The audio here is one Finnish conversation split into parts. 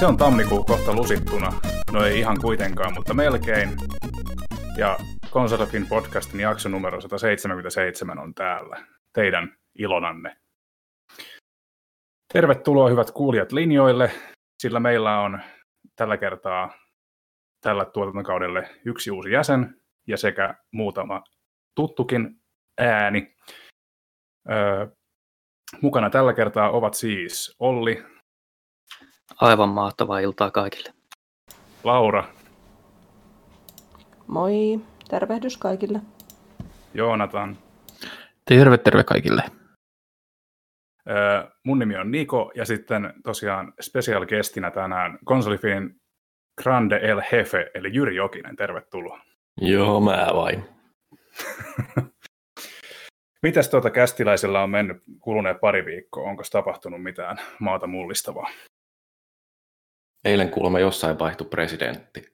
Se on tammikuu kohta lusittuna. No ei ihan kuitenkaan, mutta melkein. Ja Konsolifin podcastin jakso numero 177 on täällä. Teidän ilonanne. Tervetuloa hyvät kuulijat linjoille, sillä meillä on tällä kertaa tällä tuotantokaudelle yksi uusi jäsen ja sekä muutama tuttukin ääni. Öö, mukana tällä kertaa ovat siis Olli, Aivan mahtavaa iltaa kaikille. Laura, Moi, tervehdys kaikille. Joonatan, Terve, terve kaikille. öö, mun nimi on Niko ja sitten tosiaan special guestinä tänään konsolifin Grande El Jefe, eli Jyri Jokinen, tervetuloa. Joo, mä vain. Mitäs tuota kästiläisellä on mennyt kuluneet pari viikkoa? Onko tapahtunut mitään maata mullistavaa? Eilen kuulemma jossain vaihtui presidentti.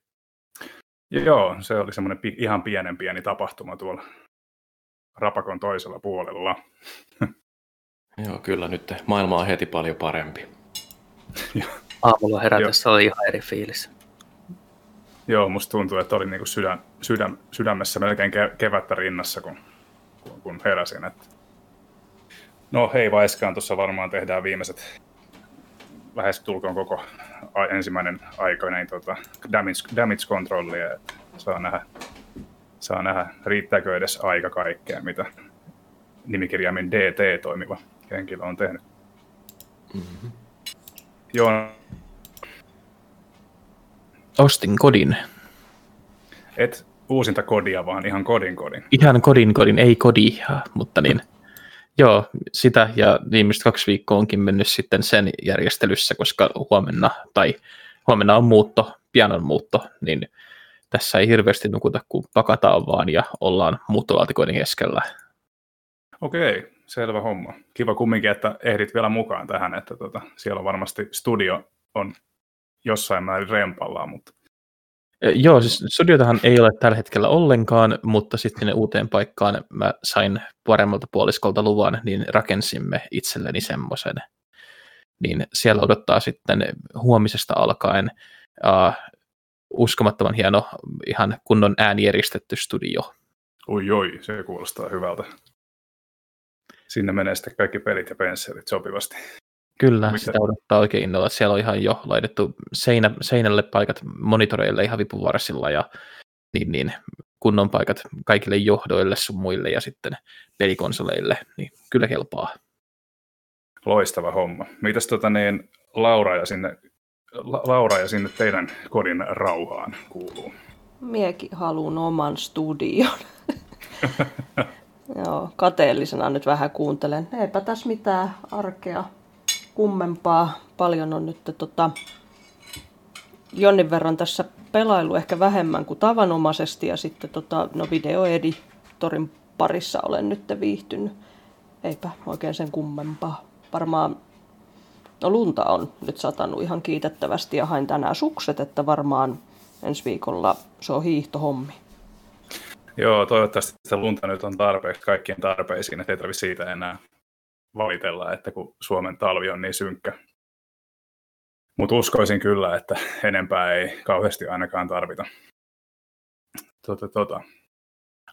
Joo, se oli semmoinen pi- ihan pienen pieni tapahtuma tuolla rapakon toisella puolella. Joo, kyllä nyt maailma on heti paljon parempi. Aamulla herätessä oli ihan eri fiilis. Joo, musta tuntuu, että oli niinku sydän, sydän, sydämessä melkein ke- kevättä rinnassa, kun, kun, kun heräsin. Että... No hei Vaiskaan, tuossa varmaan tehdään viimeiset lähes tulkoon koko ensimmäinen aika, niin tota, damage, damage controllia, että saa nähdä, saa nähdä, riittääkö edes aika kaikkeen, mitä nimikirjaimin DT toimiva henkilö on tehnyt. Mm-hmm. Joo, Ostin kodin. et uusinta kodia, vaan ihan kodin kodin. Ihan kodin kodin, ei kodia, mutta niin. Joo, sitä ja viimeiset kaksi viikkoa onkin mennyt sitten sen järjestelyssä, koska huomenna, tai huomenna on muutto, pianon muutto, niin tässä ei hirveästi nukuta, kun pakataan vaan ja ollaan muuttovaltikoiden keskellä. Okei, selvä homma. Kiva kumminkin, että ehdit vielä mukaan tähän, että tota, siellä on varmasti studio on jossain määrin rempallaan, mutta Joo, siis studiotahan ei ole tällä hetkellä ollenkaan, mutta sitten uuteen paikkaan mä sain paremmalta puoliskolta luvan, niin rakensimme itselleni semmoisen. Niin siellä odottaa sitten huomisesta alkaen uh, uskomattoman hieno, ihan kunnon äänieristetty studio. ui oi, se kuulostaa hyvältä. Sinne menee sitten kaikki pelit ja pensselit sopivasti. Kyllä, Mitä- sitä odottaa oikein innolla. Siellä on ihan jo laitettu seinä, seinälle paikat monitoreille ihan vipuvarsilla ja niin, niin, kunnon paikat kaikille johdoille sun muille ja sitten pelikonsoleille, niin kyllä kelpaa. Loistava homma. Mitäs tota niin, Laura ja sinne, La- Laura ja sinne teidän kodin rauhaan kuuluu? Miekin haluan oman studion. Joo, kateellisena nyt vähän kuuntelen. Eipä tässä mitään arkea kummempaa. Paljon on nyt tota, jonnin verran tässä pelailu ehkä vähemmän kuin tavanomaisesti ja sitten tota, no videoeditorin parissa olen nyt viihtynyt. Eipä oikein sen kummempaa. Varmaan no lunta on nyt satanut ihan kiitettävästi ja hain tänään sukset, että varmaan ensi viikolla se on hiihtohommi. Joo, toivottavasti sitä lunta nyt on tarpeeksi kaikkien tarpeisiin, että ei tarvitse siitä enää valitella, että kun Suomen talvi on niin synkkä. Mutta uskoisin kyllä, että enempää ei kauheasti ainakaan tarvita. Tota, tota.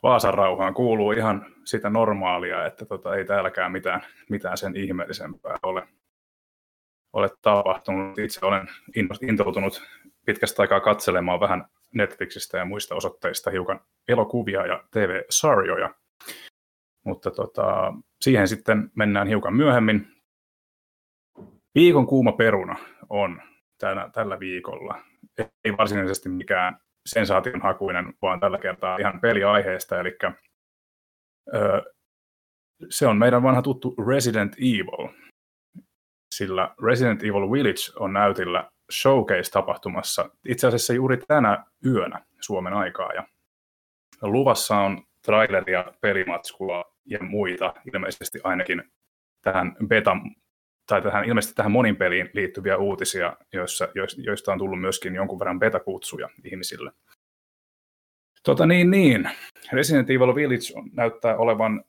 Vaasan rauhaan kuuluu ihan sitä normaalia, että tota, ei täälläkään mitään, mitään sen ihmeellisempää ole, ole tapahtunut. Itse olen intoutunut pitkästä aikaa katselemaan vähän Netflixistä ja muista osoitteista hiukan elokuvia ja TV-sarjoja. Mutta tota, siihen sitten mennään hiukan myöhemmin. Viikon kuuma peruna on tänä, tällä viikolla. Ei varsinaisesti mikään sensaationhakuinen, vaan tällä kertaa ihan peliaiheesta. Eli ö, se on meidän vanha tuttu Resident Evil. Sillä Resident Evil Village on näytillä Showcase-tapahtumassa itse asiassa juuri tänä yönä Suomen aikaa. Ja luvassa on traileria, pelimatskua ja muita, ilmeisesti ainakin tähän beta, tai tähän, ilmeisesti tähän monin peliin liittyviä uutisia, joissa, joista on tullut myöskin jonkun verran betakutsuja ihmisille. Tota niin, niin. Resident Evil Village näyttää olevan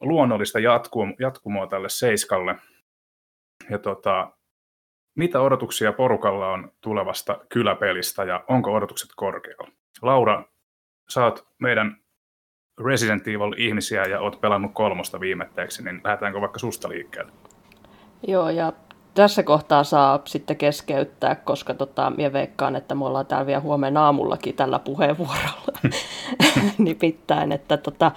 luonnollista jatkumoa, jatkumoa tälle seiskalle. Ja tota, Mitä odotuksia porukalla on tulevasta kyläpelistä ja onko odotukset korkealla? Laura, oot meidän Resident Evil-ihmisiä ja oot pelannut kolmosta viimetteeksi, niin lähdetäänkö vaikka susta liikkeelle? Joo, ja tässä kohtaa saa sitten keskeyttää, koska tota, minä veikkaan, että me ollaan täällä vielä huomenna aamullakin tällä puheenvuorolla. Nimittäin, että tota,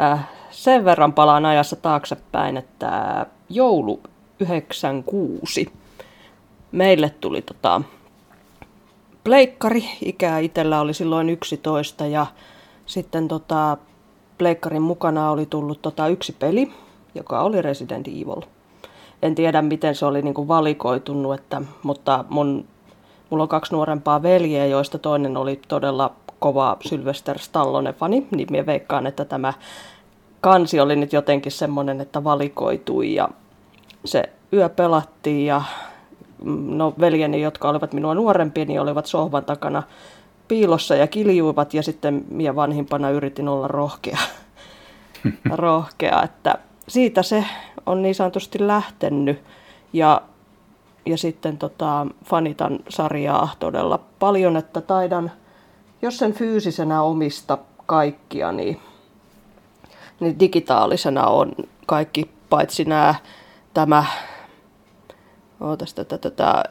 äh, sen verran palaan ajassa taaksepäin, että joulu 96 meille tuli tota, pleikkari, ikää itsellä oli silloin 11 ja sitten tota, pleikkarin mukana oli tullut tota, yksi peli, joka oli Resident Evil. En tiedä, miten se oli niin kuin valikoitunut, että, mutta mun, mulla on kaksi nuorempaa veljeä, joista toinen oli todella kova Sylvester Stallone-fani, niin minä veikkaan, että tämä kansi oli nyt jotenkin semmoinen, että valikoitui ja se yö pelattiin ja mm, no veljeni, jotka olivat minua nuorempia, niin olivat sohvan takana piilossa ja kiljuivat ja sitten minä vanhimpana yritin olla rohkea, rohkea että siitä se on niin sanotusti lähtenyt. Ja, ja sitten tota, fanitan sarjaa todella paljon, että taidan, jos sen fyysisenä omista kaikkia, niin, niin digitaalisena on kaikki paitsi nämä tämä ootas, tätä, tätä,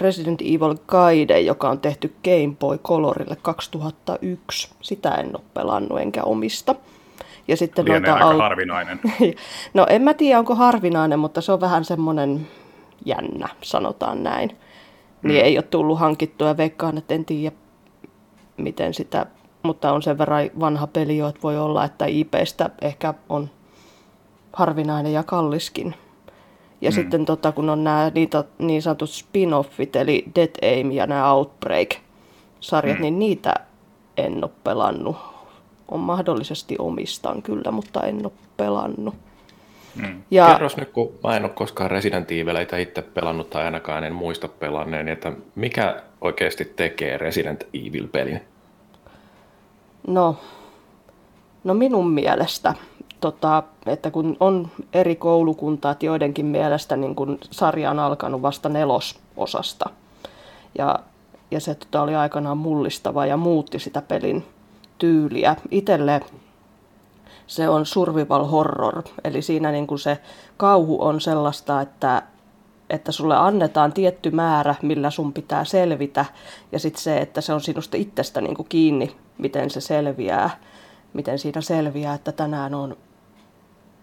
Resident Evil Guide, joka on tehty Game Boy Colorille 2001. Sitä en ole pelannut enkä omista. Ja sitten Lienee noita aika al... harvinainen. no en mä tiedä, onko harvinainen, mutta se on vähän semmoinen jännä, sanotaan näin. Niin mm. ei ole tullut hankittua ja veikkaan, että en tiedä, miten sitä, mutta on sen verran vanha peli jo, että voi olla, että IPstä ehkä on harvinainen ja kalliskin. Ja mm. sitten tota, kun on nämä niitä, niin sanotut spin-offit, eli Dead Aim ja nämä Outbreak-sarjat, mm. niin niitä en ole pelannut on mahdollisesti omistan kyllä, mutta en ole pelannut. Hmm. Ja... Kerros nyt, kun mä en ole koskaan Resident Evileitä itse pelannut tai ainakaan en muista pelanneen, että mikä oikeasti tekee Resident Evil-pelin? No, no minun mielestä, tota, että kun on eri koulukuntaat joidenkin mielestä, niin kun sarja on alkanut vasta nelososasta. Ja, ja se tota, oli aikanaan mullistava ja muutti sitä pelin tyyliä. Itelle se on survival horror, eli siinä niin kuin se kauhu on sellaista, että, että sulle annetaan tietty määrä, millä sun pitää selvitä, ja sitten se, että se on sinusta itsestä niin kuin kiinni, miten se selviää, miten siinä selviää, että tänään on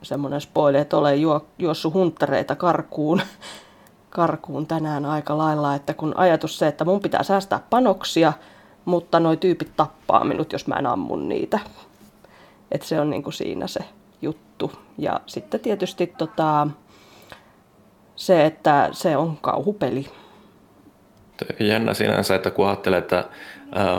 semmoinen spoiler, että olen juo, juossut hunttereita karkuun, karkuun tänään aika lailla, että kun ajatus se, että mun pitää säästää panoksia, mutta nuo tyypit tappaa minut, jos mä en ammun niitä. Et se on niinku siinä se juttu. Ja sitten tietysti tota, se, että se on kauhupeli. Jännä sinänsä, että kun ajattelee, että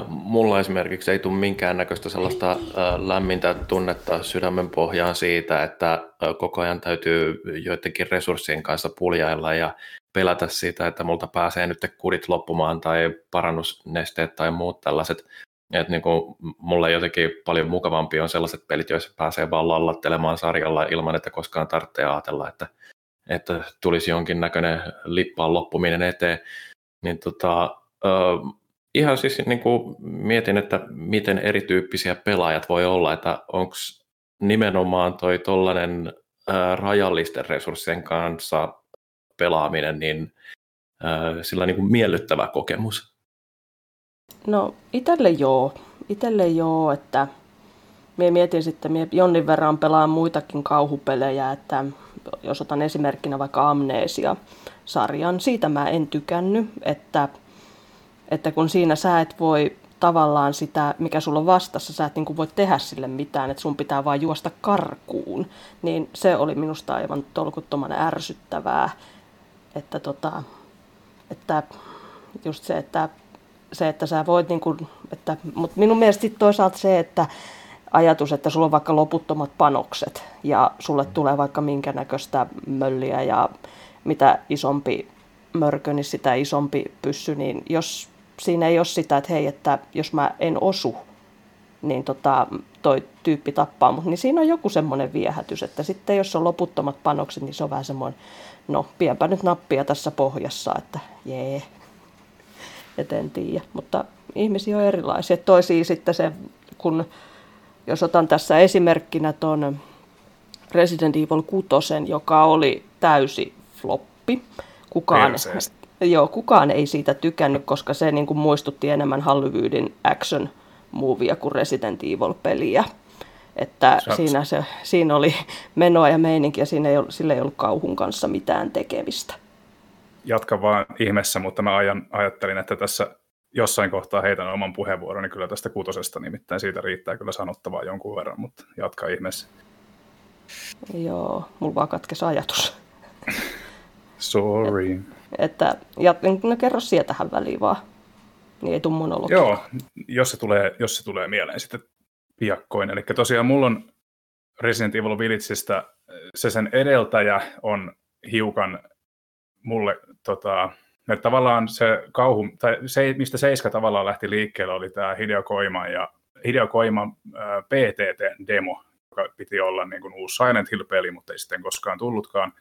mulla esimerkiksi ei tule minkäännäköistä sellaista lämmintä tunnetta sydämen pohjaan siitä, että koko ajan täytyy joidenkin resurssien kanssa puljailla ja pelätä sitä, että multa pääsee nyt kudit loppumaan tai parannusnesteet tai muut tällaiset. Että niin kuin, mulle jotenkin paljon mukavampi on sellaiset pelit, joissa pääsee vaan lallattelemaan sarjalla ilman, että koskaan tarvitsee ajatella, että, että tulisi jonkinnäköinen lippaan loppuminen eteen. Niin tota, ihan siis niin kuin mietin, että miten erityyppisiä pelaajat voi olla, että onko nimenomaan toi tollainen rajallisten resurssien kanssa pelaaminen, niin sillä niin kuin miellyttävä kokemus? No itselle joo. Itselle joo, että Mie mietin sitten, mie jonnin verran pelaan muitakin kauhupelejä, että jos otan esimerkkinä vaikka Amnesia-sarjan, siitä mä en tykännyt, että, että kun siinä sä et voi tavallaan sitä, mikä sulla on vastassa, sä et niin voi tehdä sille mitään, että sun pitää vain juosta karkuun, niin se oli minusta aivan tolkuttoman ärsyttävää että, tota, että just se, että, se, että sä voit, niin kuin, että, mutta minun mielestä toisaalta se, että ajatus, että sulla on vaikka loputtomat panokset ja sulle tulee vaikka minkä näköistä mölliä ja mitä isompi mörkö, niin sitä isompi pyssy, niin jos siinä ei ole sitä, että hei, että jos mä en osu, niin tota, toi tyyppi tappaa mut, niin siinä on joku semmoinen viehätys, että sitten jos on loputtomat panokset, niin se on vähän semmoinen, no pienpä nyt nappia tässä pohjassa, että jee, et en tiedä, mutta ihmisiä on erilaisia. Toisia sitten se, kun jos otan tässä esimerkkinä tuon Resident Evil 6, joka oli täysi floppi. Kukaan, joo, kukaan ei siitä tykännyt, koska se niin kuin muistutti enemmän Hollywoodin action movia kuin Resident Evil-peliä. Että siinä, se, siinä oli menoa ja meininkiä, siinä ei sillä ei ollut kauhun kanssa mitään tekemistä. Jatka vaan ihmeessä, mutta mä ajan, ajattelin, että tässä jossain kohtaa heitän oman puheenvuoroni kyllä tästä kutosesta, nimittäin siitä riittää kyllä sanottavaa jonkun verran, mutta jatka ihmeessä. Joo, mulla vaan katkesi ajatus. Sorry. Että, ja, no kerro sieltä tähän väliin vaan, niin ei tule monologia. Joo, jos se tulee, jos se tulee mieleen sitten piakkoin. Eli tosiaan mulla on Resident Evil Villageista, se sen edeltäjä on hiukan mulle tota, että tavallaan se kauhu, tai se, mistä Seiska tavallaan lähti liikkeelle, oli tämä Hideo Koima ja Hideo Koima äh, PTT-demo, joka piti olla niin kuin uusi Silent Hill-peli, mutta ei sitten koskaan tullutkaan.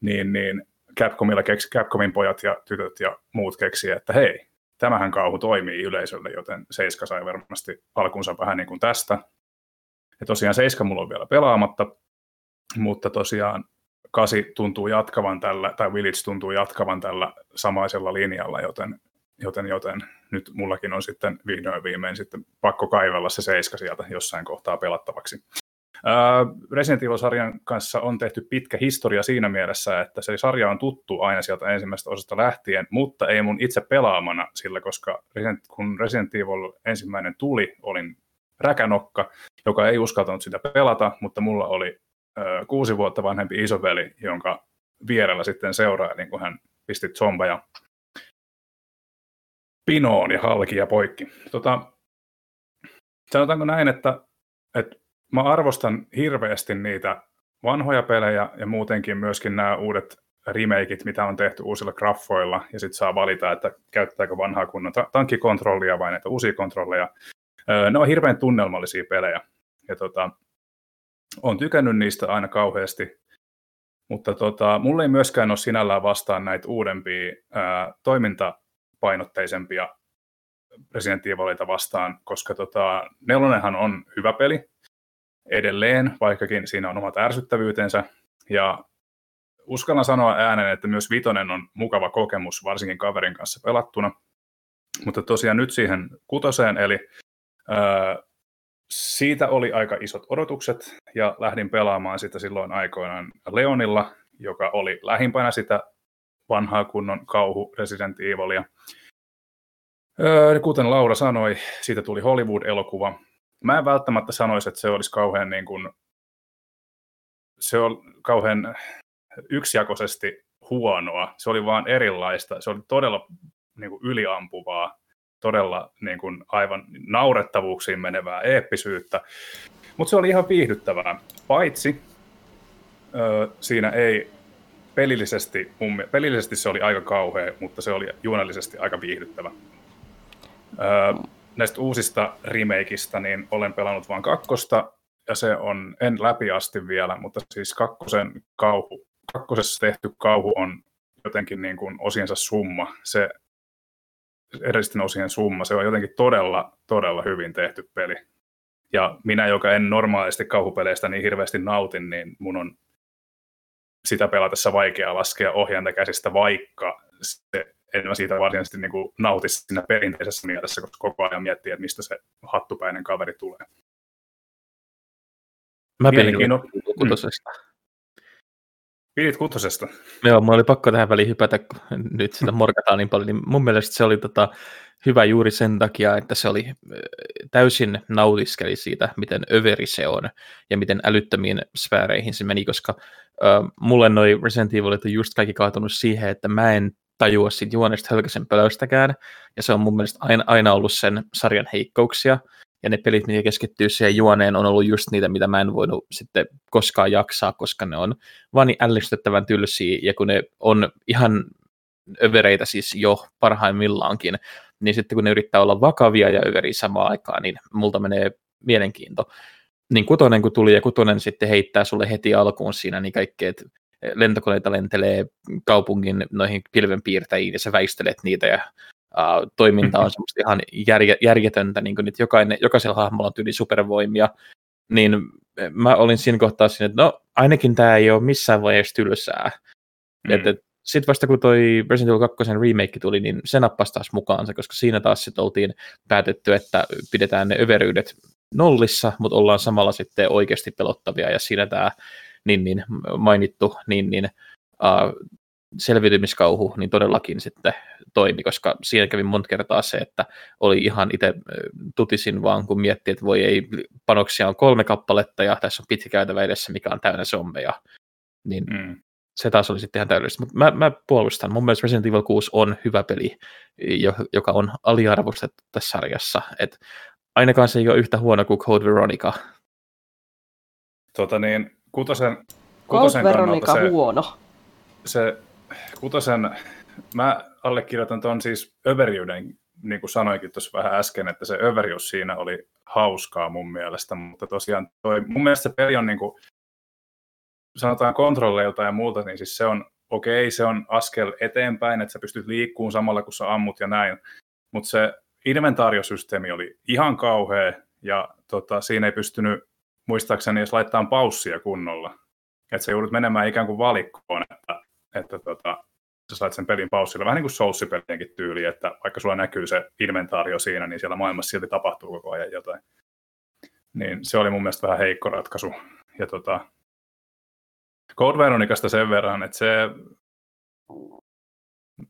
Niin, niin Capcomilla keksi, Capcomin pojat ja tytöt ja muut keksi, että hei, tämähän kauhu toimii yleisölle, joten Seiska sai varmasti alkunsa vähän niin kuin tästä. Ja tosiaan Seiska mulla on vielä pelaamatta, mutta tosiaan kasi tuntuu jatkavan tällä, tai Village tuntuu jatkavan tällä samaisella linjalla, joten, joten, joten nyt mullakin on sitten vihdoin viimein sitten pakko kaivella se seiska sieltä jossain kohtaa pelattavaksi. Resident Evil-sarjan kanssa on tehty pitkä historia siinä mielessä, että se sarja on tuttu aina sieltä ensimmäisestä osasta lähtien, mutta ei mun itse pelaamana, sillä koska kun Resident Evil ensimmäinen tuli, olin räkänokka, joka ei uskaltanut sitä pelata, mutta mulla oli kuusi vuotta vanhempi isoveli, jonka vierellä sitten seuraa, niin kun hän pisti zombeja pinoon ja halki ja poikki. Tota, sanotaanko näin, että, että mä arvostan hirveästi niitä vanhoja pelejä ja muutenkin myöskin nämä uudet remakeit, mitä on tehty uusilla graffoilla, ja sitten saa valita, että käyttääkö vanhaa kunnon tankkikontrollia vai näitä uusia kontrolleja. Ne on hirveän tunnelmallisia pelejä, ja tota, on tykännyt niistä aina kauheasti, mutta tota, mulle ei myöskään ole sinällään vastaan näitä uudempia ää, toimintapainotteisempia Resident Evilita vastaan, koska tota, nelonenhan on hyvä peli edelleen, vaikkakin siinä on omat ärsyttävyytensä, ja uskallan sanoa äänen, että myös vitonen on mukava kokemus, varsinkin kaverin kanssa pelattuna, mutta tosiaan nyt siihen kutoseen, eli ää, siitä oli aika isot odotukset ja lähdin pelaamaan sitä silloin aikoinaan Leonilla, joka oli lähimpänä sitä vanhaa kunnon kauhu Resident Evilia. Kuten Laura sanoi, siitä tuli Hollywood-elokuva. Mä en välttämättä sanoisi, että se olisi kauhean, niin kuin, se on kauhean yksijakoisesti huonoa. Se oli vaan erilaista. Se oli todella niin kuin, yliampuvaa todella niin kuin aivan naurettavuuksiin menevää eeppisyyttä. Mutta se oli ihan viihdyttävää, paitsi ö, siinä ei pelillisesti, mun, pelillisesti se oli aika kauhea, mutta se oli juonellisesti aika viihdyttävä. Ö, näistä uusista remakeista niin olen pelannut vain kakkosta, ja se on, en läpi asti vielä, mutta siis kakkosen kauhu, kakkosessa tehty kauhu on jotenkin niin kuin osiensa summa. Se edellisten osien summa. Se on jotenkin todella, todella hyvin tehty peli. Ja minä, joka en normaalisti kauhupeleistä niin hirveästi nautin, niin mun on sitä pelatessa vaikea laskea ohjainta käsistä, vaikka se, en mä siitä varsinaisesti niin kuin nauti siinä perinteisessä mielessä, koska koko ajan miettii, että mistä se hattupäinen kaveri tulee. Mä pelin kutosesta. Mm. Pidit kutosesta. Joo, mulla oli pakko tähän väliin hypätä, kun nyt sitä morkataan niin paljon, niin mun mielestä se oli tota, hyvä juuri sen takia, että se oli täysin nautiskeli siitä, miten överi se on ja miten älyttömiin sfääreihin se meni, koska äh, mulle noi Resident Evilit on just kaikki kaatunut siihen, että mä en tajua siitä juonesta hölkäsen pölöstäkään, ja se on mun mielestä aina, aina ollut sen sarjan heikkouksia, ja ne pelit, mitkä keskittyy siihen juoneen, on ollut just niitä, mitä mä en voinut sitten koskaan jaksaa, koska ne on vaan niin ällistyttävän tylsiä, ja kun ne on ihan övereitä siis jo parhaimmillaankin, niin sitten kun ne yrittää olla vakavia ja överiä samaan aikaan, niin multa menee mielenkiinto. Niin kutonen kun tuli ja kutonen sitten heittää sulle heti alkuun siinä, niin kaikki, että lentokoneita lentelee kaupungin noihin pilvenpiirtäjiin ja sä väistelet niitä ja uh, toiminta on semmoista ihan järje, järjetöntä, niin kuin nyt jokainen, jokaisella hahmolla on tyyli supervoimia, niin mä olin siinä kohtaa siinä, että no ainakin tämä ei ole missään vaiheessa tylsää. Mm. Että sitten vasta kun toi Resident Evil 2 remake tuli, niin se nappasi taas mukaansa, koska siinä taas sitten oltiin päätetty, että pidetään ne överyydet nollissa, mutta ollaan samalla sitten oikeasti pelottavia, ja siinä tämä niin, niin mainittu niin, niin, uh, selviytymiskauhu niin todellakin sitten toimi, koska siinä kävi monta kertaa se, että oli ihan itse tutisin vaan, kun miettii, että voi ei, panoksia on kolme kappaletta ja tässä on pitkä käytävä edessä, mikä on täynnä zombeja, niin mm. se taas oli sitten ihan täydellistä. Mutta mä, mä puolustan, mun mielestä Resident Evil 6 on hyvä peli, joka on aliarvostettu tässä sarjassa, että ainakaan se ei ole yhtä huono kuin Code Veronica. Tota niin, kutosen, kutosen Veronica se, huono. Se kutosen, mä allekirjoitan tuon siis överiyden, niin kuin sanoinkin tuossa vähän äsken, että se överius siinä oli hauskaa mun mielestä, mutta tosiaan toi, mun mielestä se peli on niin kuin, sanotaan kontrolleilta ja muuta, niin siis se on okei, okay, se on askel eteenpäin, että sä pystyt liikkuun samalla kun sä ammut ja näin, mutta se inventaariosysteemi oli ihan kauhea ja tota, siinä ei pystynyt muistaakseni edes laittaa paussia kunnolla. Että se joudut menemään ikään kuin valikkoon, että, että tota, sä saat sen pelin paussilla. Vähän niin kuin Souls-pelienkin tyyli, että vaikka sulla näkyy se inventaario siinä, niin siellä maailmassa silti tapahtuu koko ajan jotain. Niin se oli mun mielestä vähän heikko ratkaisu. Ja tota, Code Veronicasta sen verran, että se...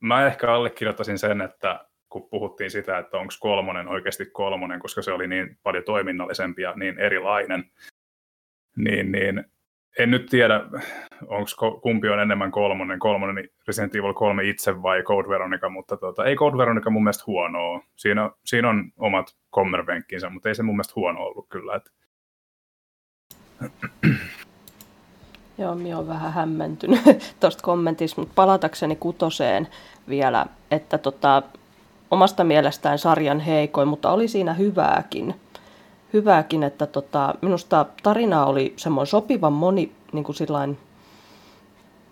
Mä ehkä allekirjoittaisin sen, että kun puhuttiin sitä, että onko kolmonen oikeasti kolmonen, koska se oli niin paljon toiminnallisempi ja niin erilainen, niin, niin en nyt tiedä, onko kumpi on enemmän kolmonen, kolmonen Resident Evil 3 itse vai Code Veronica, mutta tota, ei Code Veronica mun mielestä huonoa. Siinä, siinä on omat kommervenkkinsä, mutta ei se mun mielestä huono ollut kyllä. Että... Joo, minä olen vähän hämmentynyt tuosta kommentista, mutta palatakseni kutoseen vielä, että tota, omasta mielestään sarjan heikoin, mutta oli siinä hyvääkin. Hyvääkin, että tota, minusta tarina oli semmoinen sopivan moni, niin kuin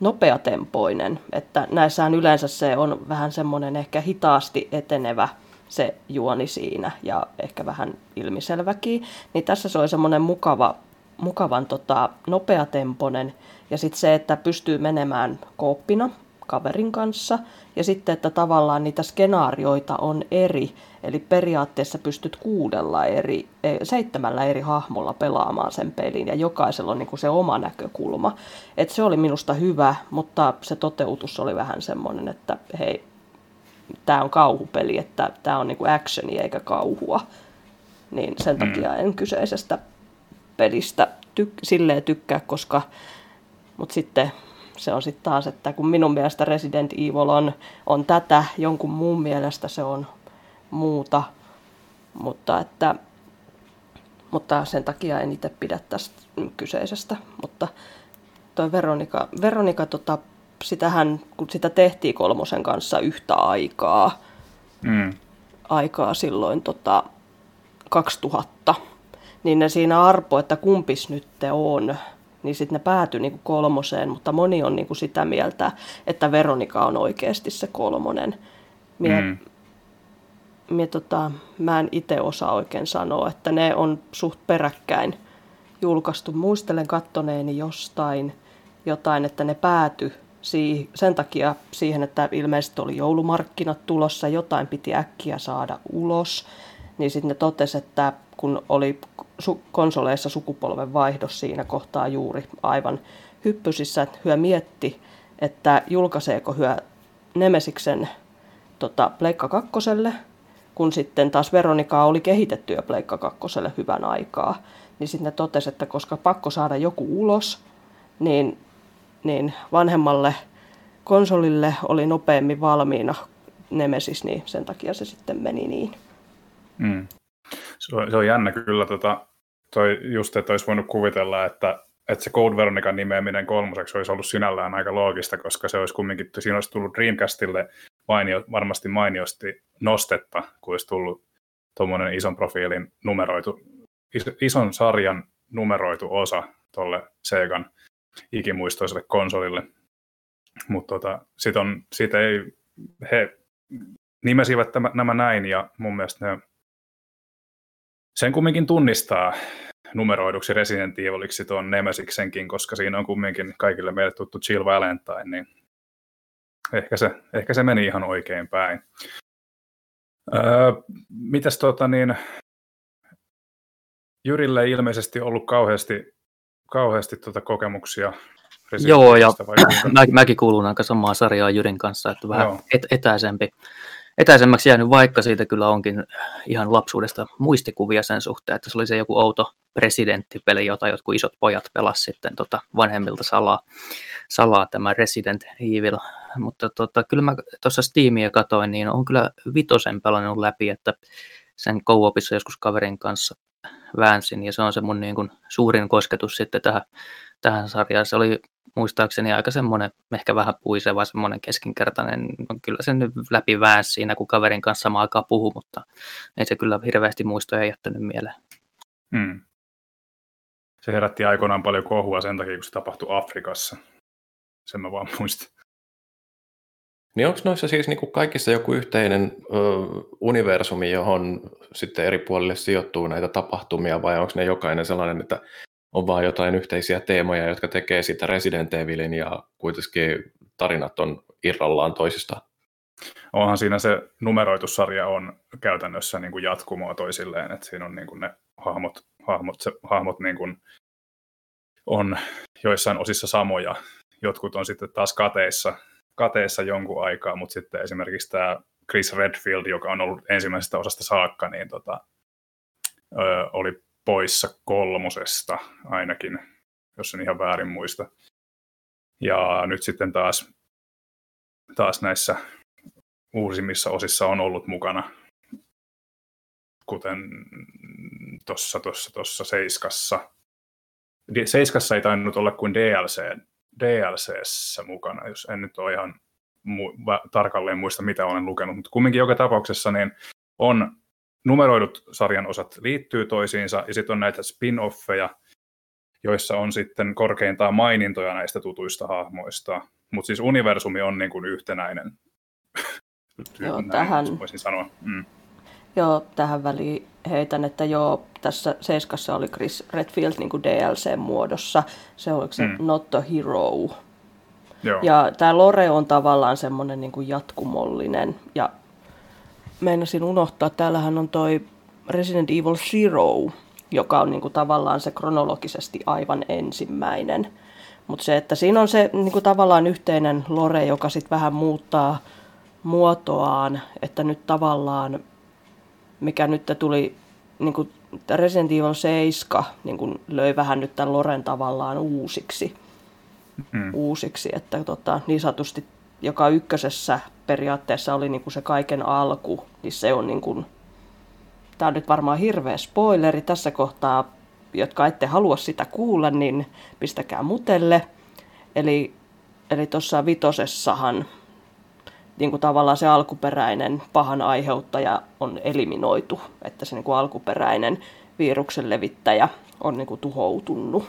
nopeatempoinen, että näissään yleensä se on vähän semmoinen ehkä hitaasti etenevä se juoni siinä ja ehkä vähän ilmiselväkin, niin tässä se oli semmoinen mukava, mukavan tota, nopeatempoinen ja sitten se, että pystyy menemään kooppina kaverin kanssa. Ja sitten, että tavallaan niitä skenaarioita on eri. Eli periaatteessa pystyt kuudella eri, e, seitsemällä eri hahmolla pelaamaan sen pelin ja jokaisella on niin kuin se oma näkökulma. Et se oli minusta hyvä, mutta se toteutus oli vähän semmoinen, että hei, tämä on kauhupeli, että tämä on niin kuin actioni eikä kauhua. Niin sen mm. takia en kyseisestä pelistä tyk- silleen tykkää, koska mutta sitten se on sitten taas, että kun minun mielestä Resident Evil on, on tätä, jonkun muun mielestä se on muuta, mutta, että, mutta sen takia en itse pidä tästä kyseisestä. Mutta toi Veronika, Veronika tota, sitähän, kun sitä tehtiin kolmosen kanssa yhtä aikaa, mm. aikaa silloin tota, 2000, niin ne siinä arpo, että kumpis nyt te on niin sitten ne päätyi niin kolmoseen, mutta moni on niin kuin sitä mieltä, että Veronika on oikeasti se kolmonen. Mie, mm. mie tota, mä en itse osaa oikein sanoa, että ne on suht peräkkäin julkaistu. Muistelen kattoneeni jostain jotain, että ne pääty siihen, sen takia siihen, että ilmeisesti oli joulumarkkinat tulossa, jotain piti äkkiä saada ulos, niin sitten ne totesi, että kun oli konsoleissa sukupolven vaihdos siinä kohtaa juuri aivan hyppysissä, että hyö mietti, että julkaiseeko hyö Nemesiksen tota, Pleikka kakkoselle, kun sitten taas Veronika oli kehitetty jo Pleikka kakkoselle hyvän aikaa, niin sitten ne totesi, että koska pakko saada joku ulos, niin, niin vanhemmalle konsolille oli nopeammin valmiina Nemesis, niin sen takia se sitten meni niin. Mm. Se on, se on jännä kyllä, tota, toi, just, että olisi voinut kuvitella, että, että se Code Veronican nimeäminen kolmoseksi olisi ollut sinällään aika loogista, koska se olisi kumminkin, siinä olisi tullut Dreamcastille mainio, varmasti mainiosti nostetta, kun olisi tullut tuommoinen ison profiilin numeroitu ison sarjan numeroitu osa tuolle Segan ikimuistoiselle konsolille. Mutta tota, sit on, siitä ei, he nimesivät tämä, nämä näin ja mun mielestä ne sen kumminkin tunnistaa numeroiduksi Resident Eviliksi tuon Nemesiksenkin, koska siinä on kumminkin kaikille meille tuttu Jill Valentine, niin ehkä se, ehkä se meni ihan oikein päin. Öö, mitäs tota niin, Jyrille ei ilmeisesti ollut kauheasti, kauheasti tuota kokemuksia Joo, ja mä, mäkin kuulun aika samaa sarjaa Jyrin kanssa, että vähän et, etäisempi. Etäisemmäksi jäänyt, vaikka siitä kyllä onkin ihan lapsuudesta muistikuvia sen suhteen, että se oli se joku outo presidenttipeli, jota jotkut isot pojat pelasivat sitten tota vanhemmilta salaa, salaa tämä Resident Evil. Mutta tota, kyllä mä tuossa Steamia katoin, niin on kyllä vitosen pelannut läpi, että sen co joskus kaverin kanssa väänsin, ja se on se mun niin kuin suurin kosketus sitten tähän, tähän sarjaan. Se oli muistaakseni aika semmoinen, ehkä vähän puiseva, semmoinen keskinkertainen, no kyllä se nyt läpi väänsi siinä, kun kaverin kanssa samaan aikaan puhu, mutta ei se kyllä hirveästi muistoja jättänyt mieleen. Hmm. Se herätti aikoinaan paljon kohua sen takia, kun se tapahtui Afrikassa. Sen mä vaan muistan. Niin onko noissa siis niin kuin kaikissa joku yhteinen ö, universumi, johon sitten eri puolille sijoittuu näitä tapahtumia, vai onko ne jokainen sellainen, että on vaan jotain yhteisiä teemoja, jotka tekee sitä Resident Evilin ja kuitenkin tarinat on irrallaan toisista? Onhan siinä se numeroitussarja on käytännössä niin kuin jatkumoa toisilleen, että siinä on niin kuin ne hahmot, hahmot, se, hahmot niin kuin on joissain osissa samoja. Jotkut on sitten taas kateissa kateessa jonkun aikaa, mutta sitten esimerkiksi tämä Chris Redfield, joka on ollut ensimmäisestä osasta saakka, niin tota, oli poissa kolmosesta ainakin, jos en ihan väärin muista. Ja nyt sitten taas, taas näissä uusimmissa osissa on ollut mukana, kuten tuossa tossa, tossa Seiskassa. Seiskassa ei tainnut olla kuin DLC DLCssä mukana, jos en nyt ole ihan mu- tarkalleen muista, mitä olen lukenut, mutta kumminkin joka tapauksessa niin on numeroidut sarjan osat liittyy toisiinsa, ja sitten on näitä spin-offeja, joissa on sitten korkeintaan mainintoja näistä tutuista hahmoista, mutta siis universumi on niin kuin yhtenäinen. Joo, Näin, tähän, voisin sanoa. Mm. Joo, tähän väliin heitän, että joo, tässä Seiskassa oli Chris Redfield niin kuin DLC-muodossa. Se oli se mm. Not the Hero. Joo. Ja tämä Lore on tavallaan semmoinen niin jatkumollinen. Ja meinasin unohtaa, täällähän on toi Resident Evil Zero, joka on niin kuin tavallaan se kronologisesti aivan ensimmäinen. Mutta se, että siinä on se niin kuin tavallaan yhteinen lore, joka sitten vähän muuttaa muotoaan, että nyt tavallaan mikä nyt tuli, niin kuin Resident Evil 7 niin kuin löi vähän nyt tämän Loren tavallaan uusiksi. Mm. uusiksi että tota, niin sanotusti joka ykkösessä periaatteessa oli niin kuin se kaiken alku, niin se on niin kuin, tämä on nyt varmaan hirveä spoileri tässä kohtaa, jotka ette halua sitä kuulla, niin pistäkää mutelle. Eli, eli tuossa vitosessahan niin kuin tavallaan se alkuperäinen pahan aiheuttaja on eliminoitu, että se niin kuin alkuperäinen viruksen levittäjä on niin kuin tuhoutunut.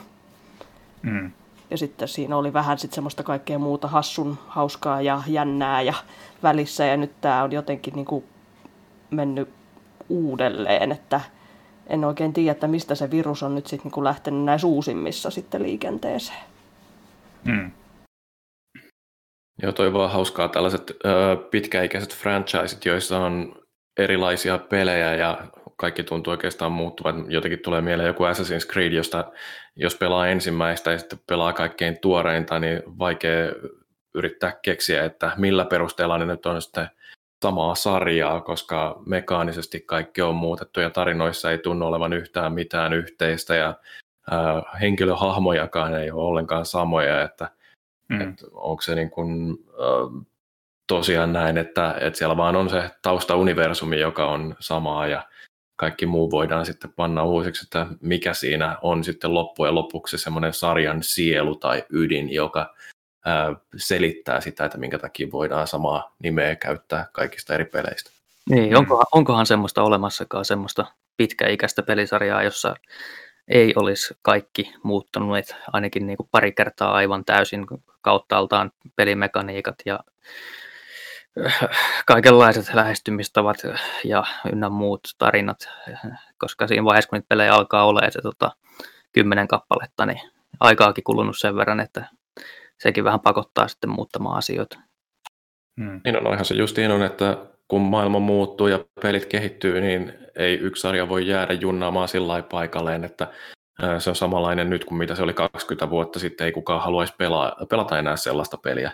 Mm. Ja sitten siinä oli vähän sitten semmoista kaikkea muuta hassun, hauskaa ja jännää ja välissä. Ja nyt tämä on jotenkin niin kuin mennyt uudelleen, että en oikein tiedä, että mistä se virus on nyt sitten niin kuin lähtenyt näissä uusimmissa sitten liikenteeseen. Mm. Joo, toi vaan hauskaa tällaiset ö, pitkäikäiset franchiset, joissa on erilaisia pelejä ja kaikki tuntuu oikeastaan muuttuvan. Jotenkin tulee mieleen joku Assassin's Creed, josta jos pelaa ensimmäistä ja sitten pelaa kaikkein tuoreinta, niin vaikea yrittää keksiä, että millä perusteella ne nyt on sitten samaa sarjaa, koska mekaanisesti kaikki on muutettu ja tarinoissa ei tunnu olevan yhtään mitään yhteistä ja äh, henkilöhahmojakaan ei ole ollenkaan samoja, että Mm. Et onko se niin kuin, äh, tosiaan näin, että, että siellä vaan on se taustauniversumi, joka on samaa ja kaikki muu voidaan sitten panna uusiksi, että mikä siinä on sitten loppujen lopuksi semmoinen sarjan sielu tai ydin, joka ää, selittää sitä, että minkä takia voidaan samaa nimeä käyttää kaikista eri peleistä. Niin, onkohan, onkohan semmoista olemassakaan semmoista pitkäikäistä pelisarjaa, jossa ei olisi kaikki muuttunut, ainakin niin kuin pari kertaa aivan täysin kauttaaltaan pelimekaniikat ja kaikenlaiset lähestymistavat ja ynnä muut tarinat, koska siinä vaiheessa, kun niitä pelejä alkaa olla se tota, kymmenen kappaletta, niin aikaakin kulunut sen verran, että sekin vähän pakottaa sitten muuttamaan asioita. Hmm. Niin on, no, ihan se justiin on, että kun maailma muuttuu ja pelit kehittyy, niin ei yksi sarja voi jäädä junnaamaan sillä paikalleen, että se on samanlainen nyt kuin mitä se oli 20 vuotta sitten, ei kukaan haluaisi pelaa, pelata enää sellaista peliä.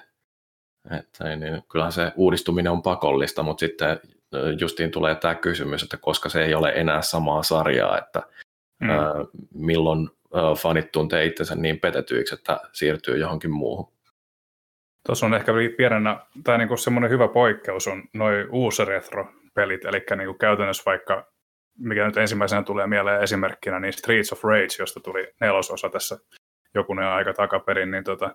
Että, niin, kyllähän se uudistuminen on pakollista, mutta sitten justiin tulee tämä kysymys, että koska se ei ole enää samaa sarjaa, että mm. ää, milloin ää, fanit tuntee itsensä niin petetyiksi, että siirtyy johonkin muuhun. Tuossa on ehkä pienenä, tai niinku semmoinen hyvä poikkeus on noin uusi retro-pelit, eli niinku käytännössä vaikka, mikä nyt ensimmäisenä tulee mieleen esimerkkinä, niin Streets of Rage, josta tuli nelososa tässä jokunen aika takaperin, niin tota,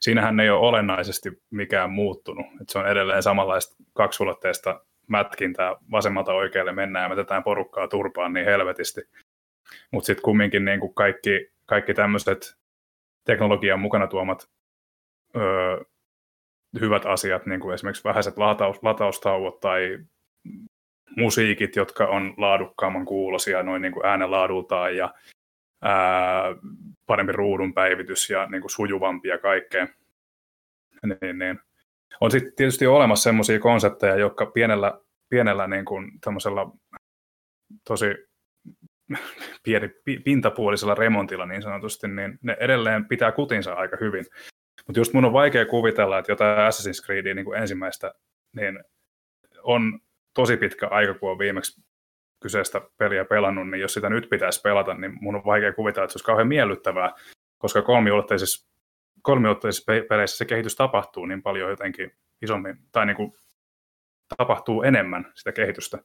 siinähän ei ole olennaisesti mikään muuttunut. Et se on edelleen samanlaista kaksulotteista mätkintää, vasemmalta oikealle mennään ja me tätä porukkaa turpaan niin helvetisti. Mutta sitten kumminkin niin kuin kaikki, kaikki tämmöiset teknologian mukana tuomat öö, hyvät asiat, niin kuin esimerkiksi vähäiset lataus, lataustauot tai musiikit, jotka on laadukkaamman kuulosia noin niin kuin äänenlaadultaan ja ää, parempi ruudun päivitys ja niin kuin sujuvampi ja kaikkea. Niin, niin. On sitten tietysti olemassa sellaisia konsepteja, jotka pienellä, pienellä niin kuin tosi pieni, pintapuolisella remontilla niin sanotusti, niin ne edelleen pitää kutinsa aika hyvin. Mutta just mun on vaikea kuvitella, että jotain Assassin's Creedia niin ensimmäistä, niin on tosi pitkä aika, kun on viimeksi kyseistä peliä pelannut, niin jos sitä nyt pitäisi pelata, niin mun on vaikea kuvitella, että se olisi kauhean miellyttävää, koska kolmiulotteisissa, kolmiulotteisissa peleissä se kehitys tapahtuu niin paljon jotenkin isommin, tai niin kuin tapahtuu enemmän sitä kehitystä.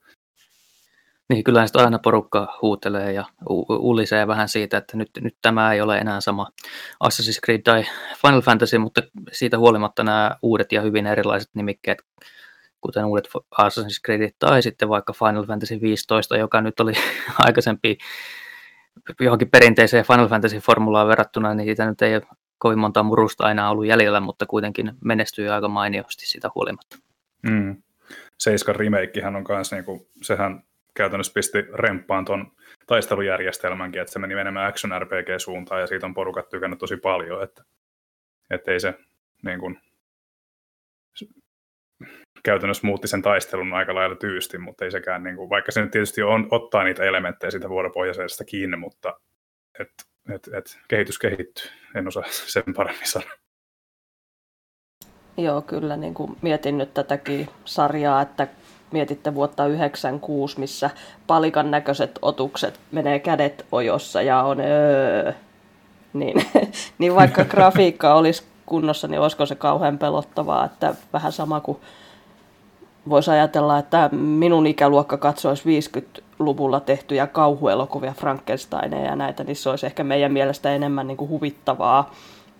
Niin, kyllähän sitä aina porukka huutelee ja ulisee vähän siitä, että nyt, nyt tämä ei ole enää sama Assassin's Creed tai Final Fantasy, mutta siitä huolimatta nämä uudet ja hyvin erilaiset nimikkeet, kuten uudet Assassin's Creed tai sitten vaikka Final Fantasy 15, joka nyt oli aikaisempi johonkin perinteiseen Final Fantasy-formulaan verrattuna, niin siitä nyt ei ole kovin monta murusta aina ollut jäljellä, mutta kuitenkin menestyy aika mainiosti sitä huolimatta. Mm. Seiskan remakehän on kanssa, niin kuin, sehän käytännössä pisti remppaan tuon taistelujärjestelmänkin, että se meni menemään action RPG-suuntaan ja siitä on porukat tykännyt tosi paljon, että, että ei se niin kuin, käytännössä muutti sen taistelun aika lailla tyysti, mutta ei sekään, niin kuin, vaikka se nyt tietysti on, ottaa niitä elementtejä siitä vuoropohjaisesta kiinni, mutta et, et, et, kehitys kehittyy, en osaa sen paremmin sanoa. Joo, kyllä niin kuin mietin nyt tätäkin sarjaa, että mietitte vuotta 96, missä palikan näköiset otukset menee kädet ojossa ja on öö, niin, niin vaikka grafiikka olisi kunnossa, niin olisiko se kauhean pelottavaa, että vähän sama kuin voisi ajatella, että minun ikäluokka katsoisi 50-luvulla tehtyjä kauhuelokuvia, Frankensteineja ja näitä, niin se olisi ehkä meidän mielestä enemmän niin kuin huvittavaa,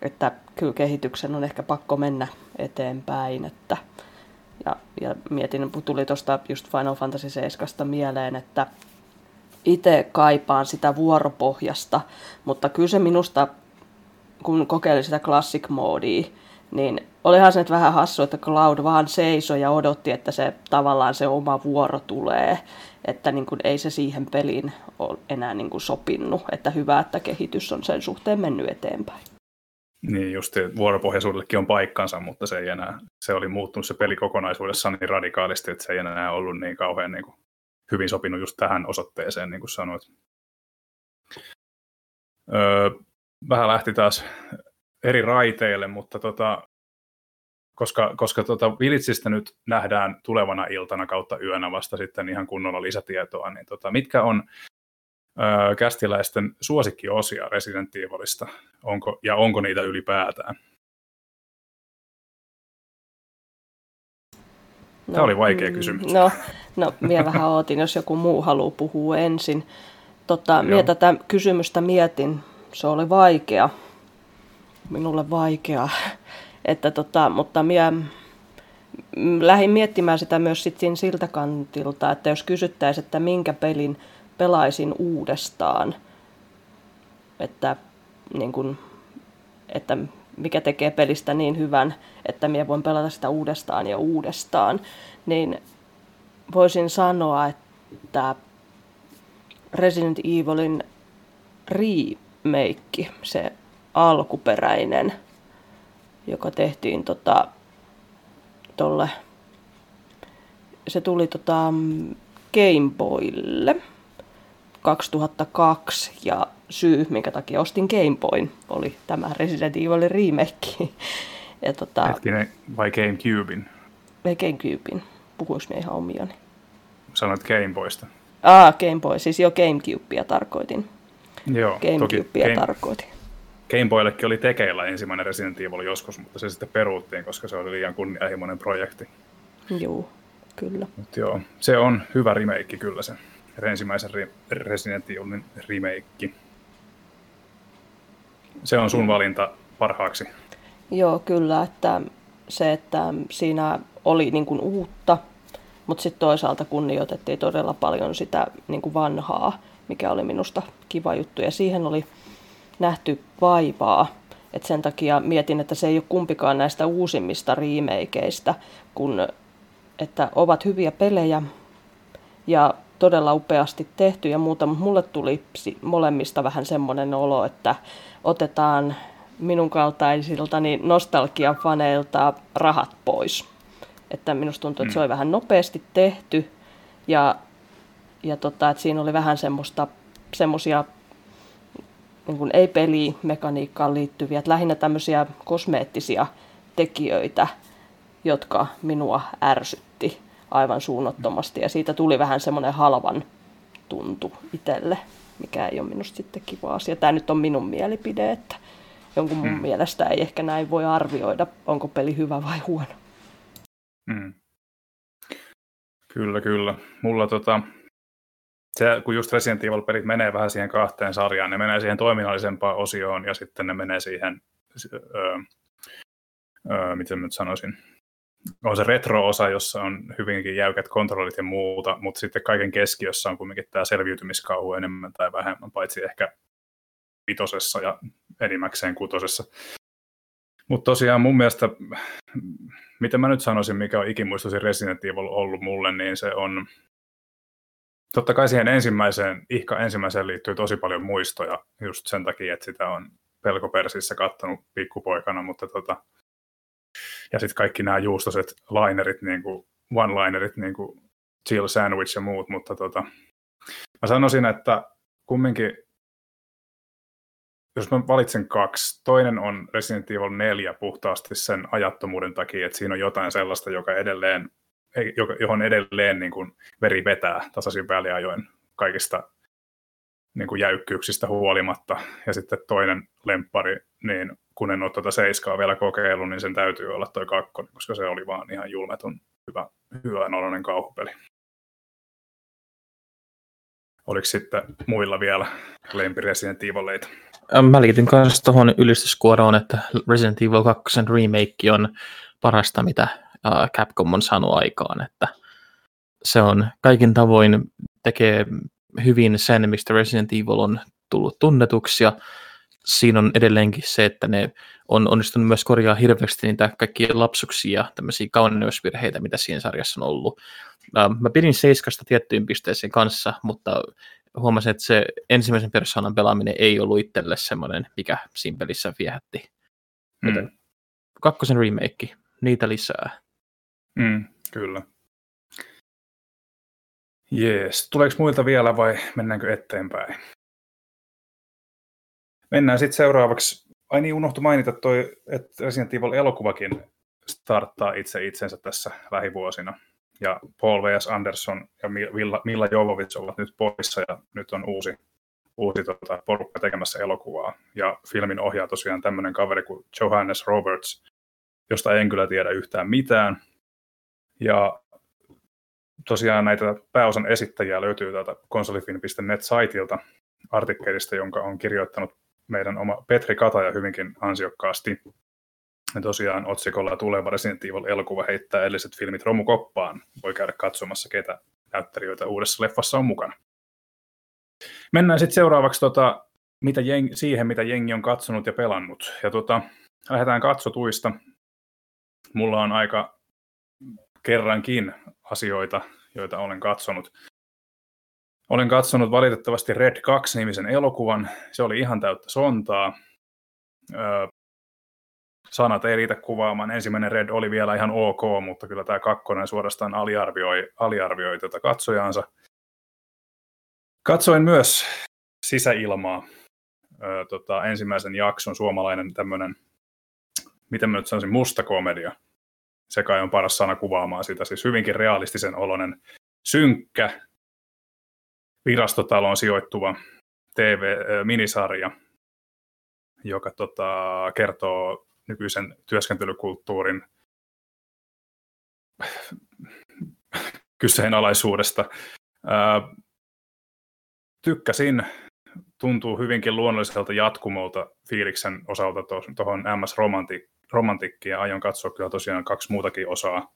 että kyllä kehityksen on ehkä pakko mennä eteenpäin, että ja, ja mietin, tuli tuosta just Final Fantasy 7 mieleen, että itse kaipaan sitä vuoropohjasta, mutta kyllä se minusta, kun kokeilin sitä classic moodia, niin olihan se vähän hassu, että Cloud vaan seisoi ja odotti, että se tavallaan se oma vuoro tulee. Että niin kuin ei se siihen peliin ole enää niin kuin sopinut. Että hyvä, että kehitys on sen suhteen mennyt eteenpäin. Niin, just vuoropohjaisuudellekin on paikkansa, mutta se ei enää, se oli muuttunut se peli kokonaisuudessaan niin radikaalisti, että se ei enää ollut niin kauhean niin kuin, hyvin sopinut just tähän osoitteeseen, niin kuin sanoit. Öö, vähän lähti taas eri raiteille, mutta tota, koska, koska tota Vilitsistä nyt nähdään tulevana iltana kautta yönä vasta sitten ihan kunnolla lisätietoa, niin tota, mitkä on öö, kästiläisten suosikkiosia Resident Evilista, onko, ja onko niitä ylipäätään? No, Tämä oli vaikea mm, kysymys. No, no minä vähän ootin, jos joku muu haluaa puhua ensin. Tota, minä tätä kysymystä mietin, se oli vaikea. Minulle vaikea. Että tota, mutta minä lähdin miettimään sitä myös sit siltä kantilta, että jos kysyttäisiin, että minkä pelin pelaisin uudestaan, että, niin kun, että mikä tekee pelistä niin hyvän, että minä voin pelata sitä uudestaan ja uudestaan, niin voisin sanoa, että Resident Evilin remake, se alkuperäinen, joka tehtiin tota, tolle, se tuli tota Game Boylle 2002 ja syy, minkä takia ostin Game Boyn, oli tämä Resident Evil remake. Ja tota, Hetkinen, vai Gamecubein? Vai Gamecubein. Puhuis me ihan omiani. Sanoit Game Boysta. Ah, Game Boy, siis jo Gamecubea tarkoitin. Joo, Gamecubea game, tarkoitin. Game Boyllekin oli tekeillä ensimmäinen Resident Evil joskus, mutta se sitten peruuttiin, koska se oli liian kunnianhimoinen projekti. Joo, kyllä. Mut joo, se on hyvä remake kyllä se ensimmäisen Resident Evilin remake. Se on sun valinta parhaaksi. Joo, kyllä, että se, että siinä oli niin kuin uutta, mutta sitten toisaalta kunnioitettiin todella paljon sitä niin kuin vanhaa, mikä oli minusta kiva juttu. Ja siihen oli nähty vaivaa. Et sen takia mietin, että se ei ole kumpikaan näistä uusimmista remakeista, kun että ovat hyviä pelejä ja todella upeasti tehty ja muuta, mutta mulle tuli molemmista vähän semmoinen olo, että otetaan minun kaltaisilta niin nostalgiafaneilta rahat pois. Että minusta tuntuu, että se oli mm. vähän nopeasti tehty ja, ja tota, että siinä oli vähän semmoista, semmoisia niin kuin ei pelimekaniikkaan liittyviä, että lähinnä tämmöisiä kosmeettisia tekijöitä, jotka minua ärsytti aivan suunnattomasti. Ja siitä tuli vähän semmoinen halvan tuntu itselle, mikä ei ole minusta sitten kiva asia. Tämä nyt on minun mielipide, että jonkun mun hmm. mielestä ei ehkä näin voi arvioida, onko peli hyvä vai huono. Hmm. Kyllä, kyllä. Mulla tota, se, kun just Resident Evil-pelit menee vähän siihen kahteen sarjaan, ne menee siihen toiminnallisempaan osioon ja sitten ne menee siihen, öö, öö, miten nyt sanoisin, on se retro-osa, jossa on hyvinkin jäykät kontrollit ja muuta, mutta sitten kaiken keskiössä on kuitenkin tämä selviytymiskauhu enemmän tai vähemmän, paitsi ehkä vitosessa ja enimmäkseen kutosessa. Mutta tosiaan mun mielestä, mitä mä nyt sanoisin, mikä on ikimuistoisin Resident Evil ollut mulle, niin se on, totta kai siihen ensimmäiseen, ihka ensimmäiseen liittyy tosi paljon muistoja, just sen takia, että sitä on pelkopersissä kattanut pikkupoikana, mutta tota, ja sitten kaikki nämä juustoset linerit, niin kuin one-linerit, niin kuin chill sandwich ja muut, mutta tota, mä sanoisin, että kumminkin, jos mä valitsen kaksi, toinen on Resident Evil 4 puhtaasti sen ajattomuuden takia, että siinä on jotain sellaista, joka edelleen, johon edelleen niin kuin veri vetää tasaisin väliajoin kaikista niin kuin jäykkyyksistä huolimatta. Ja sitten toinen lemppari, niin kun en ole tuota seiskaa vielä kokeillut, niin sen täytyy olla toi kakkonen, koska se oli vaan ihan julmetun hyvä, hyvä nolonen kauhupeli. Oliko sitten muilla vielä lempi Resident Evileita? Mä liityn kanssa tuohon ylistyskuoroon, että Resident Evil 2 remake on parasta, mitä Capcom on saanut aikaan, että se on kaikin tavoin tekee hyvin sen, mistä Resident Evil on tullut tunnetuksi, ja siinä on edelleenkin se, että ne on onnistunut myös korjaa hirveästi niitä kaikkia lapsuksia ja tämmöisiä kauneusvirheitä, mitä siinä sarjassa on ollut. Mä pidin Seiskasta tiettyyn pisteeseen kanssa, mutta huomasin, että se ensimmäisen persoonan pelaaminen ei ollut itselle semmoinen, mikä siinä pelissä viehätti. Mm. kakkosen remake, niitä lisää. Mm, kyllä. Jees. Tuleeko muilta vielä vai mennäänkö eteenpäin? Mennään sitten seuraavaksi. Ai niin, unohtu mainita toi, että Resident Evil-elokuvakin starttaa itse itsensä tässä lähivuosina. Ja Paul V.S. Anderson ja Milla, Milla Jovovich ovat nyt poissa ja nyt on uusi, uusi tota, porukka tekemässä elokuvaa. Ja filmin ohjaa tosiaan tämmöinen kaveri kuin Johannes Roberts, josta en kyllä tiedä yhtään mitään. Ja tosiaan näitä pääosan esittäjiä löytyy täältä konsolifin.net-saitilta artikkelista, jonka on kirjoittanut meidän oma Petri Kataja hyvinkin ansiokkaasti. Ja tosiaan otsikolla tuleva Resident Evil-elokuva heittää edelliset filmit romukoppaan. Voi käydä katsomassa, ketä näyttelijöitä uudessa leffassa on mukana. Mennään sitten seuraavaksi tota, mitä jeng, siihen, mitä jengi on katsonut ja pelannut. Ja tota, lähdetään katsotuista. Mulla on aika kerrankin asioita, joita olen katsonut. Olen katsonut valitettavasti Red 2-nimisen elokuvan. Se oli ihan täyttä sontaa. Öö, sanat ei riitä kuvaamaan. Ensimmäinen Red oli vielä ihan ok, mutta kyllä tämä kakkonen suorastaan aliarvioi, aliarvioi tätä katsojaansa. Katsoin myös sisäilmaa. Öö, tota, ensimmäisen jakson suomalainen tämmöinen, miten mä nyt sanoisin, musta komedia. Se kai on paras sana kuvaamaan sitä. Siis hyvinkin realistisen oloinen, synkkä, virastotaloon sijoittuva TV-minisarja, joka tota, kertoo nykyisen työskentelykulttuurin kyseenalaisuudesta. Ää, tykkäsin, tuntuu hyvinkin luonnolliselta jatkumolta fiiliksen osalta tuohon MS Romantikkiin ja aion katsoa kyllä tosiaan kaksi muutakin osaa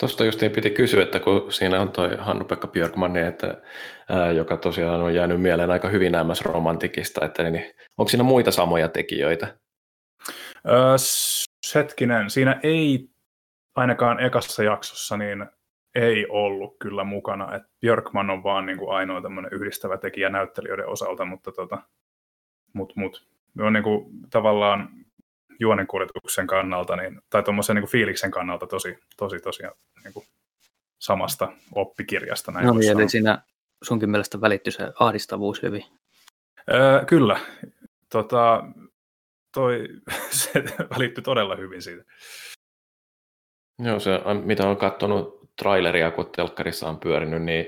Tuosta just piti kysyä, että kun siinä on toi Hannu-Pekka Björkman, että, ää, joka tosiaan on jäänyt mieleen aika hyvin MS Romantikista, että niin, onko siinä muita samoja tekijöitä? Öö, hetkinen, siinä ei ainakaan ekassa jaksossa niin ei ollut kyllä mukana. Et Björkman on vaan niin kuin ainoa tämmöinen yhdistävä tekijä näyttelijöiden osalta, mutta tota, mut, mut, on niin kuin, tavallaan juonenkuljetuksen kannalta, niin, tai tuommoisen niin fiiliksen kannalta tosi, tosi, tosi niin kuin samasta oppikirjasta. Näin no niin, eli siinä sunkin mielestä välittyy se ahdistavuus hyvin. Öö, kyllä. Tota, toi, se välittyi todella hyvin siitä. Joo, se, mitä on katsonut traileria, kun telkkarissa on pyörinyt, niin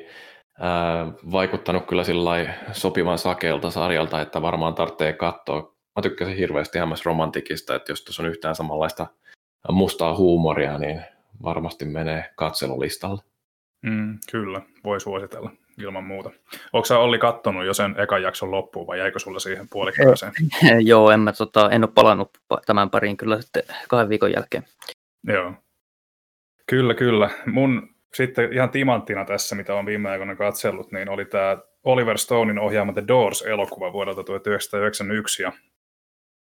ää, vaikuttanut kyllä sillä sopivan sakeelta sarjalta, että varmaan tarvitsee katsoa mä tykkäsin hirveästi MS Romantikista, että jos tuossa on yhtään samanlaista mustaa huumoria, niin varmasti menee katselulistalle. Mm, kyllä, voi suositella ilman muuta. Onko sä Olli kattonut jo sen ekan jakson loppuun vai jäikö sulla siihen puolikkaaseen? Joo, en, mä, tota, en ole palannut tämän pariin kyllä sitten kahden viikon jälkeen. Joo. Kyllä, kyllä. Mun sitten ihan timanttina tässä, mitä on viime aikoina katsellut, niin oli tämä Oliver Stonein ohjaama The Doors-elokuva vuodelta 1991. Ja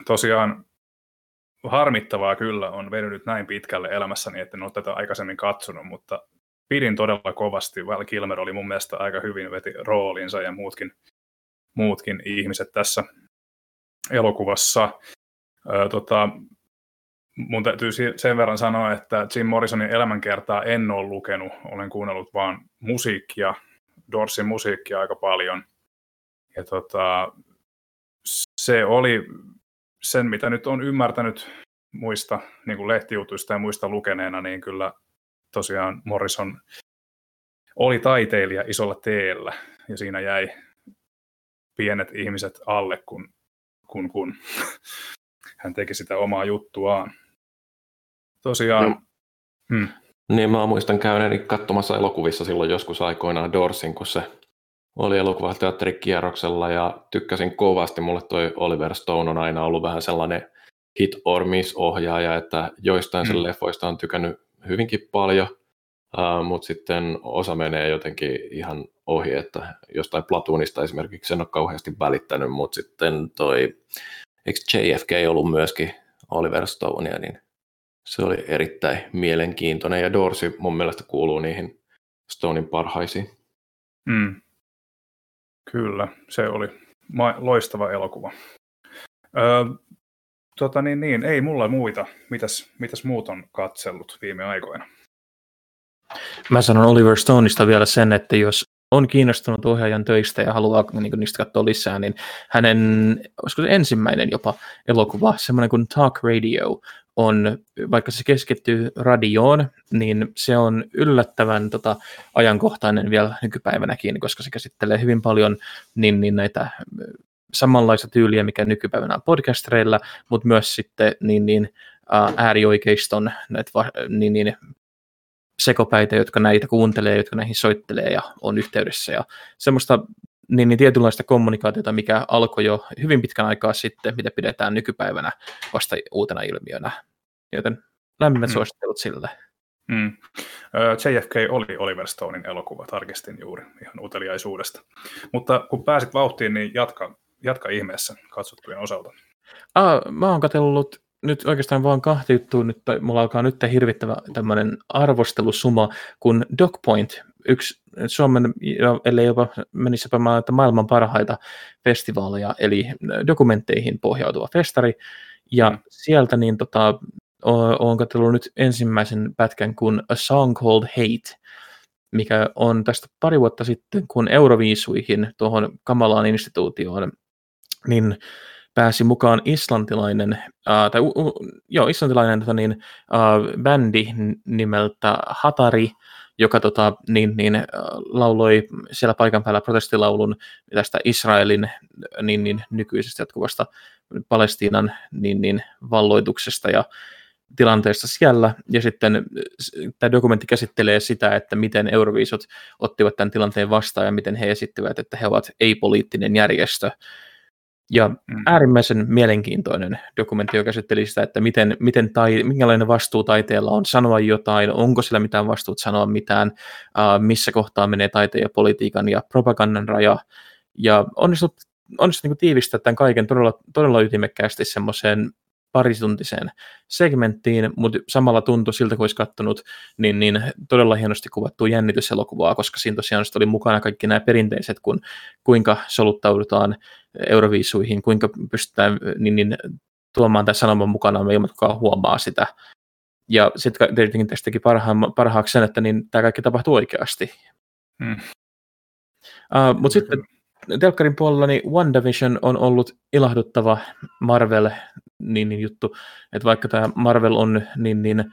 tosiaan harmittavaa kyllä on venynyt näin pitkälle elämässäni, että en ole tätä aikaisemmin katsonut, mutta pidin todella kovasti. Val Kilmer oli mun mielestä aika hyvin veti roolinsa ja muutkin, muutkin ihmiset tässä elokuvassa. Öö, tota, mun täytyy sen verran sanoa, että Jim Morrisonin elämänkertaa en ole lukenut. Olen kuunnellut vaan musiikkia, Dorsin musiikkia aika paljon. Ja tota, se oli sen, mitä nyt on ymmärtänyt muista niin kuin lehtijutuista ja muista lukeneena, niin kyllä tosiaan Morrison oli taiteilija isolla teellä ja siinä jäi pienet ihmiset alle, kun, kun, kun hän teki sitä omaa juttuaan. Tosiaan... No. Hmm. Niin, mä muistan käyneeni katsomassa elokuvissa silloin joskus aikoinaan Dorsin, kun se oli elokuvateatterikierroksella ja tykkäsin kovasti. Mulle toi Oliver Stone on aina ollut vähän sellainen hit or miss ohjaaja, että joistain mm. sen leffoista on tykännyt hyvinkin paljon, uh, mutta sitten osa menee jotenkin ihan ohi, että jostain Platunista esimerkiksi en ole kauheasti välittänyt, mutta sitten toi, eikö JFK ollut myöskin Oliver Stonea, niin se oli erittäin mielenkiintoinen ja Dorsey mun mielestä kuuluu niihin Stonein parhaisiin. Mm. Kyllä, se oli ma- loistava elokuva. Öö, tota niin, niin, ei mulla muita. Mitäs, mitäs muut on katsellut viime aikoina? Mä sanon Oliver Stoneista vielä sen, että jos on kiinnostunut ohjaajan töistä ja haluaa niin niistä katsoa lisää, niin hänen, olisiko se ensimmäinen jopa elokuva, semmoinen kuin Talk Radio, on, vaikka se keskittyy radioon, niin se on yllättävän tota, ajankohtainen vielä nykypäivänäkin, koska se käsittelee hyvin paljon niin, niin näitä samanlaista tyyliä, mikä nykypäivänä on podcastereilla, mutta myös sitten niin, niin, ää, äärioikeiston näitä, niin, niin, sekopäitä, jotka näitä kuuntelee, jotka näihin soittelee ja on yhteydessä. Ja semmoista niin, niin tietynlaista kommunikaatiota, mikä alkoi jo hyvin pitkän aikaa sitten, mitä pidetään nykypäivänä vasta uutena ilmiönä. Joten lämpimät hmm. suosittelut sille. Mm. JFK oli Oliver Stonein elokuva, tarkistin juuri ihan uteliaisuudesta. Mutta kun pääsit vauhtiin, niin jatka, jatka ihmeessä katsottujen osalta. Ah, mä oon katsellut nyt oikeastaan vaan kahti juttua, nyt, mulla alkaa nyt hirvittävä tämmöinen arvostelusuma, kun Dogpoint, yksi Suomen, ellei jopa menisi jopa että maailman parhaita festivaaleja, eli dokumentteihin pohjautuva festari, ja mm. sieltä niin tota, olen katsellut nyt ensimmäisen pätkän kuin A Song Called Hate, mikä on tästä pari vuotta sitten, kun Euroviisuihin tuohon kamalaan instituutioon, niin pääsi mukaan islantilainen, äh, tai uh, joo, islantilainen tota, niin, äh, bändi nimeltä Hatari, joka tota, niin, niin, lauloi siellä paikan päällä protestilaulun tästä Israelin niin, niin, nykyisestä jatkuvasta Palestiinan niin, niin, valloituksesta ja tilanteesta siellä, ja sitten tämä dokumentti käsittelee sitä, että miten Euroviisot ottivat tämän tilanteen vastaan ja miten he esittivät, että he ovat ei-poliittinen järjestö, ja mm. äärimmäisen mielenkiintoinen dokumentti, joka käsitteli sitä, että miten, miten tai, minkälainen vastuu taiteella on sanoa jotain, onko sillä mitään vastuut sanoa mitään, uh, missä kohtaa menee taiteen ja politiikan ja propagandan raja. Ja onnistut, onnistut niin tiivistää tämän kaiken todella, todella ytimekkäästi semmoiseen parituntiseen segmenttiin, mutta samalla tuntui siltä, kun olisi katsonut niin, niin todella hienosti kuvattua jännityselokuvaa, koska siinä tosiaan oli mukana kaikki nämä perinteiset, kun, kuinka soluttaudutaan euroviisuihin, kuinka pystytään niin, niin, tuomaan tämän sanoman mukana, ilman kukaan huomaa sitä. Ja sitten tietenkin tästäkin parhaan, parhaaksi sen, että niin tämä kaikki tapahtuu oikeasti. Hmm. Uh, Mutta sitten telkkarin puolella niin WandaVision on ollut ilahduttava Marvel niin, niin juttu, että vaikka tämä Marvel on niin, niin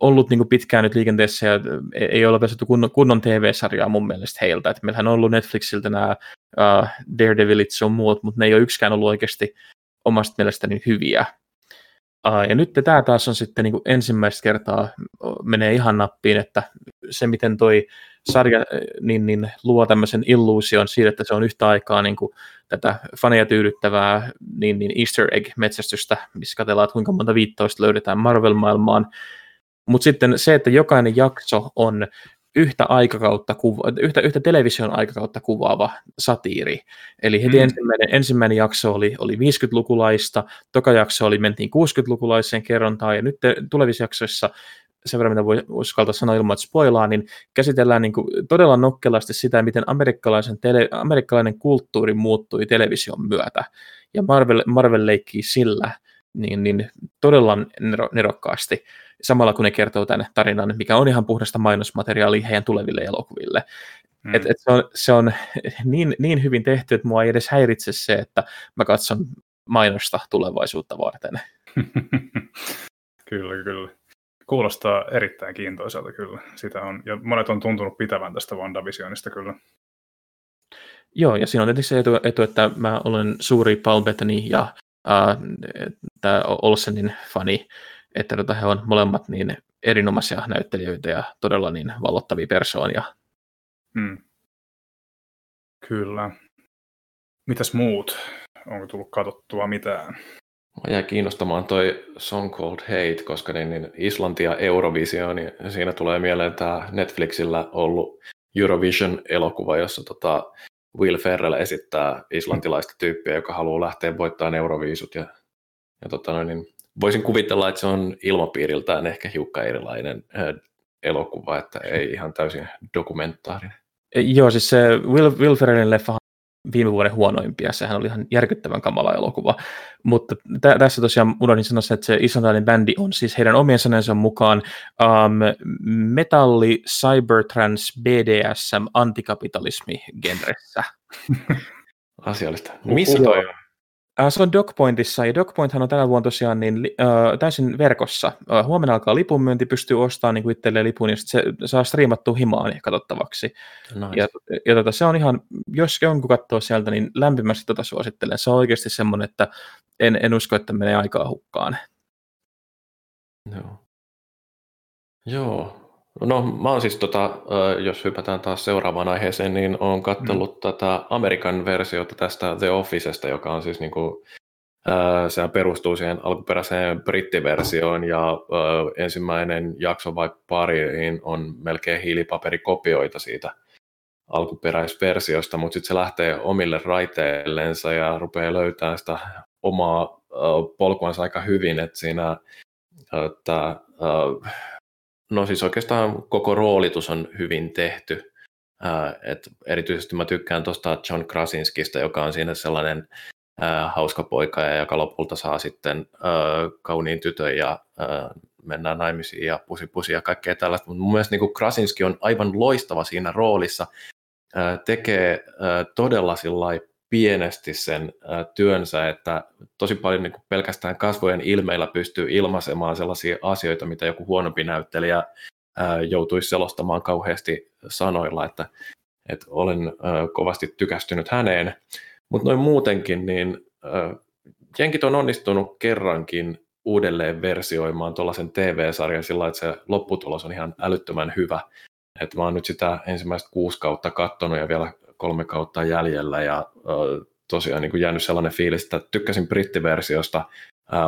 ollut niin kuin pitkään nyt liikenteessä ja ei ole päässyt kunnon, kunnon TV-sarjaa mun mielestä heiltä. että meillähän on ollut Netflixiltä nämä uh, Daredevilit sun muut, mutta ne ei ole yksikään ollut oikeasti omasta mielestäni hyviä. Uh, ja nyt tämä taas on sitten niin kuin ensimmäistä kertaa menee ihan nappiin, että se miten toi sarja niin, niin, luo tämmöisen illuusion siitä, että se on yhtä aikaa niin kuin, tätä faneja tyydyttävää niin, niin Easter egg-metsästystä, missä katsellaan, kuinka monta viittausta löydetään Marvel-maailmaan, mutta sitten se, että jokainen jakso on yhtä aikakautta, kuva, yhtä, yhtä television aikakautta kuvaava satiiri. Eli heti mm. ensimmäinen, ensimmäinen jakso oli, oli 50-lukulaista, toka jakso oli, mentiin 60-lukulaiseen kerrontaan, ja nyt tulevissa jaksoissa sen verran, mitä voi uskaltaa sanoa ilman, että spoilaa, niin käsitellään niin kuin todella nokkelasti sitä, miten amerikkalaisen tele, amerikkalainen kulttuuri muuttui television myötä. Ja Marvel, Marvel leikkii sillä niin, niin todella nerokkaasti samalla kun ne kertoo tämän tarinan, mikä on ihan puhdasta mainosmateriaalia heidän tuleville elokuville. Mm. Et, et se on, se on niin, niin hyvin tehty, että mua ei edes häiritse se, että mä katson mainosta tulevaisuutta varten. kyllä, kyllä. Kuulostaa erittäin kiintoiselta kyllä. Sitä on, ja monet on tuntunut pitävän tästä WandaVisionista kyllä. Joo, ja siinä on tietysti se etu, etu että mä olen suuri Paul Bettany ja äh, Olsenin fani, että tota, he on molemmat niin erinomaisia näyttelijöitä ja todella niin vallottavia persoonia. Hmm. Kyllä. Mitäs muut? Onko tullut katsottua mitään? Mä jäi kiinnostamaan toi Song Called Hate, koska niin, niin Islanti ja Eurovisio, niin siinä tulee mieleen tämä Netflixillä ollut Eurovision-elokuva, jossa tota Will Ferrell esittää islantilaista tyyppiä, joka haluaa lähteä voittamaan Euroviisut. Ja, ja tota, niin voisin kuvitella, että se on ilmapiiriltään ehkä hiukka erilainen elokuva, että ei ihan täysin dokumentaarinen. Joo, siis se Will, Will Ferrellin leffa viime vuoden huonoimpia, sehän oli ihan järkyttävän kamala elokuva, mutta t- tässä tosiaan unohdin sanoa että se islantilainen bändi on siis heidän omien sanansa mukaan um, metalli, cybertrans, BDSM, antikapitalismi genressä. Asiallista. Missä toi on? Äh, se on DocPointissa, ja DocPointhan on tänä vuonna tosiaan niin, äh, täysin verkossa. Äh, huomenna alkaa lipunmyynti, pystyy ostamaan niin itselleen lipun, ja se saa striimattua himaan katsottavaksi. Nice. Ja, ja tota, se on ihan, jos jonkun katsoo sieltä, niin lämpimästi tota suosittelen. Se on oikeasti semmoinen, että en, en usko, että menee aikaa hukkaan. Joo. Joo, No mä oon siis, tota, jos hypätään taas seuraavaan aiheeseen, niin oon katsellut mm. tätä Amerikan versiota tästä The Officesta, joka on siis niinku, sehän perustuu siihen alkuperäiseen brittiversioon ja ensimmäinen jakso vai pariin on melkein hiilipaperikopioita siitä alkuperäisversiosta, mutta sitten se lähtee omille raiteillensa ja rupeaa löytämään sitä omaa polkuansa aika hyvin, että siinä että, no siis oikeastaan koko roolitus on hyvin tehty. Et erityisesti mä tykkään tuosta John Krasinskista, joka on siinä sellainen hauska poika ja joka lopulta saa sitten kauniin tytön ja mennään naimisiin ja pusi pusi ja kaikkea tällaista. Mutta mun mielestä niin Krasinski on aivan loistava siinä roolissa, tekee todella pienesti sen työnsä, että tosi paljon niin pelkästään kasvojen ilmeillä pystyy ilmaisemaan sellaisia asioita, mitä joku huonompi näyttelijä joutuisi selostamaan kauheasti sanoilla, että, että olen kovasti tykästynyt häneen. Mutta noin muutenkin, niin jenkit on onnistunut kerrankin uudelleen versioimaan tuollaisen TV-sarjan sillä että se lopputulos on ihan älyttömän hyvä. Et mä oon nyt sitä ensimmäistä kuusi kautta kattonut ja vielä kolme kautta jäljellä ja tosiaan niin kuin jäänyt sellainen fiilis, että tykkäsin brittiversiosta,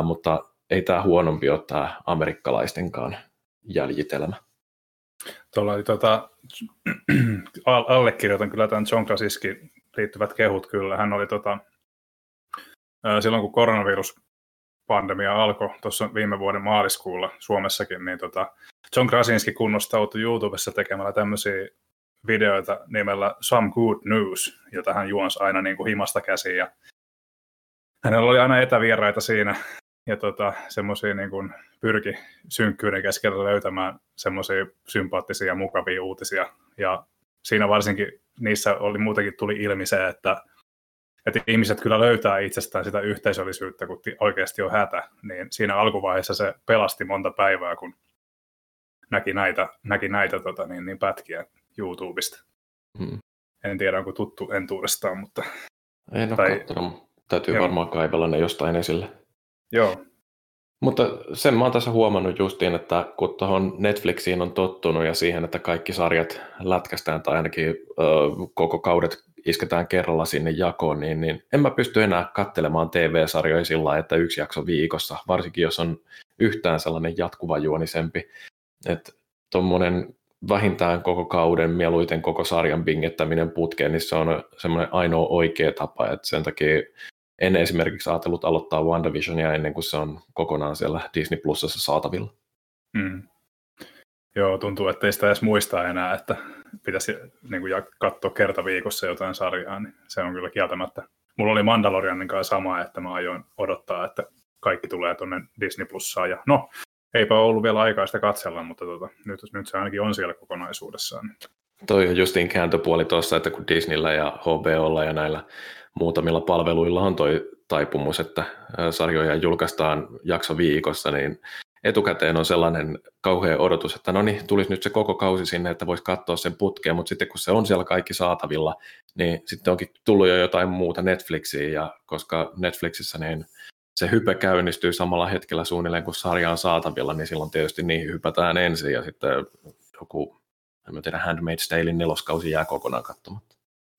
mutta ei tämä huonompi ole tämä amerikkalaistenkaan jäljitelmä. Tuolla oli tota, allekirjoitan kyllä tämän John Krasinski liittyvät kehut kyllä. Hän oli tota, silloin kun koronaviruspandemia alkoi tuossa viime vuoden maaliskuulla Suomessakin, niin tota, John Krasinski kunnostautui YouTubessa tekemällä tämmöisiä videoita nimellä Some Good News, jota hän juonsi aina niin kuin himasta käsiin. Ja hänellä oli aina etävieraita siinä ja tota, semmoisia niin kuin pyrki synkkyyden keskellä löytämään semmoisia sympaattisia ja mukavia uutisia. Ja siinä varsinkin niissä oli muutenkin tuli ilmi se, että, että ihmiset kyllä löytää itsestään sitä yhteisöllisyyttä, kun oikeasti on hätä. Niin siinä alkuvaiheessa se pelasti monta päivää, kun näki näitä, näki näitä tota, niin, niin pätkiä YouTubesta. Hmm. En tiedä, onko tuttu entuudestaan, mutta... En ole tai... katsonut. Täytyy Joo. varmaan kaivella ne jostain esille. Joo, mutta sen mä oon tässä huomannut justiin, että kun tuohon Netflixiin on tottunut ja siihen, että kaikki sarjat lätkästään tai ainakin ö, koko kaudet isketään kerralla sinne jakoon, niin, niin en mä pysty enää kattelemaan TV-sarjoja sillä että yksi jakso viikossa, varsinkin jos on yhtään sellainen jatkuva juonisempi. Että tuommoinen vähintään koko kauden, mieluiten koko sarjan bingettäminen putkeen, niin se on semmoinen ainoa oikea tapa, että sen takia en esimerkiksi ajatellut aloittaa WandaVisionia ennen kuin se on kokonaan siellä Disney Plusassa saatavilla. Mm. Joo, tuntuu, että ei sitä edes muista enää, että pitäisi niin kuin, katsoa kerta viikossa jotain sarjaa, niin se on kyllä kieltämättä. Mulla oli Mandalorianin kanssa sama, että mä ajoin odottaa, että kaikki tulee tuonne Disney Plussaan. Ja no, eipä ollut vielä aikaa sitä katsella, mutta tota, nyt, nyt se ainakin on siellä kokonaisuudessaan. Toi on justiin kääntöpuoli tuossa, että kun Disneyllä ja HBOlla ja näillä muutamilla palveluilla on toi taipumus, että sarjoja julkaistaan jakso viikossa, niin etukäteen on sellainen kauhea odotus, että no niin, tulisi nyt se koko kausi sinne, että voisi katsoa sen putkeen, mutta sitten kun se on siellä kaikki saatavilla, niin sitten onkin tullut jo jotain muuta Netflixiin, ja koska Netflixissä niin se hype käynnistyy samalla hetkellä suunnilleen, kun sarja on saatavilla, niin silloin tietysti niin hypätään ensin, ja sitten joku, en tiedä, Handmaid's Talein neloskausi jää kokonaan katsomatta.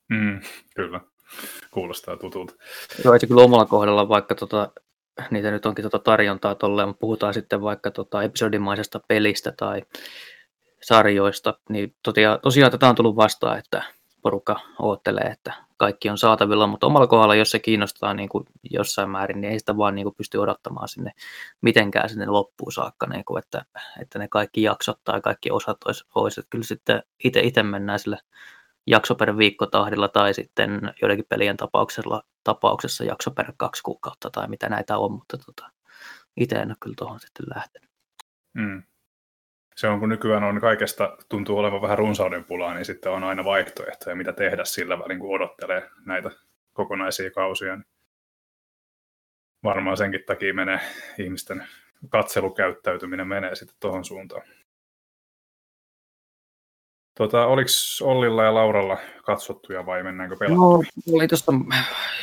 Mm, kyllä. Kuulostaa tutulta. Joo, se kyllä omalla kohdalla, vaikka tota, niitä nyt onkin tota tarjontaa tolleen, mutta puhutaan sitten vaikka tota episodimaisesta pelistä tai sarjoista, niin totia, tosiaan tätä on tullut vastaan, että porukka oottelee, että kaikki on saatavilla, mutta omalla kohdalla, jos se kiinnostaa niin kuin jossain määrin, niin ei sitä vaan niin kuin pysty odottamaan sinne mitenkään sinne loppuun saakka, niin kuin, että, että ne kaikki jaksot tai kaikki osat olisi, olisi. Että kyllä sitten itse, itse mennään sille jakso per viikko tahdilla tai sitten joidenkin pelien tapauksessa, tapauksessa jakso per kaksi kuukautta tai mitä näitä on, mutta tota, itse en ole kyllä tuohon sitten lähtenyt. Mm. Se on, kun nykyään on kaikesta, tuntuu olevan vähän runsauden pulaa, niin sitten on aina vaihtoehtoja, mitä tehdä sillä välin, kun odottelee näitä kokonaisia kausia. Niin varmaan senkin takia menee ihmisten katselukäyttäytyminen menee sitten tuohon suuntaan. Tota, oliko Ollilla ja Lauralla katsottuja vai mennäänkö pelaamaan? No, oli tuosta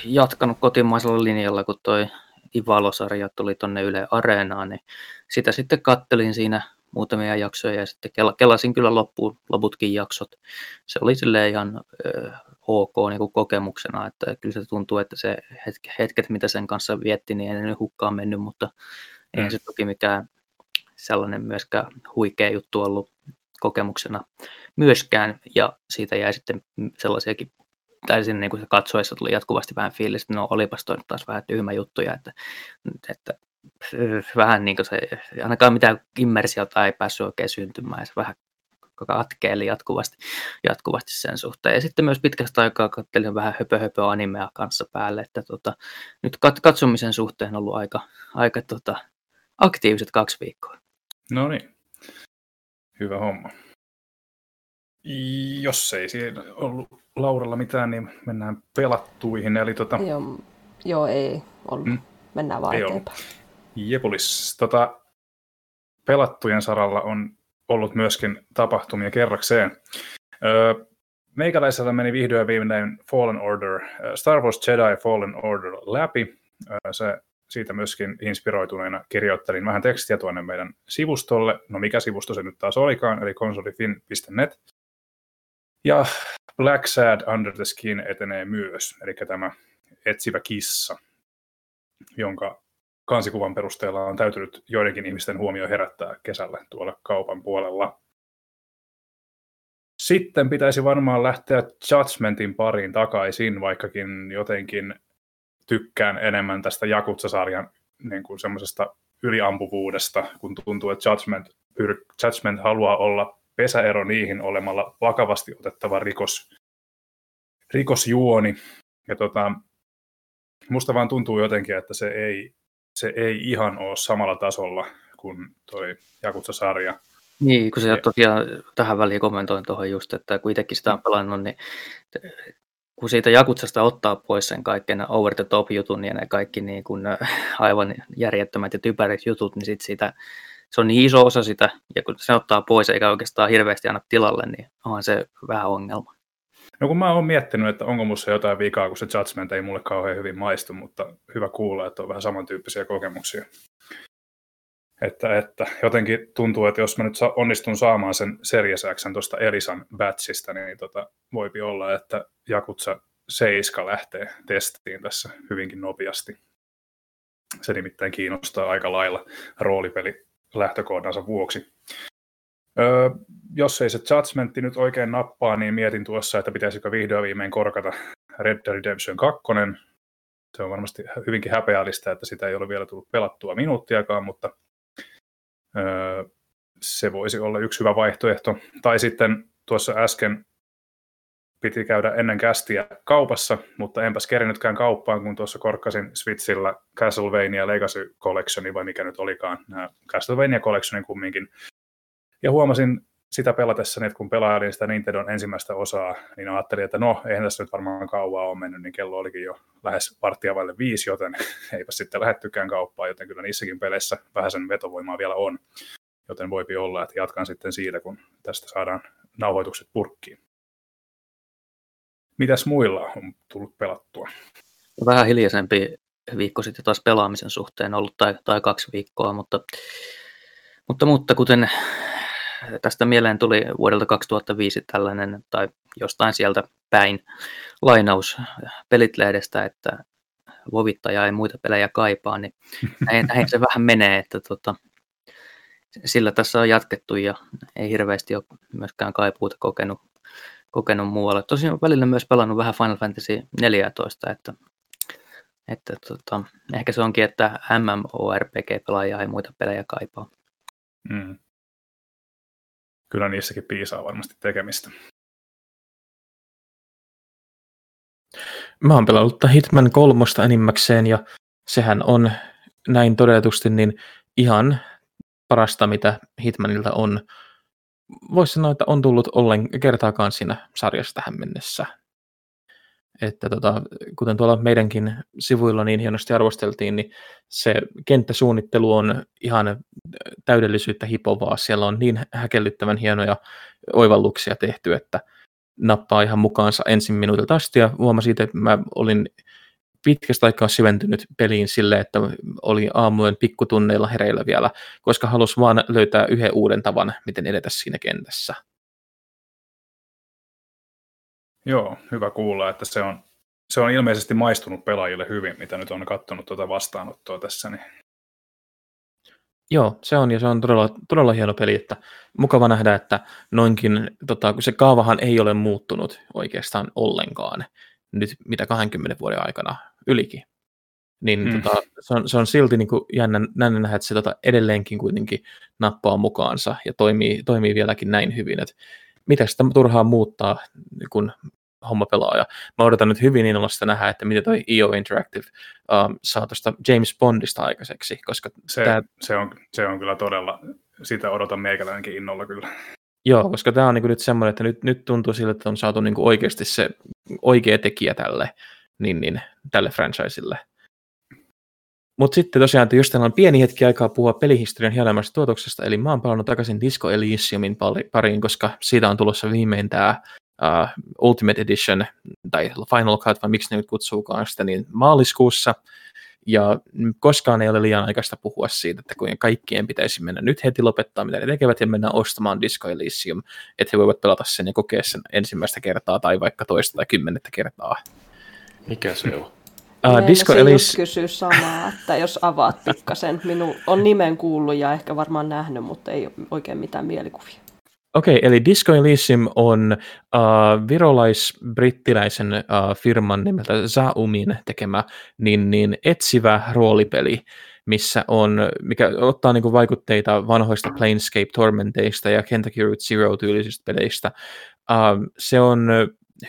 jatkanut kotimaisella linjalla, kun toi Ivalo-sarja tuli tuonne Yle Areenaan, niin sitä sitten kattelin siinä muutamia jaksoja ja sitten kelasin kyllä loppuun loputkin jaksot. Se oli sille ihan ö, ok niin kuin kokemuksena, että kyllä se tuntuu, että se hetke, hetket, mitä sen kanssa vietti, niin ei ne hukkaan mennyt, mutta mm. ei se toki mikään sellainen myöskään huikea juttu ollut kokemuksena myöskään, ja siitä jäi sitten sellaisiakin täysin niin kuin se katsoessa tuli jatkuvasti vähän fiilis, että no olipas toi taas vähän tyhmä juttuja, että, että vähän niin kuin se, ainakaan mitään immersiota ei päässyt oikein syntymään, ja se vähän katkeeli jatkuvasti, jatkuvasti sen suhteen. Ja sitten myös pitkästä aikaa katselin vähän höpö, höpö animea kanssa päälle, että tota, nyt kat- katsomisen suhteen on ollut aika, aika tota, aktiiviset kaksi viikkoa. No niin, hyvä homma. Jos ei siinä ollut Lauralla mitään, niin mennään pelattuihin. Eli tota... joo, joo, ei ollut. Hmm? Mennään vaan ei eteenpäin. Ollut. Jepulis. Tota, pelattujen saralla on ollut myöskin tapahtumia kerrakseen. Öö, meikäläisellä meni vihdoin viimeinen Fallen Order, Star Wars Jedi Fallen Order läpi. Öö, se siitä myöskin inspiroituneena kirjoittelin vähän tekstiä tuonne meidän sivustolle. No mikä sivusto se nyt taas olikaan, eli konsolifin.net. Ja Black Sad Under the Skin etenee myös, eli tämä etsivä kissa, jonka kansikuvan perusteella on täytynyt joidenkin ihmisten huomio herättää kesällä tuolla kaupan puolella. Sitten pitäisi varmaan lähteä Judgmentin pariin takaisin, vaikkakin jotenkin tykkään enemmän tästä Jakutsa-sarjan niin kuin semmoisesta yliampuvuudesta, kun tuntuu, että Judgment, Judgment haluaa olla pesäero niihin olemalla vakavasti otettava rikos, rikosjuoni. Ja tota, musta vaan tuntuu jotenkin, että se ei, se ei ihan ole samalla tasolla kuin toi Jakutsa-sarja. Niin, kun se ja... tosiaan tähän väliin kommentoin tuohon just, että kun itsekin sitä on pelannut, niin kun siitä Jakutsasta ottaa pois sen kaiken over the top jutun ja ne kaikki niin kuin aivan järjettömät ja typerät jutut, niin sit siitä, se on niin iso osa sitä, ja kun se ottaa pois eikä oikeastaan hirveästi anna tilalle, niin onhan se vähän ongelma. No kun mä oon miettinyt, että onko musta jotain vikaa, kun se Judgment ei mulle kauhean hyvin maistu, mutta hyvä kuulla, että on vähän samantyyppisiä kokemuksia. Että, että jotenkin tuntuu, että jos mä nyt onnistun saamaan sen X tuosta Elisan batchista, niin tota, voipi olla, että Jakutsa 7 lähtee testiin tässä hyvinkin nopeasti. Se nimittäin kiinnostaa aika lailla roolipeli lähtökohdansa vuoksi. Öö, jos ei se Judgmentti nyt oikein nappaa, niin mietin tuossa, että pitäisikö vihdoin viimein korkata Red Dead Redemption 2. Se on varmasti hyvinkin häpeällistä, että sitä ei ole vielä tullut pelattua minuuttiakaan, mutta öö, se voisi olla yksi hyvä vaihtoehto. Tai sitten tuossa äsken piti käydä ennen kästiä kaupassa, mutta enpäs kerinytkään kauppaan, kun tuossa korkkasin Switchillä Castlevania Legacy Collectioni, vai mikä nyt olikaan, nämä Castlevania Collectionin kumminkin ja huomasin sitä pelatessa, että kun pelailin sitä Nintendon ensimmäistä osaa, niin ajattelin, että no, eihän tässä nyt varmaan kauaa ole mennyt, niin kello olikin jo lähes varttia vaille viisi, joten eipä sitten lähettykään kauppaan, joten kyllä niissäkin peleissä vähän sen vetovoimaa vielä on. Joten voipi olla, että jatkan sitten siitä, kun tästä saadaan nauhoitukset purkkiin. Mitäs muilla on tullut pelattua? Vähän hiljaisempi viikko sitten taas pelaamisen suhteen ollut tai, tai kaksi viikkoa, mutta, mutta, mutta kuten tästä mieleen tuli vuodelta 2005 tällainen, tai jostain sieltä päin, lainaus Pelit-lehdestä, että vovittaja ei muita pelejä kaipaa, niin näin, näin se vähän menee, että tota, sillä tässä on jatkettu ja ei hirveästi ole myöskään kaipuuta kokenut, kokenut muualle. Tosiaan välillä myös pelannut vähän Final Fantasy 14, että, että tota, ehkä se onkin, että MMORPG-pelaajia ei muita pelejä kaipaa. Mm kyllä niissäkin piisaa varmasti tekemistä. Mä oon pelannut Hitman kolmosta enimmäkseen ja sehän on näin todetusti niin ihan parasta, mitä Hitmanilta on. Voisi sanoa, että on tullut ollen kertaakaan siinä sarjassa tähän mennessä että tota, kuten tuolla meidänkin sivuilla niin hienosti arvosteltiin, niin se kenttäsuunnittelu on ihan täydellisyyttä hipovaa. Siellä on niin häkellyttävän hienoja oivalluksia tehty, että nappaa ihan mukaansa ensin minuutilta asti ja huomasin, että mä olin pitkästä aikaa syventynyt peliin sille, että oli aamujen pikkutunneilla hereillä vielä, koska halusi vaan löytää yhden uuden tavan, miten edetä siinä kentässä. Joo, hyvä kuulla, että se on, se on ilmeisesti maistunut pelaajille hyvin, mitä nyt on katsonut tuota vastaanottoa tässä. Niin. Joo, se on ja se on todella, todella hieno peli, että mukava nähdä, että noinkin, tota, kun se kaavahan ei ole muuttunut oikeastaan ollenkaan nyt mitä 20 vuoden aikana ylikin, niin mm. tota, se, on, se on silti niin kuin jännä, jännä nähdä, että se tota, edelleenkin kuitenkin nappaa mukaansa ja toimii, toimii vieläkin näin hyvin, että mitä sitä turhaa muuttaa, kun homma pelaa. Ja mä odotan nyt hyvin innolla nähdä, että miten toi EO Interactive um, saa tuosta James Bondista aikaiseksi, koska se, tää... se, on, se on kyllä todella, sitä odotan meikäläinenkin innolla kyllä. Joo, koska tämä on niinku nyt semmoinen, että nyt, nyt tuntuu sille, että on saatu niinku oikeasti se oikea tekijä tälle, niin, niin, tälle franchiselle. Mutta sitten tosiaan, että jos on pieni hetki aikaa puhua pelihistorian hienoimmasta tuotoksesta, eli mä oon palannut takaisin Disco Elysiumin pariin, koska siitä on tulossa viimein tämä uh, Ultimate Edition, tai Final Cut, vai miksi ne nyt kutsuukaan sitä, niin maaliskuussa. Ja koskaan ei ole liian aikaista puhua siitä, että kuinka kaikkien pitäisi mennä nyt heti lopettaa, mitä ne tekevät, ja mennä ostamaan Disco Elysium, että he voivat pelata sen ja kokea sen ensimmäistä kertaa, tai vaikka toista tai kymmenettä kertaa. Mikä se on? Uh, Disco Elis... kysyä samaa, että jos avaat pikkasen. Minun on nimen kuullut ja ehkä varmaan nähnyt, mutta ei oikein mitään mielikuvia. Okei, eli Disco Elysium on uh, virolais-brittiläisen uh, firman nimeltä Zaumin tekemä niin, niin etsivä roolipeli, missä on, mikä ottaa niin kuin, vaikutteita vanhoista Planescape Tormenteista ja Kentucky Route Zero-tyylisistä peleistä. Uh, se on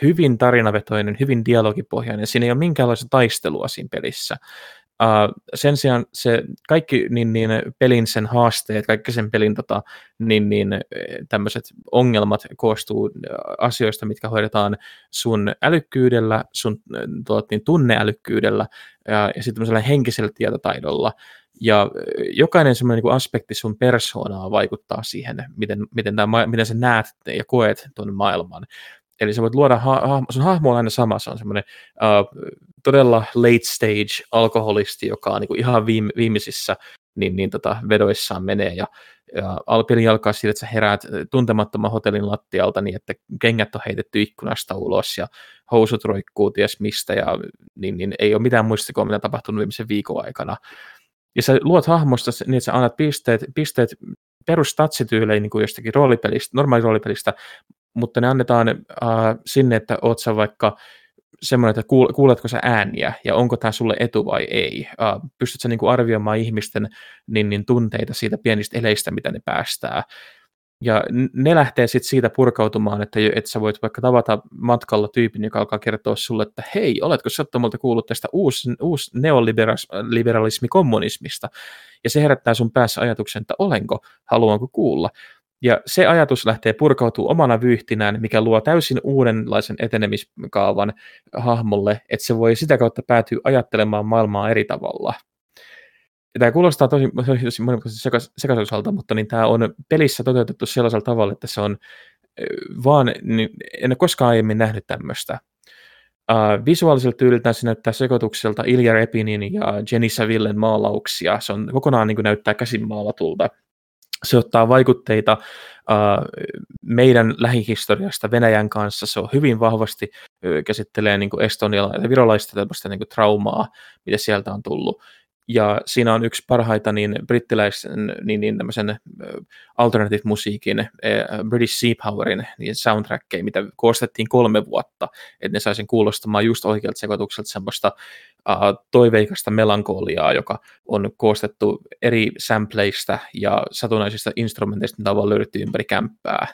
hyvin tarinavetoinen, hyvin dialogipohjainen, siinä ei ole minkäänlaista taistelua siinä pelissä. Uh, sen sijaan se kaikki niin, niin, pelin sen haasteet, kaikki sen pelin tota, niin, niin, tämmöiset ongelmat koostuu asioista, mitkä hoidetaan sun älykkyydellä, sun tuot, niin, tunneälykkyydellä ja, ja sitten henkisellä tietotaidolla. Ja jokainen semmoinen niin aspekti sun persoonaa vaikuttaa siihen, miten, miten, tämä, miten sä näet ja koet tuon maailman. Eli sä voit luoda, ha- ha- sun hahmo on aina sama, se on semmoinen uh, todella late stage alkoholisti, joka on niin kuin ihan viime, viimeisissä niin, niin tota, vedoissaan menee ja, ja peli alkaa siitä, että sä heräät tuntemattoman hotellin lattialta niin, että kengät on heitetty ikkunasta ulos ja housut roikkuu ties mistä ja niin, niin ei ole mitään muistikoa, mitä tapahtunut viimeisen viikon aikana. Ja sä luot hahmosta niin, että sä annat pisteet, pisteet perustatsityyleihin niin kuin jostakin roolipelistä, normaali roolipelistä, mutta ne annetaan äh, sinne, että oot sä vaikka semmoinen, että kuuletko sä ääniä ja onko tämä sulle etu vai ei. Uh, pystytkö sä niinku arvioimaan ihmisten niin, niin tunteita siitä pienistä eleistä, mitä ne päästää. Ja ne lähtee sitten siitä purkautumaan, että, että sä voit vaikka tavata matkalla tyypin, joka alkaa kertoa sulle, että hei, oletko sattumalta kuullut tästä uusi, uusi neoliberalismi kommunismista? Ja se herättää sun päässä ajatuksen, että olenko, haluanko kuulla. Ja se ajatus lähtee purkautuu omana vyyhtinään, mikä luo täysin uudenlaisen etenemiskaavan hahmolle, että se voi sitä kautta päätyä ajattelemaan maailmaa eri tavalla. Ja tämä kuulostaa tosi, tosi monimutkaisesti sekaisuusalta, mutta niin tämä on pelissä toteutettu sellaisella tavalla, että se on vaan, niin en ole koskaan aiemmin nähnyt tämmöistä. Uh, visuaaliselta tyyliltään se näyttää sekoitukselta Ilja Repinin ja Jenny Savillen maalauksia. Se on kokonaan niin kuin näyttää käsin maalatulta se ottaa vaikutteita meidän lähihistoriasta Venäjän kanssa. Se on hyvin vahvasti käsittelee niin Estonialla ja virolaista tällaista niin traumaa, mitä sieltä on tullut ja siinä on yksi parhaita niin brittiläisen niin, niin tämmöisen alternative-musiikin, British Sea Powerin niin soundtrackeja, mitä koostettiin kolme vuotta, että ne sai sen kuulostamaan just oikealta sekoitukselta semmoista toiveikasta melankoliaa, joka on koostettu eri sampleista ja satunnaisista instrumenteista, mitä on löydetty ympäri kämppää.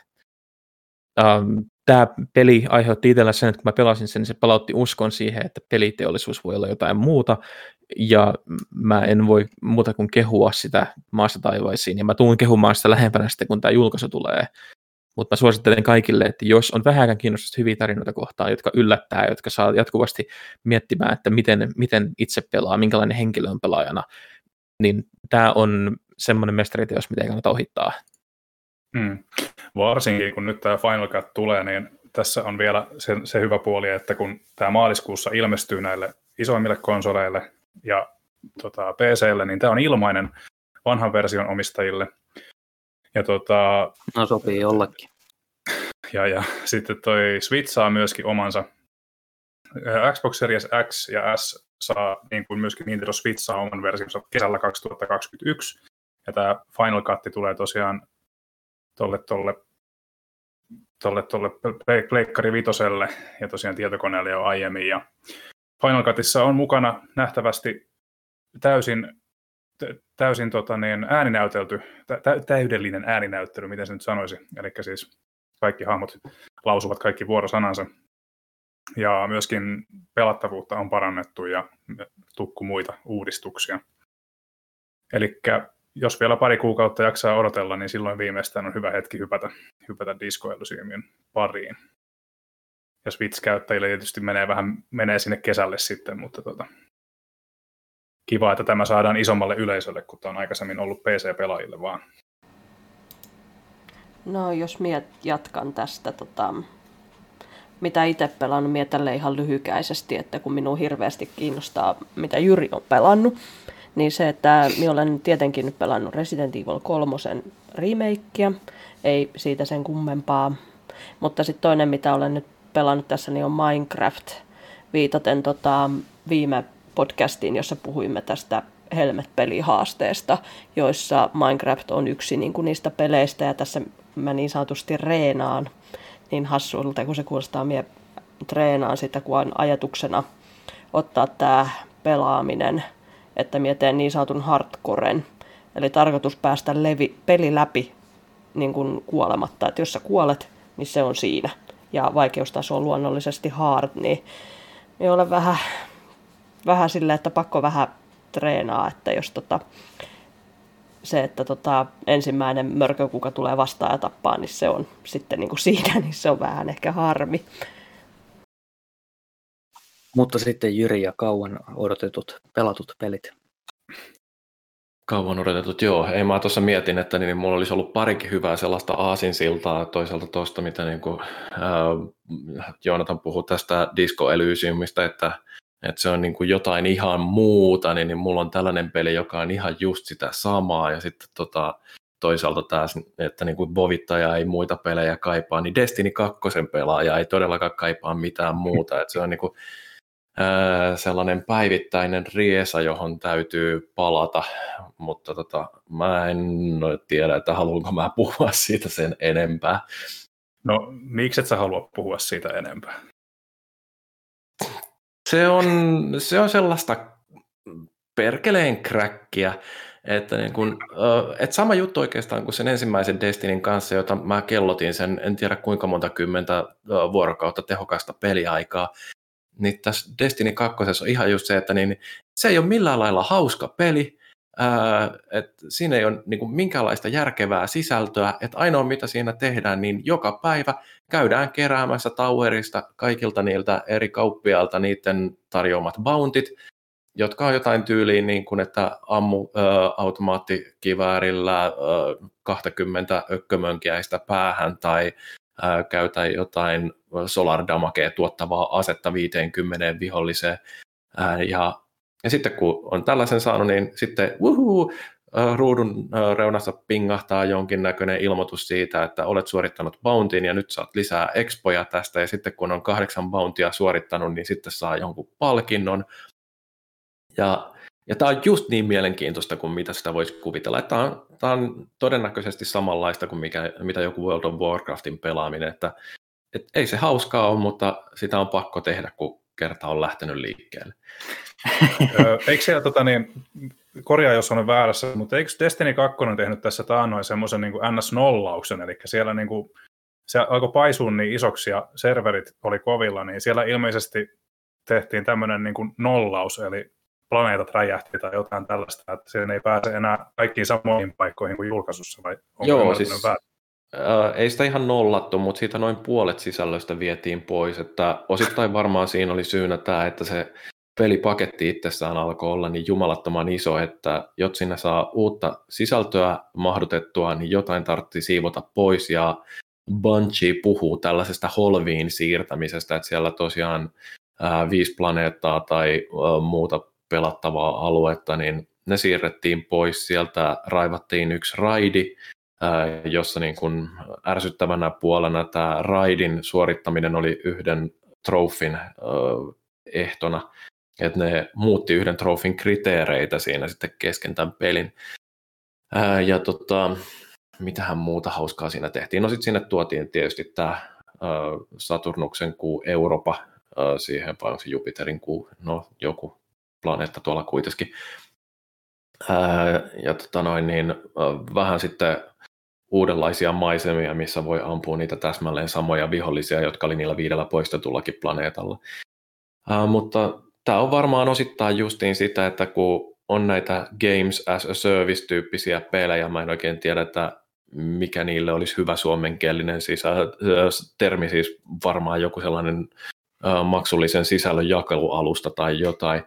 Um, tämä peli aiheutti itsellä sen, että kun mä pelasin sen, niin se palautti uskon siihen, että peliteollisuus voi olla jotain muuta, ja mä en voi muuta kuin kehua sitä maasta taivaisiin, ja mä tuun kehumaan sitä lähempänä sitten, kun tämä julkaisu tulee. Mutta mä suosittelen kaikille, että jos on vähänkään kiinnostusta hyviä tarinoita kohtaan, jotka yllättää, jotka saa jatkuvasti miettimään, että miten, miten itse pelaa, minkälainen henkilö on pelaajana, niin tämä on semmoinen mestariteos, mitä ei kannata ohittaa. Hmm. Varsinkin kun nyt tämä Final Cut tulee, niin tässä on vielä se, se hyvä puoli, että kun tämä maaliskuussa ilmestyy näille isoimmille konsoleille ja tota, PClle, niin tämä on ilmainen vanhan version omistajille. Ja tota, no sopii jollakin. Ja, ja sitten toi Switch saa myöskin omansa. Xbox Series X ja S saa, niin kuin myöskin Nintendo Switch saa oman versionsa kesällä 2021. Ja tämä Final Cut tulee tosiaan tolle, tolle, tolle, tolle Pleikkari Vitoselle ja tosiaan tietokoneelle jo aiemmin. Ja Final Cutissa on mukana nähtävästi täysin, täysin tota niin, ääninäytelty, tä, täydellinen ääninäyttely, miten se nyt sanoisi. Eli siis kaikki hahmot lausuvat kaikki vuorosanansa. Ja myöskin pelattavuutta on parannettu ja tukku muita uudistuksia. Eli jos vielä pari kuukautta jaksaa odotella, niin silloin viimeistään on hyvä hetki hypätä, hypätä Disco Elysiumin pariin. Ja Switch-käyttäjille tietysti menee vähän menee sinne kesälle sitten, mutta tota, kiva, että tämä saadaan isommalle yleisölle, kun tämä on aikaisemmin ollut PC-pelaajille vaan. No jos miet jatkan tästä, tota, mitä itse pelannut, miet tälle ihan lyhykäisesti, että kun minua hirveästi kiinnostaa, mitä Jyri on pelannut, niin se, että minä olen tietenkin nyt pelannut Resident Evil 3 remakea, ei siitä sen kummempaa, mutta sitten toinen, mitä olen nyt pelannut tässä, niin on Minecraft, viitaten tota, viime podcastiin, jossa puhuimme tästä Helmet-pelihaasteesta, joissa Minecraft on yksi niin kuin niistä peleistä, ja tässä mä niin sanotusti reenaan niin hassuilta, kun se kuulostaa mie treenaan sitä, kun on ajatuksena ottaa tämä pelaaminen, että mie teen niin sanotun hardcoren, eli tarkoitus päästä levi, peli läpi niin kuin kuolematta, että jos sä kuolet, niin se on siinä. Ja vaikeustaso on luonnollisesti hard, niin me olen vähän, vähän silleen, että pakko vähän treenaa, että jos tota, se, että tota, ensimmäinen mörkö, kuka tulee vastaan ja tappaa, niin se on sitten niin kuin siinä, niin se on vähän ehkä harmi. Mutta sitten Jyri ja kauan odotetut pelatut pelit. Kauan odotetut, joo. Ei mä tuossa mietin, että niin, mulla olisi ollut parikin hyvää sellaista aasinsiltaa toisaalta tuosta, mitä niin kuin, äh, Joonatan puhui tästä Disco Elysiumista, että että se on niin kuin jotain ihan muuta, niin, niin mulla on tällainen peli, joka on ihan just sitä samaa, ja sitten tota, toisaalta taas, että niin kuin Bovittaja ei muita pelejä kaipaa, niin Destiny 2 pelaaja ei todellakaan kaipaa mitään muuta, että se on niin kuin, ää, sellainen päivittäinen riesa, johon täytyy palata, mutta tota, mä en tiedä, että haluanko mä puhua siitä sen enempää. No, miksi et sä halua puhua siitä enempää? Se on, se on sellaista perkeleen kräkkiä, että niin kun, et sama juttu oikeastaan kuin sen ensimmäisen Destinin kanssa, jota mä kellotin sen, en tiedä kuinka monta kymmentä vuorokautta tehokasta peliaikaa, niin tässä Destiny 2 on ihan just se, että niin, se ei ole millään lailla hauska peli, että siinä ei ole niin kuin minkäänlaista järkevää sisältöä, että ainoa mitä siinä tehdään, niin joka päivä käydään keräämässä Towerista kaikilta niiltä eri kauppialta niiden tarjoamat bountit, jotka on jotain tyyliin niin kuin, että ammu ö, automaattikiväärillä ö, 20 ökkömönkiäistä päähän tai ö, käytä jotain solar damakea tuottavaa asetta 50 viholliseen. Ö, ja ja sitten kun on tällaisen saanut, niin sitten wuhuu, ruudun reunassa pingahtaa jonkinnäköinen ilmoitus siitä, että olet suorittanut bountin ja nyt saat lisää expoja tästä. Ja sitten kun on kahdeksan bountia suorittanut, niin sitten saa jonkun palkinnon. Ja, ja tämä on just niin mielenkiintoista kuin mitä sitä voisi kuvitella. Tämä on, on todennäköisesti samanlaista kuin mikä, mitä joku World of Warcraftin pelaaminen, että et ei se hauskaa ole, mutta sitä on pakko tehdä, kun kerta on lähtenyt liikkeelle. eikö siellä, tota, niin, korjaa jos olen väärässä, mutta eikö Destiny 2 tehnyt tässä taannoin semmoisen niin NS-nollauksen, eli siellä niin kuin, se alkoi paisua niin isoksi ja serverit oli kovilla, niin siellä ilmeisesti tehtiin tämmöinen niin kuin nollaus, eli planeetat räjähti tai jotain tällaista, että sen ei pääse enää kaikkiin samoihin paikkoihin kuin julkaisussa, vai onko Joo, siis ei sitä ihan nollattu, mutta siitä noin puolet sisällöstä vietiin pois, että osittain varmaan siinä oli syynä tämä, että se pelipaketti itsessään alkoi olla niin jumalattoman iso, että jos sinne saa uutta sisältöä mahdutettua, niin jotain tarvitsi siivota pois ja Bungie puhuu tällaisesta holviin siirtämisestä, että siellä tosiaan ää, viisi planeettaa tai ää, muuta pelattavaa aluetta, niin ne siirrettiin pois. Sieltä raivattiin yksi raidi, jossa niin kuin ärsyttävänä puolena tämä raidin suorittaminen oli yhden trofin ehtona, että ne muutti yhden trofin kriteereitä siinä sitten kesken tämän pelin. Ja tota, mitähän muuta hauskaa siinä tehtiin? No sitten sinne tuotiin tietysti tämä Saturnuksen kuu Europa, siihen vai onko se Jupiterin kuu, no joku planeetta tuolla kuitenkin. Ja tota noin, niin vähän sitten uudenlaisia maisemia, missä voi ampua niitä täsmälleen samoja vihollisia, jotka oli niillä viidellä poistetullakin planeetalla. Uh, mutta tämä on varmaan osittain justiin sitä, että kun on näitä Games as a Service-tyyppisiä pelejä, mä en oikein tiedä, että mikä niille olisi hyvä suomenkielinen sisä, termi, siis varmaan joku sellainen uh, maksullisen sisällön jakelualusta tai jotain,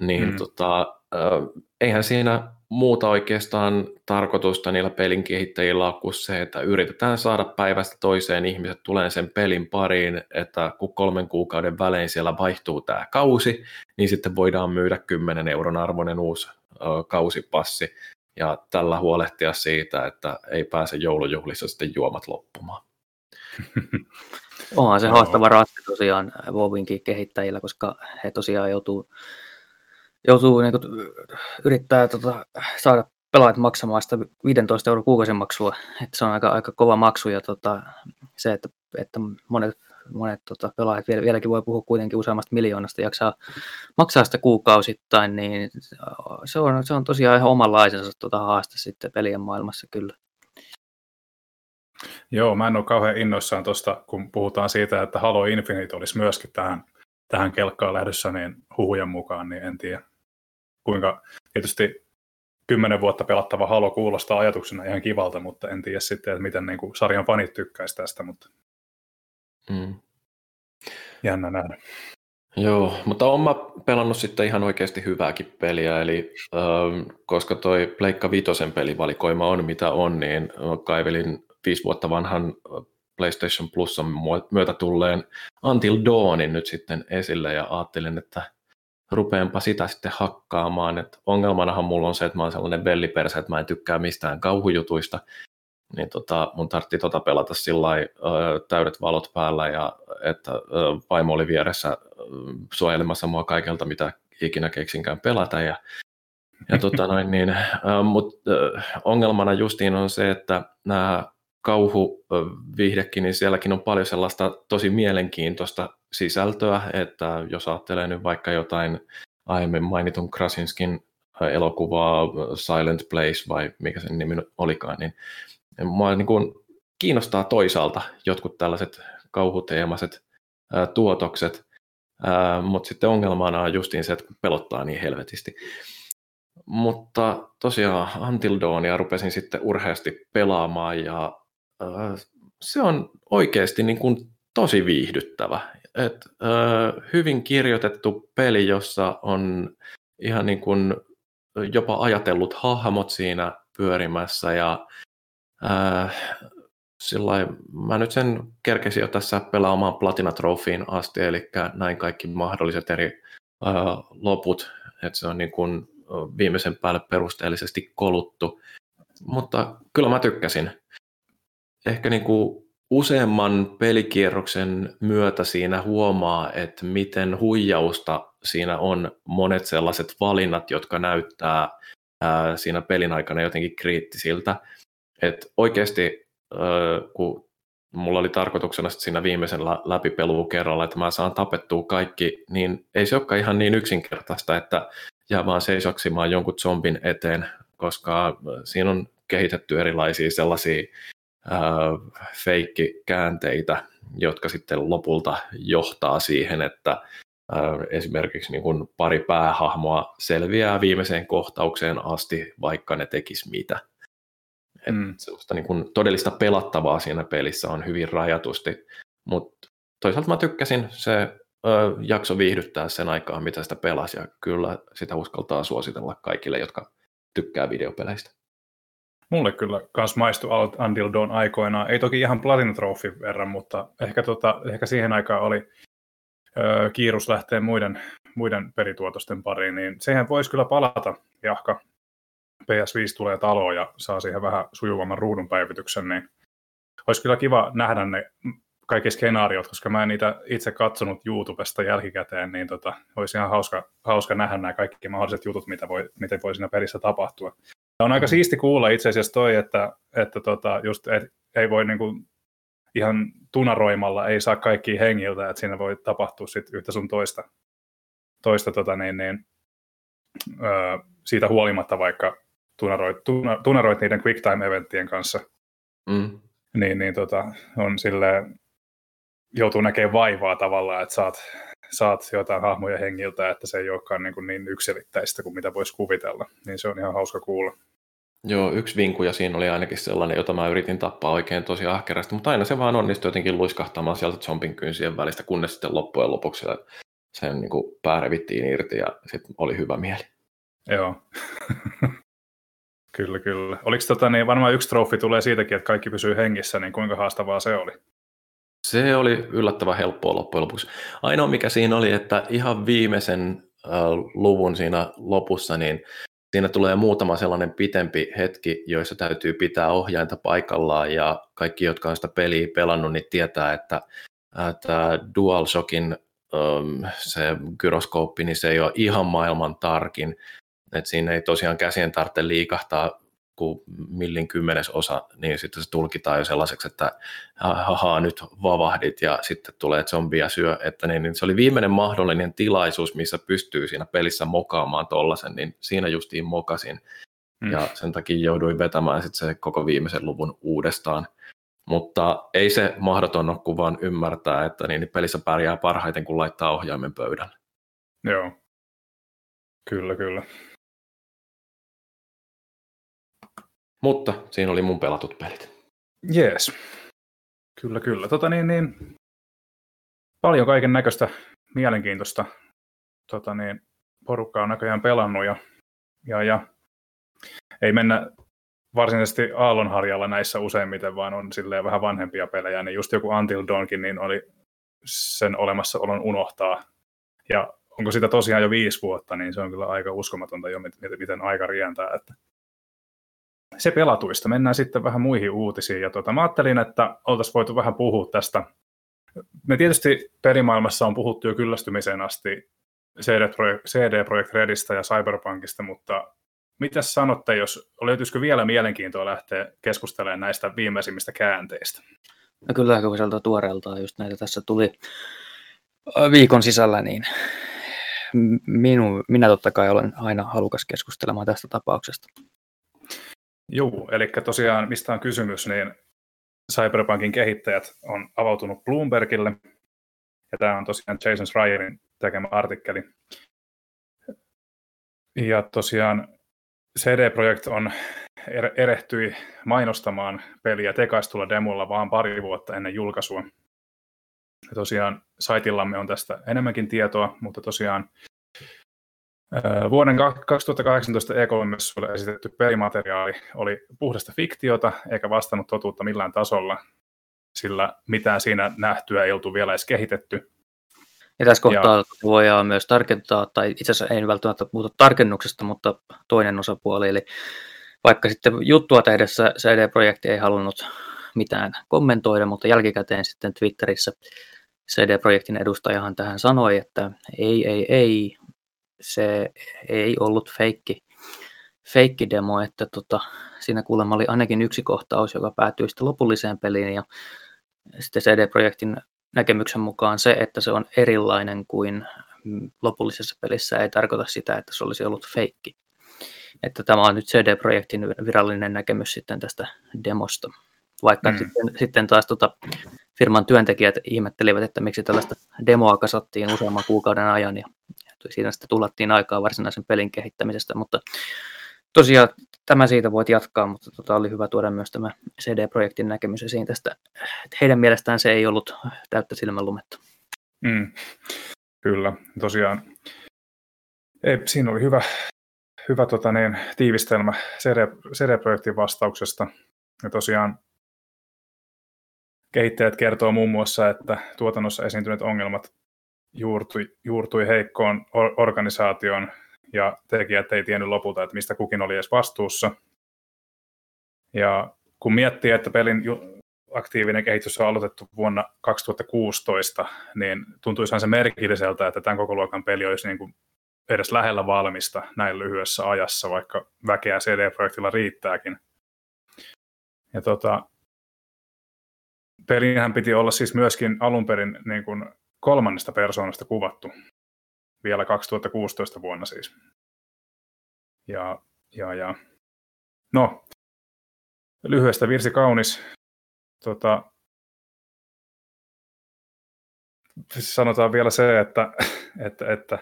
niin mm. tota, uh, eihän siinä muuta oikeastaan tarkoitusta niillä pelin kehittäjillä on kuin se, että yritetään saada päivästä toiseen ihmiset tulee sen pelin pariin, että kun kolmen kuukauden välein siellä vaihtuu tämä kausi, niin sitten voidaan myydä 10 euron arvoinen uusi ö, kausipassi ja tällä huolehtia siitä, että ei pääse joulujuhlissa sitten juomat loppumaan. Onhan se haastava rasti tosiaan Vovinkin kehittäjillä, koska he tosiaan joutuu joutuu niin kuin, yrittää tota, saada pelaajat maksamaan sitä 15 euro kuukausimaksua, että se on aika, aika kova maksu ja tota, se, että, että monet, monet tota, pelaajat vielä, vieläkin voi puhua kuitenkin useammasta miljoonasta jaksaa maksaa sitä kuukausittain, niin se on, se on tosiaan ihan omanlaisensa tota, haaste sitten pelien maailmassa kyllä. Joo, mä en ole kauhean innoissaan tuosta, kun puhutaan siitä, että Halo Infinite olisi myöskin tähän, tähän kelkkaan lähdössä, niin huhujen mukaan, niin en tiedä kuinka tietysti kymmenen vuotta pelattava Halo kuulostaa ajatuksena ihan kivalta, mutta en tiedä sitten, että miten niin kuin sarjan fanit tykkäisi tästä, mutta mm. jännä nähdä. Joo, mutta olen mä pelannut sitten ihan oikeasti hyvääkin peliä, eli äh, koska toi Pleikka Vitosen pelivalikoima on mitä on, niin kaivelin viisi vuotta vanhan PlayStation Plusan myötä tulleen Until Dawnin nyt sitten esille ja ajattelin, että rupeenpa sitä sitten hakkaamaan. Et ongelmanahan mulla on se, että mä oon sellainen belliperse, että mä en tykkää mistään kauhujutuista, niin tota, mun tartti tota pelata sillä täydet valot päällä ja että vaimo oli vieressä suojelemassa mua kaikelta, mitä ikinä keksinkään pelata ja ja tota noin, niin, mutta ongelmana justiin on se, että nämä kauhuvihdekin, niin sielläkin on paljon sellaista tosi mielenkiintoista sisältöä, että jos ajattelee nyt vaikka jotain aiemmin mainitun Krasinskin elokuvaa Silent Place vai mikä sen nimi olikaan, niin mua niin kuin kiinnostaa toisaalta jotkut tällaiset kauhuteemaiset tuotokset, mutta sitten ongelmana on justiin se, että pelottaa niin helvetisti. Mutta tosiaan Until Dawnia rupesin sitten urheasti pelaamaan ja se on oikeasti niin kuin tosi viihdyttävä. Et, ö, hyvin kirjoitettu peli, jossa on ihan niin kuin jopa ajatellut hahmot siinä pyörimässä ja ö, sillai, mä nyt sen kerkesin jo tässä pelaamaan Platina Trofiin asti, eli näin kaikki mahdolliset eri ö, loput, että se on niin kuin viimeisen päälle perusteellisesti koluttu. Mutta kyllä mä tykkäsin ehkä niin kuin useamman pelikierroksen myötä siinä huomaa, että miten huijausta siinä on monet sellaiset valinnat, jotka näyttää ää, siinä pelin aikana jotenkin kriittisiltä. että oikeasti, ää, kun mulla oli tarkoituksena siinä viimeisen läpipeluu kerralla, että mä saan tapettua kaikki, niin ei se olekaan ihan niin yksinkertaista, että jää vaan seisoksimaan jonkun zombin eteen, koska siinä on kehitetty erilaisia sellaisia feikkikäänteitä, jotka sitten lopulta johtaa siihen, että äh, esimerkiksi niin kuin pari päähahmoa selviää viimeiseen kohtaukseen asti, vaikka ne tekis mitä. Et mm. niin kuin todellista pelattavaa siinä pelissä on hyvin rajatusti, mutta toisaalta mä tykkäsin, se ö, jakso viihdyttää sen aikaa, mitä sitä pelasi, ja kyllä sitä uskaltaa suositella kaikille, jotka tykkää videopeleistä. Mulle kyllä kans maistui Until Dawn aikoinaan. Ei toki ihan Platinum Trophy verran, mutta ehkä, tota, ehkä siihen aikaan oli öö, kiirus lähtee muiden, muiden pelituotosten pariin, niin siihen voisi kyllä palata, jahka PS5 tulee taloon ja saa siihen vähän sujuvamman ruudun päivityksen, niin olisi kyllä kiva nähdä ne kaikki skenaariot, koska mä en niitä itse katsonut YouTubesta jälkikäteen, niin tota, olisi ihan hauska, hauska nähdä nämä kaikki mahdolliset jutut, mitä voi, mitä voi siinä pelissä tapahtua. Ja on aika mm. siisti kuulla itse asiassa toi, että, että tota, just, et, ei voi niinku ihan tunaroimalla, ei saa kaikki hengiltä, että siinä voi tapahtua sit yhtä sun toista, toista tota, niin, niin, öö, siitä huolimatta, vaikka tunaroit, tunaroit niiden quick time eventtien kanssa. Mm. Niin, niin tota, on silleen, joutuu näkemään vaivaa tavallaan, että saat, saat jotain hahmoja hengiltä, että se ei olekaan niin, kuin niin yksilitteistä kuin mitä voisi kuvitella. Niin se on ihan hauska kuulla. Joo, yksi vinku ja siinä oli ainakin sellainen, jota mä yritin tappaa oikein tosi ahkerasti, mutta aina se vaan onnistui jotenkin luiskahtamaan sieltä zombin kynsien välistä, kunnes sitten loppujen lopuksi sen niin kuin pää revittiin irti ja sitten oli hyvä mieli. Joo. kyllä, kyllä. Oliko tota, niin varmaan yksi trofi tulee siitäkin, että kaikki pysyy hengissä, niin kuinka haastavaa se oli? Se oli yllättävän helppoa loppujen lopuksi. Ainoa mikä siinä oli, että ihan viimeisen äh, luvun siinä lopussa, niin siinä tulee muutama sellainen pitempi hetki, joissa täytyy pitää ohjainta paikallaan ja kaikki, jotka on sitä peliä pelannut, niin tietää, että äh, tämä DualShockin ähm, se gyroskooppi, niin se ei ole ihan maailman tarkin, että siinä ei tosiaan käsien tarvitse liikahtaa kuin millin kymmenesosa, niin sitten se tulkitaan jo sellaiseksi, että haha, nyt vavahdit ja sitten tulee zombia syö, että niin, niin se oli viimeinen mahdollinen tilaisuus, missä pystyy siinä pelissä mokaamaan tollasen, niin siinä justiin mokasin. Mm. Ja sen takia jouduin vetämään sitten se koko viimeisen luvun uudestaan. Mutta ei se mahdoton ole, kun vaan ymmärtää, että niin pelissä pärjää parhaiten, kun laittaa ohjaimen pöydälle. Joo. Kyllä, kyllä. Mutta siinä oli mun pelatut pelit. Jees. Kyllä, kyllä. Tota niin, niin, paljon kaiken näköistä mielenkiintoista tota niin, porukkaa on näköjään pelannut ja, ja, ja ei mennä varsinaisesti aallonharjalla näissä useimmiten, vaan on silleen vähän vanhempia pelejä, niin just joku Until Dawnkin niin oli sen olemassaolon unohtaa. Ja onko sitä tosiaan jo viisi vuotta, niin se on kyllä aika uskomatonta jo, miten aika rientää. Että se pelatuista. Mennään sitten vähän muihin uutisiin. Ja tuota, mä ajattelin, että oltaisiin voitu vähän puhua tästä. Me tietysti pelimaailmassa on puhuttu jo kyllästymiseen asti CD Projekt, Redistä ja Cyberpunkista, mutta mitä sanotte, jos löytyisikö vielä mielenkiintoa lähteä keskustelemaan näistä viimeisimmistä käänteistä? No kyllä sieltä tuoreeltaan just näitä tässä tuli viikon sisällä, niin minu, minä totta kai olen aina halukas keskustelemaan tästä tapauksesta. Joo, eli tosiaan mistä on kysymys, niin Cyberpunkin kehittäjät on avautunut Bloombergille, ja tämä on tosiaan Jason Schreierin tekemä artikkeli. Ja tosiaan CD Projekt on er-, erehtyi mainostamaan peliä tekaistulla demolla vaan pari vuotta ennen julkaisua. Ja tosiaan saitillamme on tästä enemmänkin tietoa, mutta tosiaan Vuoden 2018 E3-messuille esitetty pelimateriaali oli puhdasta fiktiota eikä vastannut totuutta millään tasolla, sillä mitään siinä nähtyä ei oltu vielä edes kehitetty. Ja tässä kohtaa ja... voidaan myös tarkentaa, tai itse asiassa ei välttämättä puhuta tarkennuksesta, mutta toinen osapuoli, eli vaikka sitten juttua tehdessä CD-projekti ei halunnut mitään kommentoida, mutta jälkikäteen sitten Twitterissä CD-projektin edustajahan tähän sanoi, että ei, ei, ei, se ei ollut feikki, feikki demo, että tota, siinä kuulemma oli ainakin yksi kohtaus, joka päätyi sitten lopulliseen peliin ja sitten CD-projektin näkemyksen mukaan se, että se on erilainen kuin lopullisessa pelissä ei tarkoita sitä, että se olisi ollut feikki. Että tämä on nyt CD-projektin virallinen näkemys sitten tästä demosta. Vaikka mm. sitten, sitten taas tota, firman työntekijät ihmettelivät, että miksi tällaista demoa kasattiin useamman kuukauden ajan ja siinä sitten tullattiin aikaa varsinaisen pelin kehittämisestä, mutta tosiaan tämä siitä voit jatkaa, mutta tota oli hyvä tuoda myös tämä CD-projektin näkemys esiin tästä. Heidän mielestään se ei ollut täyttä silmän lumetta. Mm, kyllä, tosiaan. Ei, siinä oli hyvä, hyvä tota niin, tiivistelmä CD, CD-projektin vastauksesta. Ja tosiaan kehittäjät kertoo muun muassa, että tuotannossa esiintyneet ongelmat juurtui, juurtui heikkoon organisaation ja tekijät ei tiennyt lopulta, että mistä kukin oli edes vastuussa. Ja kun miettii, että pelin aktiivinen kehitys on aloitettu vuonna 2016, niin tuntuisihan se merkilliseltä, että tämän koko luokan peli olisi niin kuin edes lähellä valmista näin lyhyessä ajassa, vaikka väkeä CD-projektilla riittääkin. Ja tota, pelinhän piti olla siis myöskin alun perin niin kuin kolmannesta persoonasta kuvattu. Vielä 2016 vuonna siis. Ja, ja, ja. No, lyhyestä virsi kaunis. Tota, sanotaan vielä se, että, että, että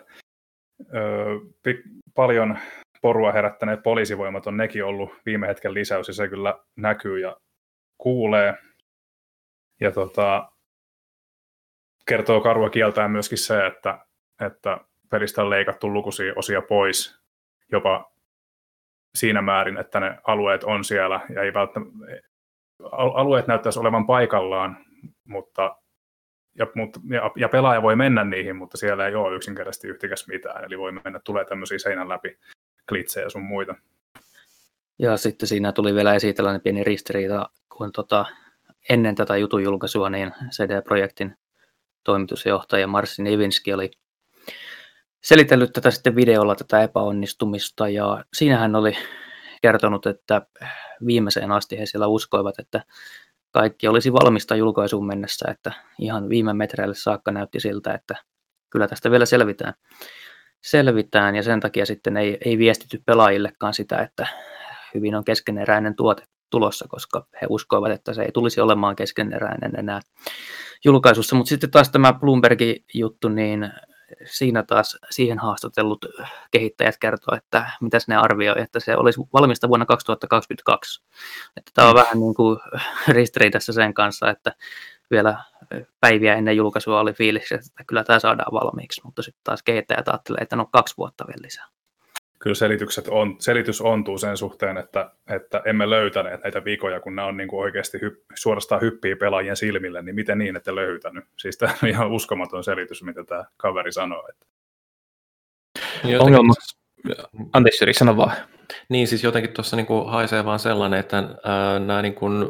ö, paljon porua herättäneet poliisivoimat on nekin ollut viime hetken lisäys, ja se kyllä näkyy ja kuulee. Ja tota, kertoo karua kieltään myöskin se, että, että pelistä on leikattu lukuisia osia pois, jopa siinä määrin, että ne alueet on siellä ja ei välttämättä, alueet näyttäisi olevan paikallaan, mutta ja, mutta, ja, ja pelaaja voi mennä niihin, mutta siellä ei ole yksinkertaisesti yhtikäs mitään, eli voi mennä, tulee tämmöisiä seinän läpi klitsejä sun muita. Ja sitten siinä tuli vielä esiin tällainen pieni ristiriita, kun tota, ennen tätä jutun julkaisua niin CD-projektin toimitusjohtaja Marsin Ivinski oli selitellyt tätä sitten videolla tätä epäonnistumista ja siinä hän oli kertonut, että viimeiseen asti he siellä uskoivat, että kaikki olisi valmista julkaisuun mennessä, että ihan viime metreille saakka näytti siltä, että kyllä tästä vielä selvitään. Selvitään ja sen takia sitten ei, ei viestity pelaajillekaan sitä, että hyvin on keskeneräinen tuote tulossa, koska he uskoivat, että se ei tulisi olemaan keskeneräinen enää julkaisussa. Mutta sitten taas tämä Bloombergin juttu, niin siinä taas siihen haastatellut kehittäjät kertoo, että mitäs ne arvioi, että se olisi valmista vuonna 2022. Että tämä on mm. vähän niin kuin ristiriidassa sen kanssa, että vielä päiviä ennen julkaisua oli fiilis, että kyllä tämä saadaan valmiiksi, mutta sitten taas kehittäjät ajattelee, että no kaksi vuotta vielä lisää kyllä selitykset on, selitys ontuu sen suhteen, että, että emme löytäneet näitä vikoja, kun nämä on niin kuin oikeasti hypp, suorastaan hyppii pelaajien silmille, niin miten niin, että löytänyt? Siis tämä on ihan uskomaton selitys, mitä tämä kaveri sanoo. Että... Ongelma. Anteeksi, Jyri, sano vaan. Niin, siis jotenkin tuossa niin kuin haisee vaan sellainen, että ää, nämä niin kuin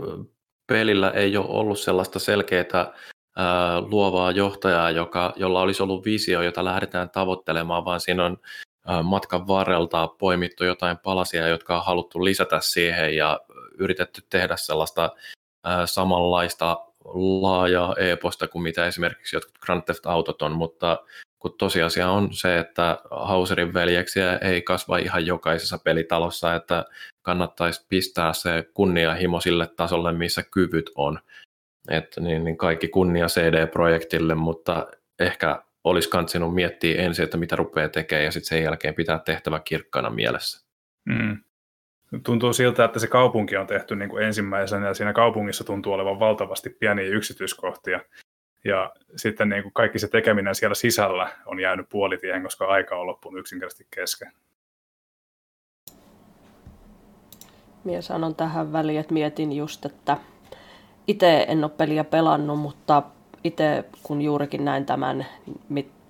pelillä ei ole ollut sellaista selkeää ää, luovaa johtajaa, joka, jolla olisi ollut visio, jota lähdetään tavoittelemaan, vaan siinä on matkan varrelta poimittu jotain palasia, jotka on haluttu lisätä siihen ja yritetty tehdä sellaista samanlaista laajaa e-posta kuin mitä esimerkiksi jotkut Grand Theft Autot on, mutta kun tosiasia on se, että Hauserin veljeksiä ei kasva ihan jokaisessa pelitalossa, että kannattaisi pistää se kunnianhimo sille tasolle, missä kyvyt on. Että niin, niin kaikki kunnia CD-projektille, mutta ehkä olisi kansinut miettiä ensin, että mitä rupeaa tekemään ja sitten sen jälkeen pitää tehtävä kirkkana mielessä. Mm. Tuntuu siltä, että se kaupunki on tehty niin kuin ensimmäisenä ja siinä kaupungissa tuntuu olevan valtavasti pieniä yksityiskohtia. Ja sitten niin kuin kaikki se tekeminen siellä sisällä on jäänyt puolitiehen, koska aika on loppunut yksinkertaisesti kesken. Minä sanon tähän väliin, että mietin just, että itse en ole peliä pelannut, mutta itse kun juurikin näin tämän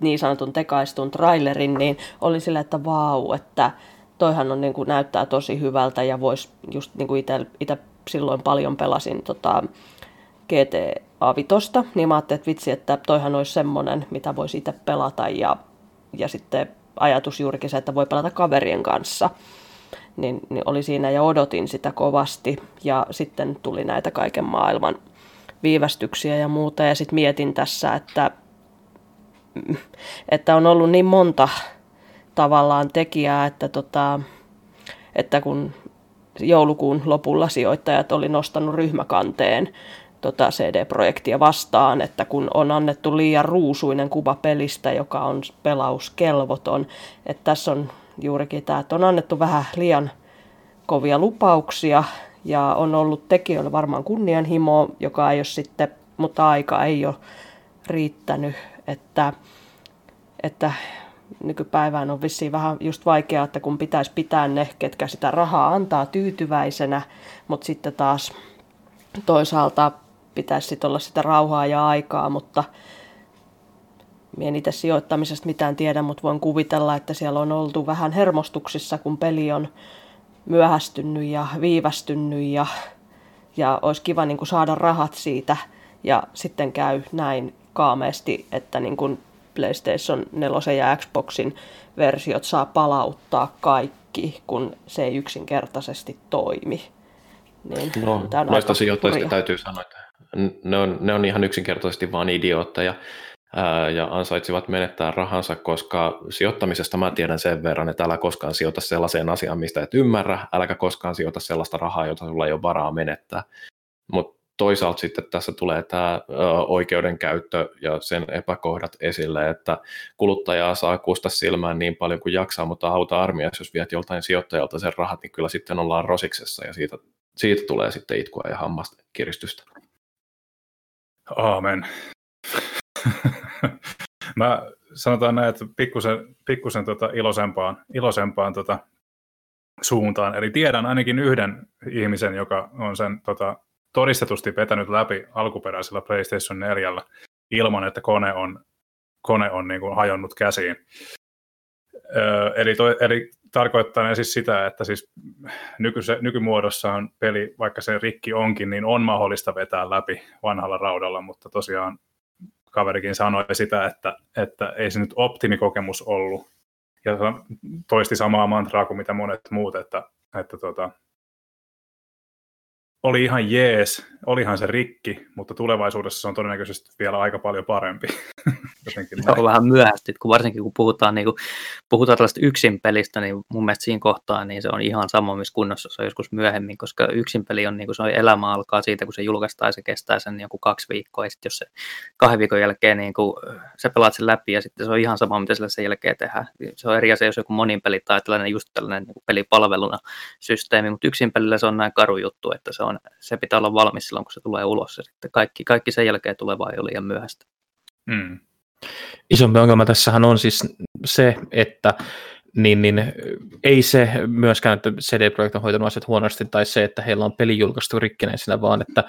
niin sanotun tekaistun trailerin, niin oli sillä, että vau, että toihan on, niin kuin, näyttää tosi hyvältä ja voisi just niin kuin itse silloin paljon pelasin tota, GTA Vitosta, niin mä ajattelin, että vitsi, että toihan olisi semmoinen, mitä voisi itse pelata ja, ja sitten ajatus juurikin se, että voi pelata kaverien kanssa. Niin, niin oli siinä ja odotin sitä kovasti ja sitten tuli näitä kaiken maailman viivästyksiä ja muuta. Ja sitten mietin tässä, että, että on ollut niin monta tavallaan tekijää, että, tota, että kun joulukuun lopulla sijoittajat oli nostanut ryhmäkanteen tota CD-projektia vastaan, että kun on annettu liian ruusuinen kuva pelistä, joka on pelauskelvoton, että tässä on juurikin tämä, että on annettu vähän liian kovia lupauksia ja on ollut tekijöillä varmaan kunnianhimo, joka ei ole sitten, mutta aika ei ole riittänyt, että, että nykypäivään on vissiin vähän just vaikeaa, että kun pitäisi pitää ne, ketkä sitä rahaa antaa tyytyväisenä, mutta sitten taas toisaalta pitäisi sitten olla sitä rauhaa ja aikaa, mutta en itse sijoittamisesta mitään tiedä, mutta voin kuvitella, että siellä on oltu vähän hermostuksissa, kun peli on myöhästynyt ja viivästynyt ja, ja olisi kiva niin kuin saada rahat siitä. Ja sitten käy näin kaameesti, että niin kuin PlayStation 4 ja Xboxin versiot saa palauttaa kaikki, kun se ei yksinkertaisesti toimi. Niin, no, noista sijoittajista täytyy sanoa, että ne on, ne on ihan yksinkertaisesti vain idiootteja ja ansaitsivat menettää rahansa, koska sijoittamisesta mä tiedän sen verran, että älä koskaan sijoita sellaiseen asiaan, mistä et ymmärrä, äläkä koskaan sijoita sellaista rahaa, jota sulla ei ole varaa menettää. Mutta toisaalta sitten tässä tulee tämä oikeudenkäyttö ja sen epäkohdat esille, että kuluttajaa saa kusta silmään niin paljon kuin jaksaa, mutta auta armias, jos viet joltain sijoittajalta sen rahat, niin kyllä sitten ollaan rosiksessa ja siitä, siitä tulee sitten itkua ja hammasta kiristystä. Aamen. Mä sanotaan näin, että pikkusen, pikkusen tota iloisempaan, iloisempaan tota suuntaan. Eli tiedän ainakin yhden ihmisen, joka on sen tota, todistetusti vetänyt läpi alkuperäisellä PlayStation 4 ilman, että kone on, kone on niin kuin hajonnut käsiin. Öö, eli, toi, eli tarkoittaa siis sitä, että siis nykyse, nykymuodossaan peli, vaikka se rikki onkin, niin on mahdollista vetää läpi vanhalla raudalla, mutta tosiaan kaverikin sanoi sitä, että, että ei se nyt optimikokemus ollut. Ja toisti samaa mantraa kuin mitä monet muut, että, että tota, oli ihan jees, olihan se rikki, mutta tulevaisuudessa se on todennäköisesti vielä aika paljon parempi. Jotenkin se on vähän myöhästi, kun varsinkin kun puhutaan, niin kun puhutaan tällaista yksin pelistä, niin mun mielestä siinä kohtaa niin se on ihan sama, missä kunnossa se on joskus myöhemmin, koska yksin peli on niin kuin se on elämä alkaa siitä, kun se julkaistaan ja se kestää sen joku kaksi viikkoa, ja sitten jos se kahden viikon jälkeen niin kun sä pelaat sen läpi, ja sitten se on ihan sama, mitä sillä sen jälkeen tehdään. Se on eri asia, jos joku monin peli tai tällainen just tällainen niin pelipalveluna systeemi, mutta yksin pelillä se on näin karu juttu, että se, on, se pitää olla valmis silloin, kun se tulee ulos, ja sitten kaikki, kaikki sen jälkeen tulee vaan jo liian myöhäistä. Mm. Isompi ongelma tässähän on siis se, että niin, niin, ei se myöskään, että CD-projekti on hoitanut asiat huonosti, tai se, että heillä on peli julkaistu rikkinäisenä, vaan että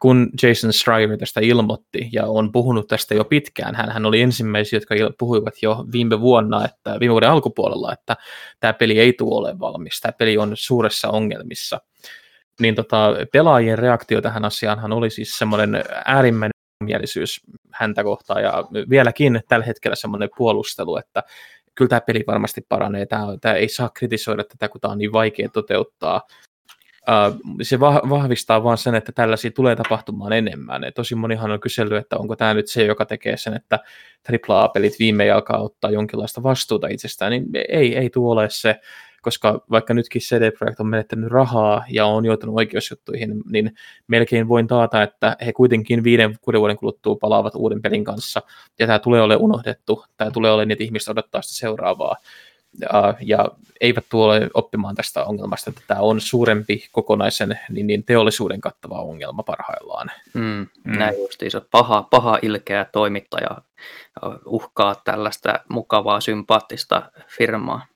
kun Jason Schreier tästä ilmoitti, ja on puhunut tästä jo pitkään, hän, hän oli ensimmäisiä, jotka puhuivat jo viime vuonna, että viime vuoden alkupuolella, että tämä peli ei tule ole valmis, tämä peli on suuressa ongelmissa, niin tota, pelaajien reaktio tähän asiaan oli siis semmoinen äärimmäinen mielisyys häntä kohtaan ja vieläkin tällä hetkellä semmoinen puolustelu, että kyllä tämä peli varmasti paranee, tämä, tämä ei saa kritisoida tätä, kun tämä on niin vaikea toteuttaa. se vahvistaa vaan sen, että tällaisia tulee tapahtumaan enemmän. tosi monihan on kysellyt, että onko tämä nyt se, joka tekee sen, että AAA-pelit viimein alkaa ottaa jonkinlaista vastuuta itsestään, niin ei, ei tule ole se koska vaikka nytkin CD Projekt on menettänyt rahaa ja on joutunut oikeusjuttuihin, niin melkein voin taata, että he kuitenkin viiden, kuuden vuoden kuluttua palaavat uuden pelin kanssa, ja tämä tulee ole unohdettu, tämä tulee ole niitä ihmistä odottaa sitä seuraavaa, ja, ja eivät tule oppimaan tästä ongelmasta, että tämä on suurempi kokonaisen niin, niin teollisuuden kattava ongelma parhaillaan. Mm, mm. Näin justiinsa. Paha, paha ilkeä toimittaja uhkaa tällaista mukavaa, sympaattista firmaa.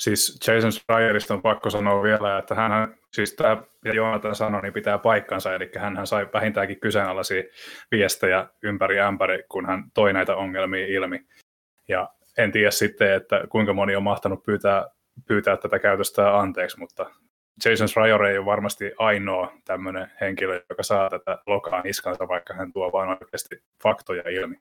Siis Jason Schreierista on pakko sanoa vielä, että hän, siis tämä, ja Joonatan sanoi, niin pitää paikkansa, eli hän sai vähintäänkin kyseenalaisia viestejä ympäri ämpäri, kun hän toi näitä ongelmia ilmi. Ja en tiedä sitten, että kuinka moni on mahtanut pyytää, pyytää tätä käytöstä anteeksi, mutta Jason Schreier ei ole varmasti ainoa tämmöinen henkilö, joka saa tätä lokaa niskansa, vaikka hän tuo vain oikeasti faktoja ilmi.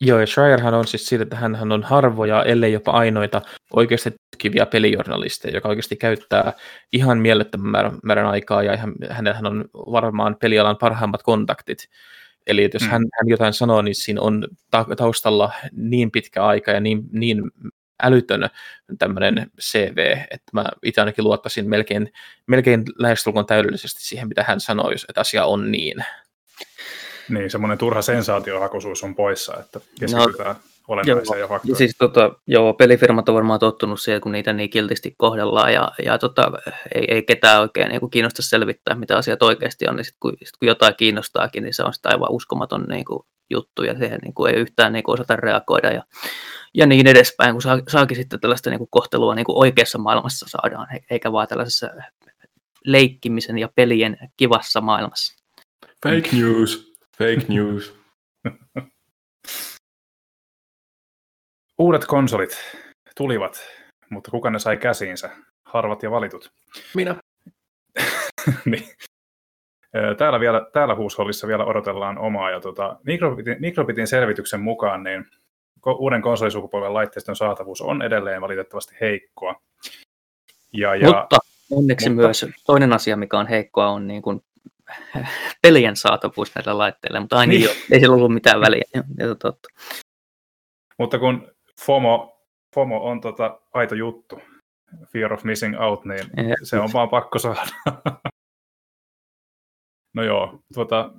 Joo, ja Schreierhan on siis siitä, että hän on harvoja, ellei jopa ainoita oikeasti tutkivia pelijournalisteja, joka oikeasti käyttää ihan mielettömän määrän, aikaa, ja ihan, hänellähän on varmaan pelialan parhaimmat kontaktit. Eli että jos mm. hän, hän jotain sanoo, niin siinä on taustalla niin pitkä aika ja niin, niin älytön tämmöinen CV, että mä itse ainakin luottaisin melkein, melkein lähestulkoon täydellisesti siihen, mitä hän sanoi, että asia on niin. Niin, semmoinen turha sensaatiohakuisuus on poissa, että keskitytään no, olennaiseen ja faktoihin. Siis, tota, joo, pelifirmat on varmaan tottunut siihen, kun niitä niin kiltisti kohdellaan ja, ja tota, ei, ei ketään oikein niin kuin kiinnosta selvittää, mitä asiat oikeasti on, niin sit kun, sit kun jotain kiinnostaakin, niin se on sitä aivan uskomaton niin kuin, juttu ja siihen niin kuin, ei yhtään niin kuin, osata reagoida ja, ja niin edespäin, kun saa, saakin sitten tällaista niin kuin, kohtelua niin kuin oikeassa maailmassa saadaan, eikä vaan tällaisessa leikkimisen ja pelien kivassa maailmassa. Fake news, fake news. uudet konsolit tulivat, mutta kuka ne sai käsiinsä? Harvat ja valitut. Minä. niin. Täällä, vielä, täällä huushollissa vielä odotellaan omaa, ja tota, Microbitin, Microbitin selvityksen mukaan niin uuden konsolisukupolven laitteiston saatavuus on edelleen valitettavasti heikkoa. Ja, ja, mutta onneksi mutta, myös toinen asia, mikä on heikkoa, on niin kuin pelien saatavuus näillä laitteilla, mutta aina niin. ei, ei sillä ollut mitään väliä. Ja, totta. Mutta kun FOMO, FOMO on tota aito juttu, Fear of Missing Out, niin ja, se on vaan pakko saada. no joo, tuota,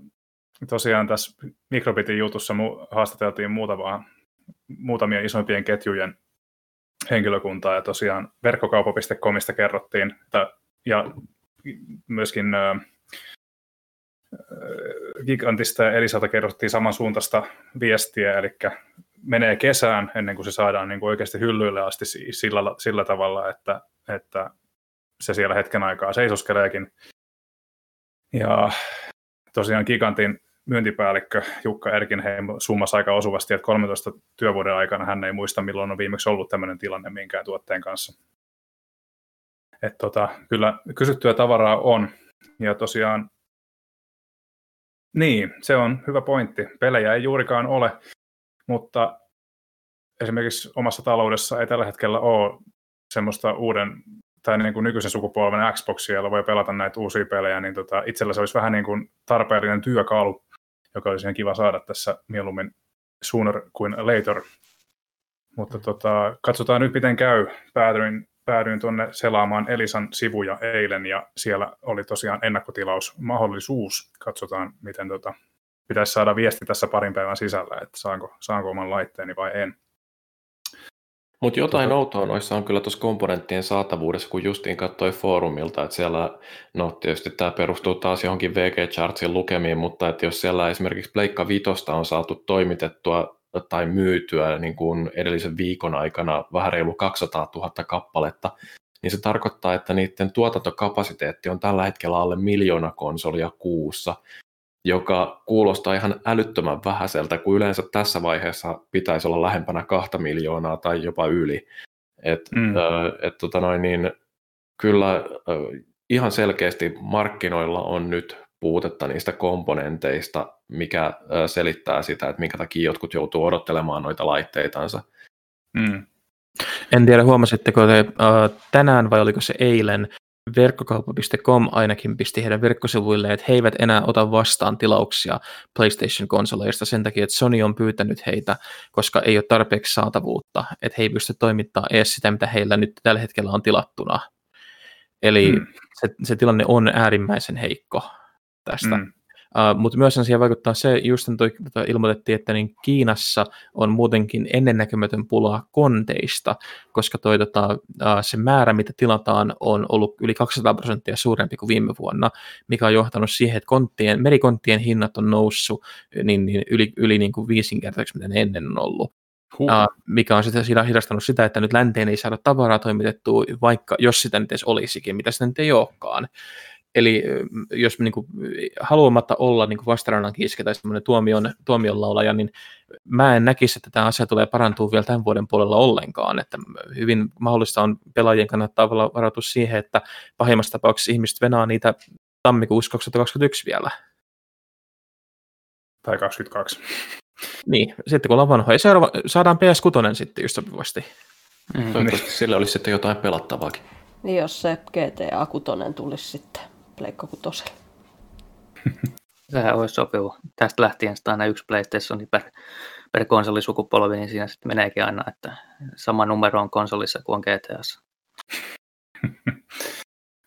tosiaan tässä Microbitin jutussa mu- haastateltiin muutamaa, muutamia isompien ketjujen henkilökuntaa ja tosiaan verkkokaupa.comista kerrottiin, että, ja myöskin Gigantista ja Elisalta kerrottiin samansuuntaista viestiä, eli menee kesään ennen kuin se saadaan niin kuin oikeasti hyllyille asti sillä, sillä tavalla, että, että se siellä hetken aikaa seisoskeleekin. Ja tosiaan Gigantin myyntipäällikkö Jukka Erkinheim summasi aika osuvasti, että 13 työvuoden aikana hän ei muista, milloin on viimeksi ollut tämmöinen tilanne minkään tuotteen kanssa. Et tota, kyllä kysyttyä tavaraa on. Ja tosiaan niin, se on hyvä pointti. Pelejä ei juurikaan ole, mutta esimerkiksi omassa taloudessa ei tällä hetkellä ole semmoista uuden tai niin kuin nykyisen sukupolven Xboxia, jolla voi pelata näitä uusia pelejä, niin tota, itsellä se olisi vähän niin kuin tarpeellinen työkalu, joka olisi ihan kiva saada tässä mieluummin sooner kuin later. Mutta tota, katsotaan nyt, miten käy. Päädyin päädyin tuonne selaamaan Elisan sivuja eilen ja siellä oli tosiaan ennakkotilausmahdollisuus. Katsotaan, miten tota, pitäisi saada viesti tässä parin päivän sisällä, että saanko, saanko oman laitteeni vai en. Mutta jotain tota... outoa noissa on kyllä tuossa komponenttien saatavuudessa, kun justiin katsoi foorumilta, että siellä, no tietysti tämä perustuu taas johonkin VG Chartsin lukemiin, mutta että jos siellä esimerkiksi Pleikka Vitosta on saatu toimitettua tai myytyä niin kuin edellisen viikon aikana vähän reilu 200 000 kappaletta, niin se tarkoittaa, että niiden tuotantokapasiteetti on tällä hetkellä alle miljoona konsolia kuussa, joka kuulostaa ihan älyttömän vähäiseltä, kun yleensä tässä vaiheessa pitäisi olla lähempänä kahta miljoonaa tai jopa yli. Et, mm. äh, et, tota noin, niin, kyllä äh, ihan selkeästi markkinoilla on nyt puutetta niistä komponenteista, mikä selittää sitä, että minkä takia jotkut joutuu odottelemaan noita laitteitansa. Mm. En tiedä, huomasitteko te uh, tänään vai oliko se eilen, verkkokauppa.com ainakin pisti heidän verkkosivuilleen, että he eivät enää ota vastaan tilauksia PlayStation-konsoleista sen takia, että Sony on pyytänyt heitä, koska ei ole tarpeeksi saatavuutta, että he ei pysty toimittamaan edes sitä, mitä heillä nyt tällä hetkellä on tilattuna. Eli mm. se, se tilanne on äärimmäisen heikko tästä. Mm. Uh, mutta myös siihen vaikuttaa se, just toi, tota, ilmoitettiin, että niin Kiinassa on muutenkin ennennäkemätön pula konteista, koska toi, tota, uh, se määrä, mitä tilataan, on ollut yli 200 prosenttia suurempi kuin viime vuonna, mikä on johtanut siihen, että konttien, merikonttien hinnat on noussut niin, niin yli, yli niin kuin viisinkertaiseksi, mitä ne ennen on ollut. Huh. Uh, mikä on sitten hidastanut sitä, että nyt länteen ei saada tavaraa toimitettua, vaikka jos sitä nyt edes olisikin, mitä sitä nyt ei olekaan. Eli jos niin kuin, haluamatta olla niin vastarannan kiske tai semmoinen tuomion, tuomion laulaja, niin mä en näkisi, että tämä asia tulee parantua vielä tämän vuoden puolella ollenkaan. Että hyvin mahdollista on pelaajien kannattaa varautua siihen, että pahimmassa tapauksessa ihmiset venaa niitä tammikuussa 2021 vielä. Tai 22. Niin, sitten kun ollaan vanhoja. Seuraava, saadaan PS6 sitten just sopivasti. Mm. Toivottavasti sillä olisi sitten jotain pelattavaakin. Niin jos se GTA 6 tulisi sitten Pleikka kutoselle. Sehän olisi sopiva. Tästä lähtien sitä aina yksi PlayStation per, per konsolisukupolvi, niin siinä sitten meneekin aina, että sama numero on konsolissa kuin on GTAssa.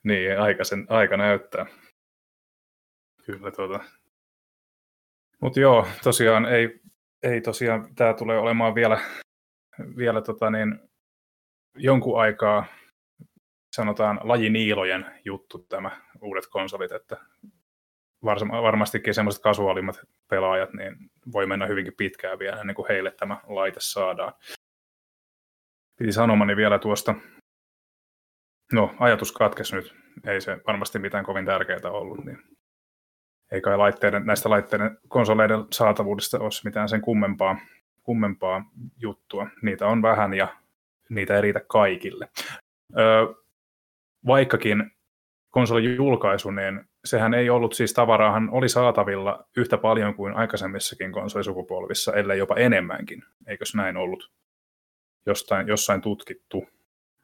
niin, aika, sen, aika näyttää. Kyllä tuota. Mutta joo, tosiaan ei, ei tosiaan, tämä tulee olemaan vielä, vielä tota niin, jonkun aikaa sanotaan lajiniilojen juttu tämä uudet konsolit, että varmastikin semmoiset kasuaalimmat pelaajat niin voi mennä hyvinkin pitkään vielä ennen kuin heille tämä laite saadaan. Piti sanomani vielä tuosta, no ajatus katkes nyt, ei se varmasti mitään kovin tärkeää ollut, niin ei kai laitteiden, näistä laitteiden konsoleiden saatavuudesta olisi mitään sen kummempaa. kummempaa juttua. Niitä on vähän ja niitä ei riitä kaikille. Öö, vaikkakin konsolin julkaisu, niin sehän ei ollut siis tavaraahan oli saatavilla yhtä paljon kuin aikaisemmissakin konsolisukupolvissa, ellei jopa enemmänkin. Eikös näin ollut jostain, jossain tutkittu?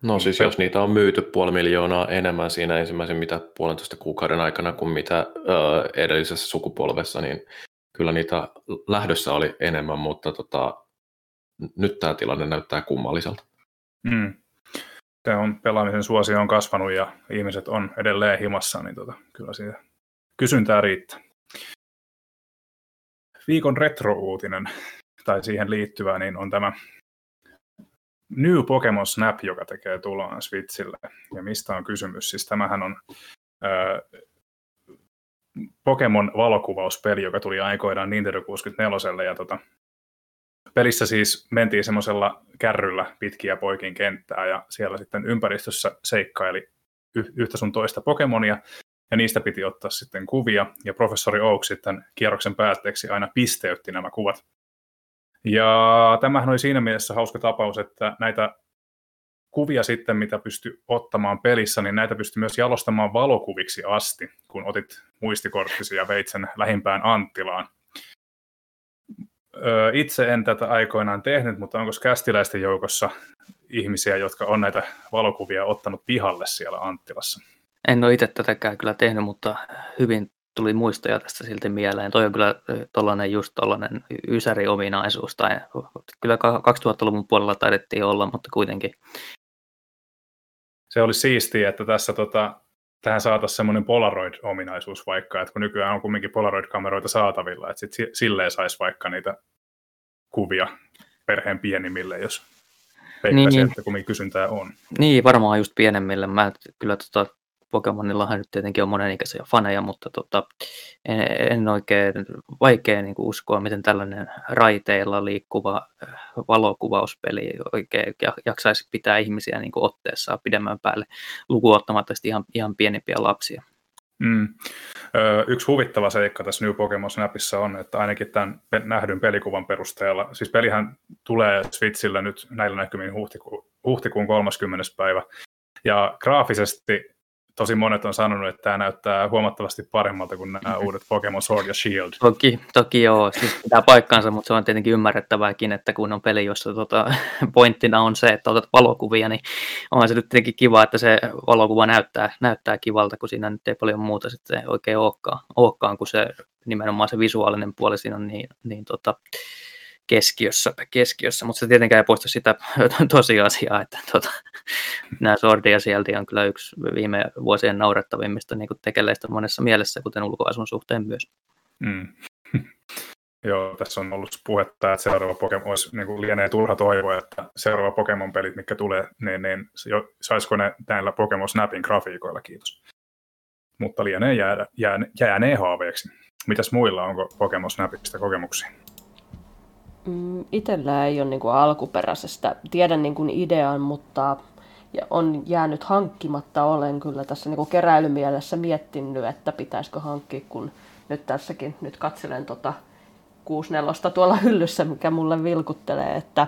No siis jos niitä on myyty puoli miljoonaa enemmän siinä ensimmäisen mitä puolentoista kuukauden aikana kuin mitä ö, edellisessä sukupolvessa, niin kyllä niitä lähdössä oli enemmän, mutta tota, nyt tämä tilanne näyttää kummalliselta. Mm. Se on, pelaamisen suosio on kasvanut ja ihmiset on edelleen himassa, niin tota, kyllä siitä kysyntää riittää. Viikon retro-uutinen, tai siihen liittyvä, niin on tämä New Pokemon Snap, joka tekee tuloa Switchille. Ja mistä on kysymys? Siis tämähän on äh, Pokemon valokuvauspeli, joka tuli aikoinaan Nintendo 64 ja tota, pelissä siis mentiin semmoisella kärryllä pitkiä poikin kenttää ja siellä sitten ympäristössä seikkaili yhtä sun toista Pokemonia ja niistä piti ottaa sitten kuvia ja professori Oak sitten kierroksen päätteeksi aina pisteytti nämä kuvat. Ja tämähän oli siinä mielessä hauska tapaus, että näitä kuvia sitten, mitä pystyi ottamaan pelissä, niin näitä pystyi myös jalostamaan valokuviksi asti, kun otit muistikorttisi ja veit sen lähimpään Anttilaan. Itse en tätä aikoinaan tehnyt, mutta onko kästiläisten joukossa ihmisiä, jotka on näitä valokuvia ottanut pihalle siellä Anttilassa? En ole itse tätäkään kyllä tehnyt, mutta hyvin tuli muistoja tästä silti mieleen. Toi on kyllä tollainen just tollainen ysäri-ominaisuus, tai kyllä 2000-luvun puolella taidettiin olla, mutta kuitenkin. Se olisi siistiä, että tässä tota, tähän saataisiin semmoinen Polaroid-ominaisuus vaikka, että kun nykyään on kumminkin Polaroid-kameroita saatavilla, että sit silleen saisi vaikka niitä kuvia perheen pienimmille, jos peittäisi, niin. että kumminkin kysyntää on. Niin, varmaan just pienemmille. Mä kyllä tota, Pokemonillahan nyt tietenkin on monenikäisiä faneja, mutta tota, en, en oikein, vaikea niin uskoa, miten tällainen raiteilla liikkuva äh, valokuvauspeli oikein jaksaisi pitää ihmisiä niin otteessa pidemmän päälle, lukuottamatta ihan, ihan pienimpiä lapsia. Mm. Ö, yksi huvittava seikka tässä New Pokemon Snapissa on, että ainakin tämän nähdyn pelikuvan perusteella, siis pelihän tulee Switchillä nyt näillä näkymin huhtikuun, huhtikuun 30. päivä, ja graafisesti tosi monet on sanonut, että tämä näyttää huomattavasti paremmalta kuin nämä mm-hmm. uudet Pokemon Sword ja Shield. Toki, toki joo, siis pitää paikkaansa, mutta se on tietenkin ymmärrettävääkin, että kun on peli, jossa tota, pointtina on se, että otat valokuvia, niin on se nyt tietenkin kiva, että se valokuva näyttää, näyttää kivalta, kun siinä nyt ei paljon muuta sitten oikein olekaan, olekaan kun se nimenomaan se visuaalinen puoli siinä on niin, niin tota, keskiössä, keskiössä, mutta se tietenkään ei poista sitä tosiasiaa, että tuota, nämä Sordia sieltä on kyllä yksi viime vuosien naurettavimmista niin tekeleistä monessa mielessä, kuten ulkoasun suhteen myös. Mm. Joo, tässä on ollut puhetta, että seuraava Pokemon olisi, niin kuin lienee turha toivoa, että seuraava Pokemon-pelit, mikä tulee, niin, niin saisiko ne näillä Pokemon Snapin grafiikoilla, kiitos. Mutta lienee jää, jää, jäänee haaveeksi. Mitäs muilla, onko Pokemon Snapista kokemuksia? Mm, itellä ei ole niin kuin alkuperäisestä. Tiedän niin kuin idean, mutta on jäänyt hankkimatta. Olen kyllä tässä niin kuin keräilymielessä miettinyt, että pitäisikö hankkia, kun nyt tässäkin nyt katselen tota 64 tuolla hyllyssä, mikä mulle vilkuttelee. Että,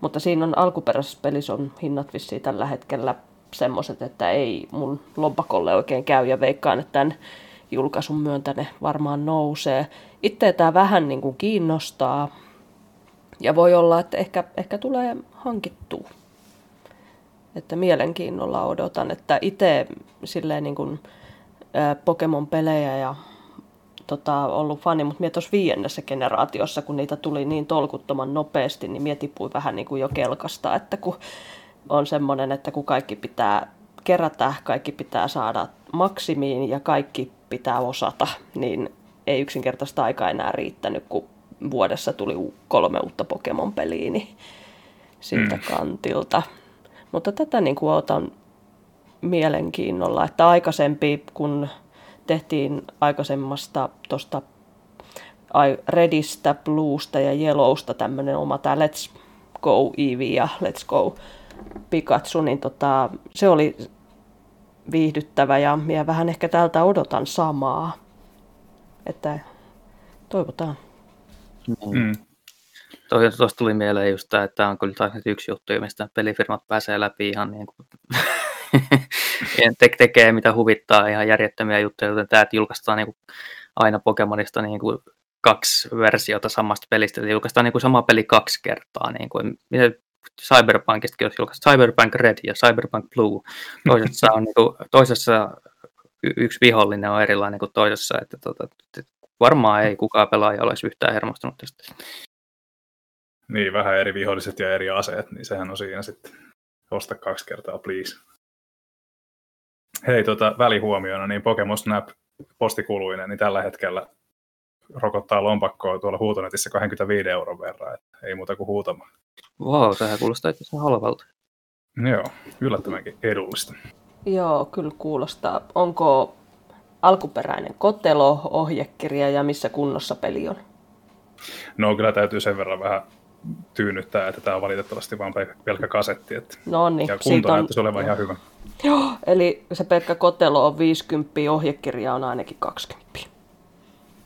mutta siinä on alkuperäisessä pelissä on hinnat vissiin tällä hetkellä semmoiset, että ei mun lompakolle oikein käy ja veikkaan, että tämän julkaisun myöntä ne varmaan nousee. Itse tämä vähän niin kuin kiinnostaa, ja voi olla, että ehkä, ehkä tulee hankittua. Että mielenkiinnolla odotan, että itse silleen niin kuin, ää, Pokemon-pelejä ja tota, ollut fani, mutta tuossa viiennessä generaatiossa, kun niitä tuli niin tolkuttoman nopeasti, niin mietipui vähän niin kuin jo kelkasta, että kun on semmoinen, että kun kaikki pitää kerätä, kaikki pitää saada maksimiin ja kaikki pitää osata, niin ei yksinkertaista aikaa enää riittänyt, kun vuodessa tuli kolme uutta Pokemon-peliä niin siltä mm. kantilta. Mutta tätä niin kuin otan mielenkiinnolla, että aikaisempi, kun tehtiin aikaisemmasta tuosta Redistä, Bluesta ja Yellowsta tämmöinen oma tämä Let's Go Eevee ja Let's Go Pikachu, niin tota, se oli viihdyttävä ja minä vähän ehkä tältä odotan samaa. Että toivotaan. Mm. Tuosta tuli mieleen just tämä, että tämä on kyllä taas yksi juttu, mistä pelifirmat pääsee läpi ihan niin kuin te- tekee mitä huvittaa, ihan järjettömiä juttuja, joten tämä, että julkaistaan niin kuin aina Pokemonista niin kuin kaksi versiota samasta pelistä, eli julkaistaan niin kuin sama peli kaksi kertaa, niin kuin, Cyberpunkistakin olisi julkaistu Cyberpunk Red ja Cyberpunk Blue. Toisessa, on, niin kuin, toisessa yksi vihollinen on erilainen kuin toisessa, että, tota, varmaan ei kukaan pelaaja olisi yhtään hermostunut tästä. Niin, vähän eri viholliset ja eri aseet, niin sehän on siinä sitten osta kaksi kertaa, please. Hei, tota, välihuomiona, niin Pokemon Snap postikuluinen, niin tällä hetkellä rokottaa lompakkoa tuolla huutonetissä 25 euron verran, että ei muuta kuin huutamaan. Wow, sehän kuulostaa itse halvalta. Joo, yllättävänkin edullista. Joo, kyllä kuulostaa. Onko alkuperäinen kotelo, ohjekirja ja missä kunnossa peli on? No kyllä täytyy sen verran vähän tyynnyttää, että tämä on valitettavasti vain pelkkä kasetti. Että... No niin. Ja kunto on... näyttäisi olevan ihan hyvä. Joo, eli se pelkkä kotelo on 50, ohjekirja on ainakin 20.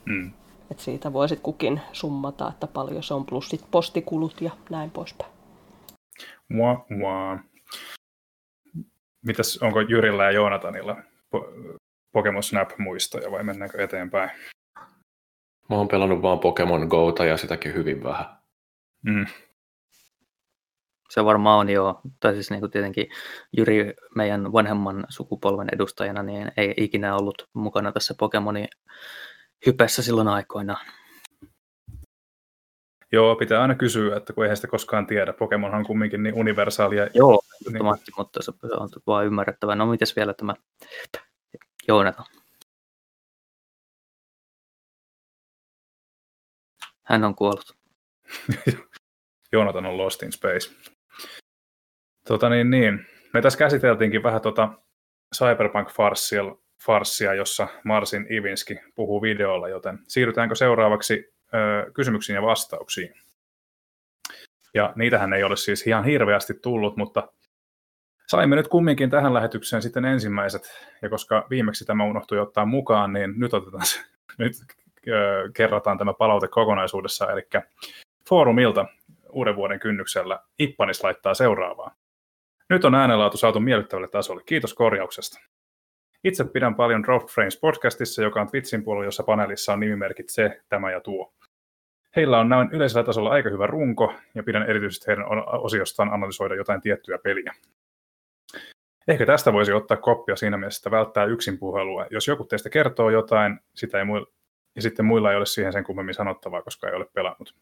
Mm. Et siitä voisit kukin summata, että paljon se on, plus sit postikulut ja näin poispäin. Mua, mua. Mitäs, onko Jyrillä ja Joonatanilla Pokemon Snap-muistoja vai mennäänkö eteenpäin? Mä oon pelannut vaan Pokemon Gota ja sitäkin hyvin vähän. Mm. Se varmaan on jo, tai siis niin kuin tietenkin Jyri meidän vanhemman sukupolven edustajana niin ei ikinä ollut mukana tässä Pokemonin hypessä silloin aikoinaan. Joo, pitää aina kysyä, että kun eihän sitä koskaan tiedä. Pokemonhan on kumminkin niin universaalia. Joo, niin... mutta se on vaan ymmärrettävä. No mites vielä tämä Joonatan? Hän on kuollut. Joonatan on Lost in Space. Tota niin, niin. Me tässä käsiteltiinkin vähän tota Cyberpunk-farssia, farssia, jossa Marsin Ivinski puhuu videolla, joten siirrytäänkö seuraavaksi ö, kysymyksiin ja vastauksiin? Ja niitähän ei ole siis ihan hirveästi tullut, mutta saimme nyt kumminkin tähän lähetykseen sitten ensimmäiset, ja koska viimeksi tämä unohtui ottaa mukaan, niin nyt, otetaan se, nyt kerrataan tämä palaute kokonaisuudessa, eli foorumilta uuden vuoden kynnyksellä Ippanis laittaa seuraavaa. Nyt on äänenlaatu saatu miellyttävälle tasolle. Kiitos korjauksesta. Itse pidän paljon Drop Frames podcastissa, joka on Twitchin puolella, jossa paneelissa on nimimerkit se, tämä ja tuo. Heillä on näin yleisellä tasolla aika hyvä runko, ja pidän erityisesti heidän osiostaan analysoida jotain tiettyä peliä. Ehkä tästä voisi ottaa koppia siinä mielessä, että välttää yksin puhelua. Jos joku teistä kertoo jotain, sitä ei muilla, ja sitten muilla ei ole siihen sen kummemmin sanottavaa, koska ei ole pelannut.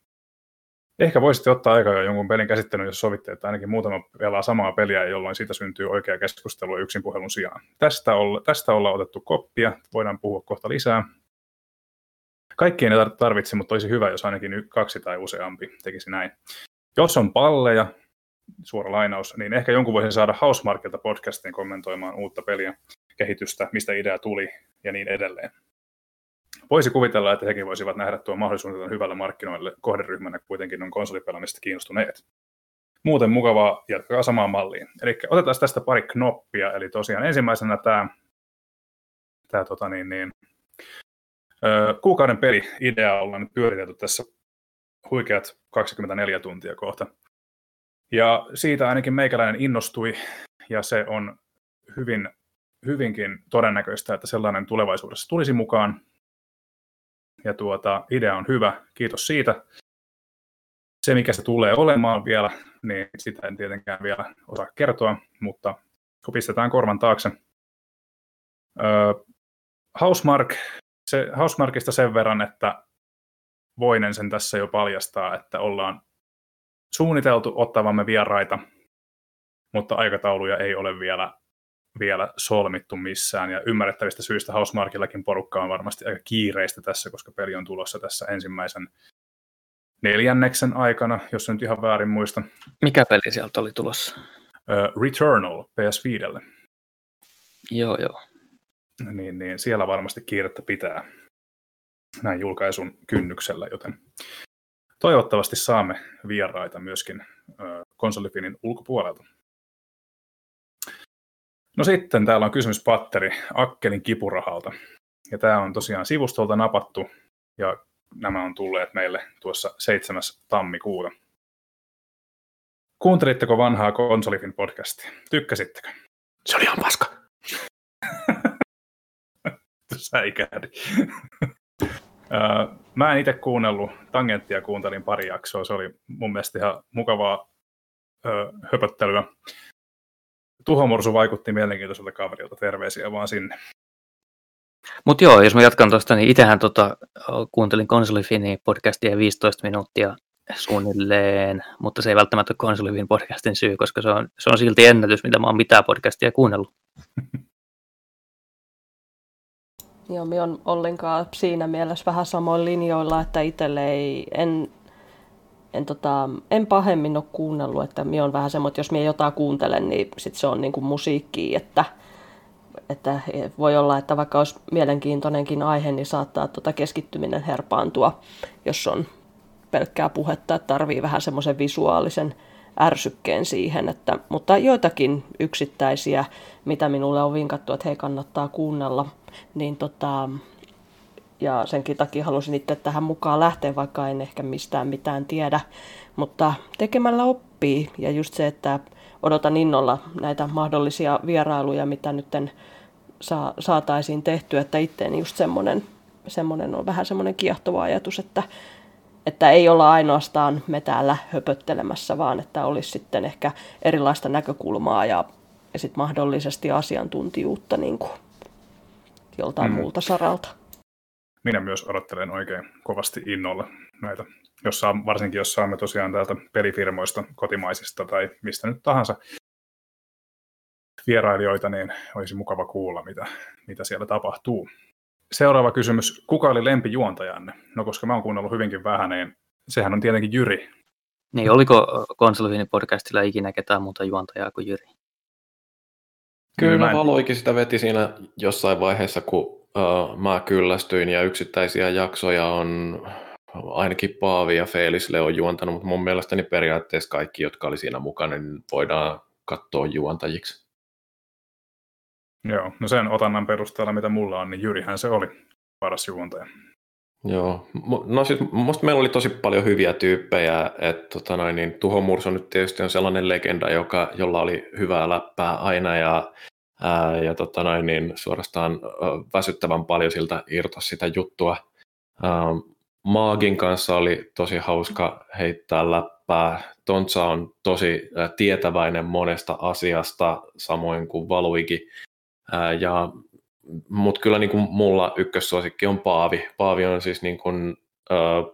Ehkä voisitte ottaa aikaa jo jonkun pelin käsittelyn, jos sovitte, että ainakin muutama pelaa samaa peliä, jolloin siitä syntyy oikea keskustelu yksin puhelun sijaan. Tästä, olla, tästä ollaan otettu koppia, voidaan puhua kohta lisää. Kaikkien ei tarvitse, mutta olisi hyvä, jos ainakin kaksi tai useampi tekisi näin. Jos on palleja, suora lainaus, niin ehkä jonkun voisi saada Housemarkilta podcastiin kommentoimaan uutta peliä, kehitystä, mistä idea tuli ja niin edelleen. Voisi kuvitella, että hekin voisivat nähdä tuon mahdollisuuden hyvällä markkinoille kohderyhmänä kuitenkin on konsolipelaamista kiinnostuneet. Muuten mukavaa, jatkaa samaan malliin. Eli otetaan tästä pari knoppia, eli tosiaan ensimmäisenä tämä, tämä tota niin, niin, kuukauden peli idea ollaan nyt pyöritelty tässä huikeat 24 tuntia kohta. Ja siitä ainakin meikäläinen innostui, ja se on hyvin, hyvinkin todennäköistä, että sellainen tulevaisuudessa tulisi mukaan ja tuota, idea on hyvä, kiitos siitä. Se, mikä se tulee olemaan vielä, niin sitä en tietenkään vielä osaa kertoa, mutta pistetään korvan taakse. Housemark, se, Housemarkista sen verran, että voinen sen tässä jo paljastaa, että ollaan suunniteltu ottavamme vieraita, mutta aikatauluja ei ole vielä vielä solmittu missään, ja ymmärrettävistä syistä Housemarkillakin porukka on varmasti aika kiireistä tässä, koska peli on tulossa tässä ensimmäisen neljänneksen aikana, jos nyt ihan väärin muista. Mikä peli sieltä oli tulossa? Uh, Returnal PS5. Joo, joo. Niin, niin siellä varmasti kiirettä pitää näin julkaisun kynnyksellä, joten toivottavasti saamme vieraita myöskin konsolifinin ulkopuolelta. No sitten täällä on kysymys Patteri Akkelin kipurahalta. Ja tämä on tosiaan sivustolta napattu ja nämä on tulleet meille tuossa 7. tammikuuta. Kuuntelitteko vanhaa Konsolifin podcastia? Tykkäsittekö? Se oli ihan paska. Säikähdi. Mä en itse kuunnellut, tangenttia kuuntelin pari jaksoa, se oli mun mielestä ihan mukavaa höpöttelyä. Tuhomursu vaikutti mielenkiintoiselta kaverilta, terveisiä vaan sinne. Mutta joo, jos mä jatkan tuosta, niin itsehän tota, kuuntelin Konsolifini podcastia 15 minuuttia suunnilleen, mutta se ei välttämättä ole Konsolifin podcastin syy, koska se on, se on silti ennätys, mitä mä oon mitään podcastia kuunnellut. Joo, minä on ollenkaan siinä mielessä vähän samoin linjoilla, että itselle ei, en, en, tota, en pahemmin ole kuunnellut, että minä on vähän semmoinen, että jos minä jotain kuuntelen, niin sit se on niin kuin musiikkia, että, että voi olla, että vaikka olisi mielenkiintoinenkin aihe, niin saattaa tota keskittyminen herpaantua, jos on pelkkää puhetta, että tarvii vähän semmoisen visuaalisen ärsykkeen siihen, että, mutta joitakin yksittäisiä, mitä minulle on vinkattu, että hei kannattaa kuunnella, niin tota, ja senkin takia halusin itse tähän mukaan lähteä, vaikka en ehkä mistään mitään tiedä, mutta tekemällä oppii. Ja just se, että odotan innolla näitä mahdollisia vierailuja, mitä nyt saa, saataisiin tehtyä, että itteeni just semmoinen, semmoinen on vähän semmoinen kiehtova ajatus, että että ei olla ainoastaan me täällä höpöttelemässä, vaan että olisi sitten ehkä erilaista näkökulmaa ja, ja sitten mahdollisesti asiantuntijuutta niin kuin joltain mm. muulta saralta. Minä myös odottelen oikein kovasti innolla näitä, jos saa, varsinkin jos saamme tosiaan täältä pelifirmoista, kotimaisista tai mistä nyt tahansa vierailijoita, niin olisi mukava kuulla, mitä, mitä siellä tapahtuu. Seuraava kysymys. Kuka oli lempijuontajanne? No koska mä oon kuunnellut hyvinkin vähän, niin sehän on tietenkin Jyri. Niin, oliko Konsolifini podcastilla ikinä ketään muuta juontajaa kuin Jyri? Kyllä, en... Valoikin sitä veti siinä jossain vaiheessa, kun uh, mä kyllästyin ja yksittäisiä jaksoja on ainakin Paavi ja Felisle on juontanut, mutta mun mielestäni periaatteessa kaikki, jotka oli siinä mukana, niin voidaan katsoa juontajiksi. Joo, no sen otannan perusteella, mitä mulla on, niin Jyrihän se oli paras juontaja. Joo, no siis musta meillä oli tosi paljon hyviä tyyppejä, että tota noin, niin Tuho Murso nyt tietysti on sellainen legenda, joka, jolla oli hyvää läppää aina ja, ää, ja tota noin, niin suorastaan ä, väsyttävän paljon siltä irtos sitä juttua. Ää, Maagin kanssa oli tosi hauska heittää läppää. Tontsa on tosi ä, tietäväinen monesta asiasta, samoin kuin Valuikin. Ja, mutta kyllä niin kuin mulla ykkössuosikki on Paavi. Paavi on siis niin kuin,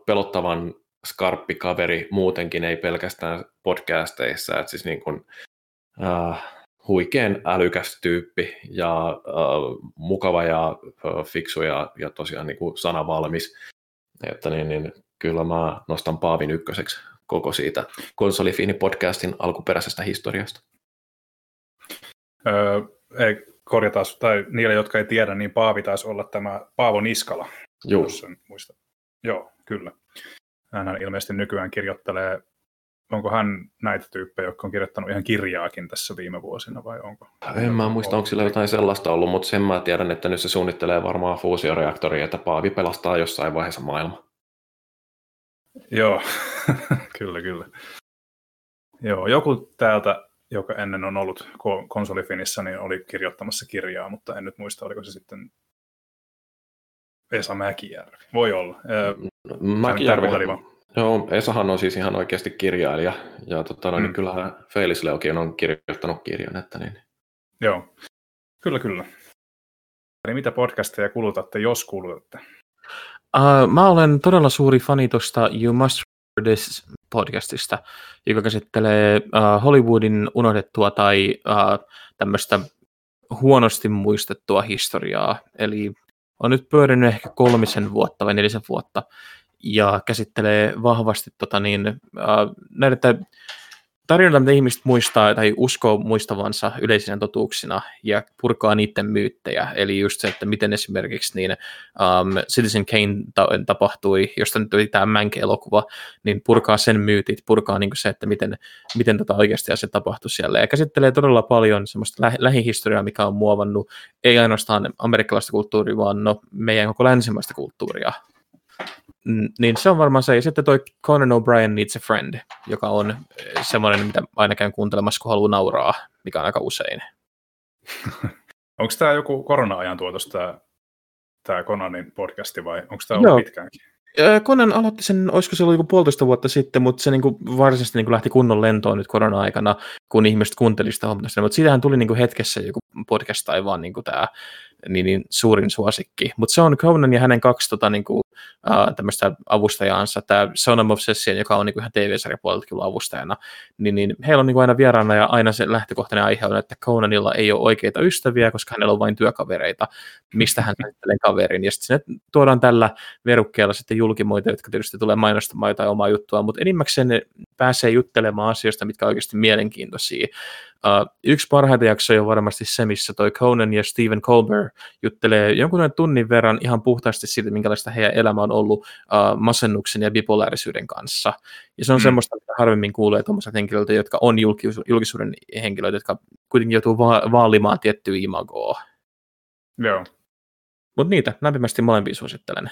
pelottavan skarppi kaveri muutenkin, ei pelkästään podcasteissa. Et siis niin kuin, ö, huikean älykäs tyyppi ja ö, mukava ja ö, fiksu ja, ja tosiaan niin kuin sanavalmis. Että niin, niin, kyllä mä nostan Paavin ykköseksi koko siitä konsolifini podcastin alkuperäisestä historiasta. Öö, ei, korjataan, tai niille, jotka ei tiedä, niin Paavi taisi olla tämä Paavo Niskala. Joo. muista. Joo, kyllä. Hän ilmeisesti nykyään kirjoittelee, onko hän näitä tyyppejä, jotka on kirjoittanut ihan kirjaakin tässä viime vuosina vai onko? En mä muista, onko sillä jotain sellaista ollut, mutta sen mä tiedän, että nyt se suunnittelee varmaan fuusioreaktoria, että Paavi pelastaa jossain vaiheessa maailma. Joo, kyllä, kyllä. Joo, joku täältä joka ennen on ollut konsolifinissä, niin oli kirjoittamassa kirjaa, mutta en nyt muista, oliko se sitten Esa Mäkijärvi. Voi olla. Mäkijärvi, joo, Esahan on siis ihan oikeasti kirjailija, ja tota, mm. niin kyllähän Felis Leokin on kirjoittanut kirjan. Että niin. Joo, kyllä kyllä. Eli mitä podcasteja kulutatte, jos kulutatte? Uh, mä olen todella suuri fani tuosta You Must This podcastista, joka käsittelee uh, Hollywoodin unohdettua tai uh, tämmöistä huonosti muistettua historiaa. Eli on nyt pyörinyt ehkä kolmisen vuotta vai nelisen vuotta ja käsittelee vahvasti tota niin, uh, näitä mitä ihmiset muistaa tai uskoo muistavansa yleisinä totuuksina ja purkaa niiden myyttejä. Eli just se, että miten esimerkiksi niin, um, Citizen Kane ta- tapahtui, josta nyt oli tämä Mank-elokuva, niin purkaa sen myytit, purkaa niin se, että miten, miten tota oikeasti se tapahtui siellä. Ja käsittelee todella paljon semmoista lä- lähihistoriaa, mikä on muovannut ei ainoastaan amerikkalaista kulttuuria, vaan no, meidän koko länsimaista kulttuuria. Niin se on varmaan se. Ja sitten toi Conan O'Brien Needs a Friend, joka on semmoinen, mitä aina käyn kuuntelemassa, kun haluaa nauraa, mikä on aika usein. Onko tämä joku korona-ajan tuotos, tämä, tämä Conanin podcasti, vai onko tämä ollut Joo. pitkäänkin? Conan aloitti sen, olisiko se ollut joku puolitoista vuotta sitten, mutta se niin kuin varsinaisesti niin kuin lähti kunnon lentoon nyt korona-aikana, kun ihmiset kuuntelivat sitä hommasta. Mutta siitähän tuli niin kuin hetkessä joku podcast tai vaan niin kuin tämä niin, niin suurin suosikki. Mutta se on Conan ja hänen kaksi tota, niin kuin, tämmöistä avustajaansa, tämä Sonam Obsession, joka on niin kuin ihan TV-sarjapuolelta avustajana, niin, niin heillä on niin aina vieraana ja aina se lähtökohtainen aihe on, että Conanilla ei ole oikeita ystäviä, koska hänellä on vain työkavereita, mistä hän ajattelee kaverin. Ja sitten sinne tuodaan tällä verukkeella sitten julkimoita, jotka tietysti tulee mainostamaan jotain omaa juttua, mutta enimmäkseen ne pääsee juttelemaan asioista, mitkä on oikeasti mielenkiintoisia. Uh, yksi parhaita jaksoja on varmasti se, missä toi Conan ja Stephen Colbert juttelee jonkun tunnin verran ihan puhtaasti siitä, minkälaista heidän elämä on ollut uh, masennuksen ja bipolaarisyyden kanssa. Ja se on mm. semmoista, mitä harvemmin kuulee tuommoiset henkilöiltä, jotka on julkis- julkisuuden henkilöitä, jotka kuitenkin joutuu va- vaalimaan tiettyä imagoa. Joo. Mutta niitä lämpimästi molempia suosittelen.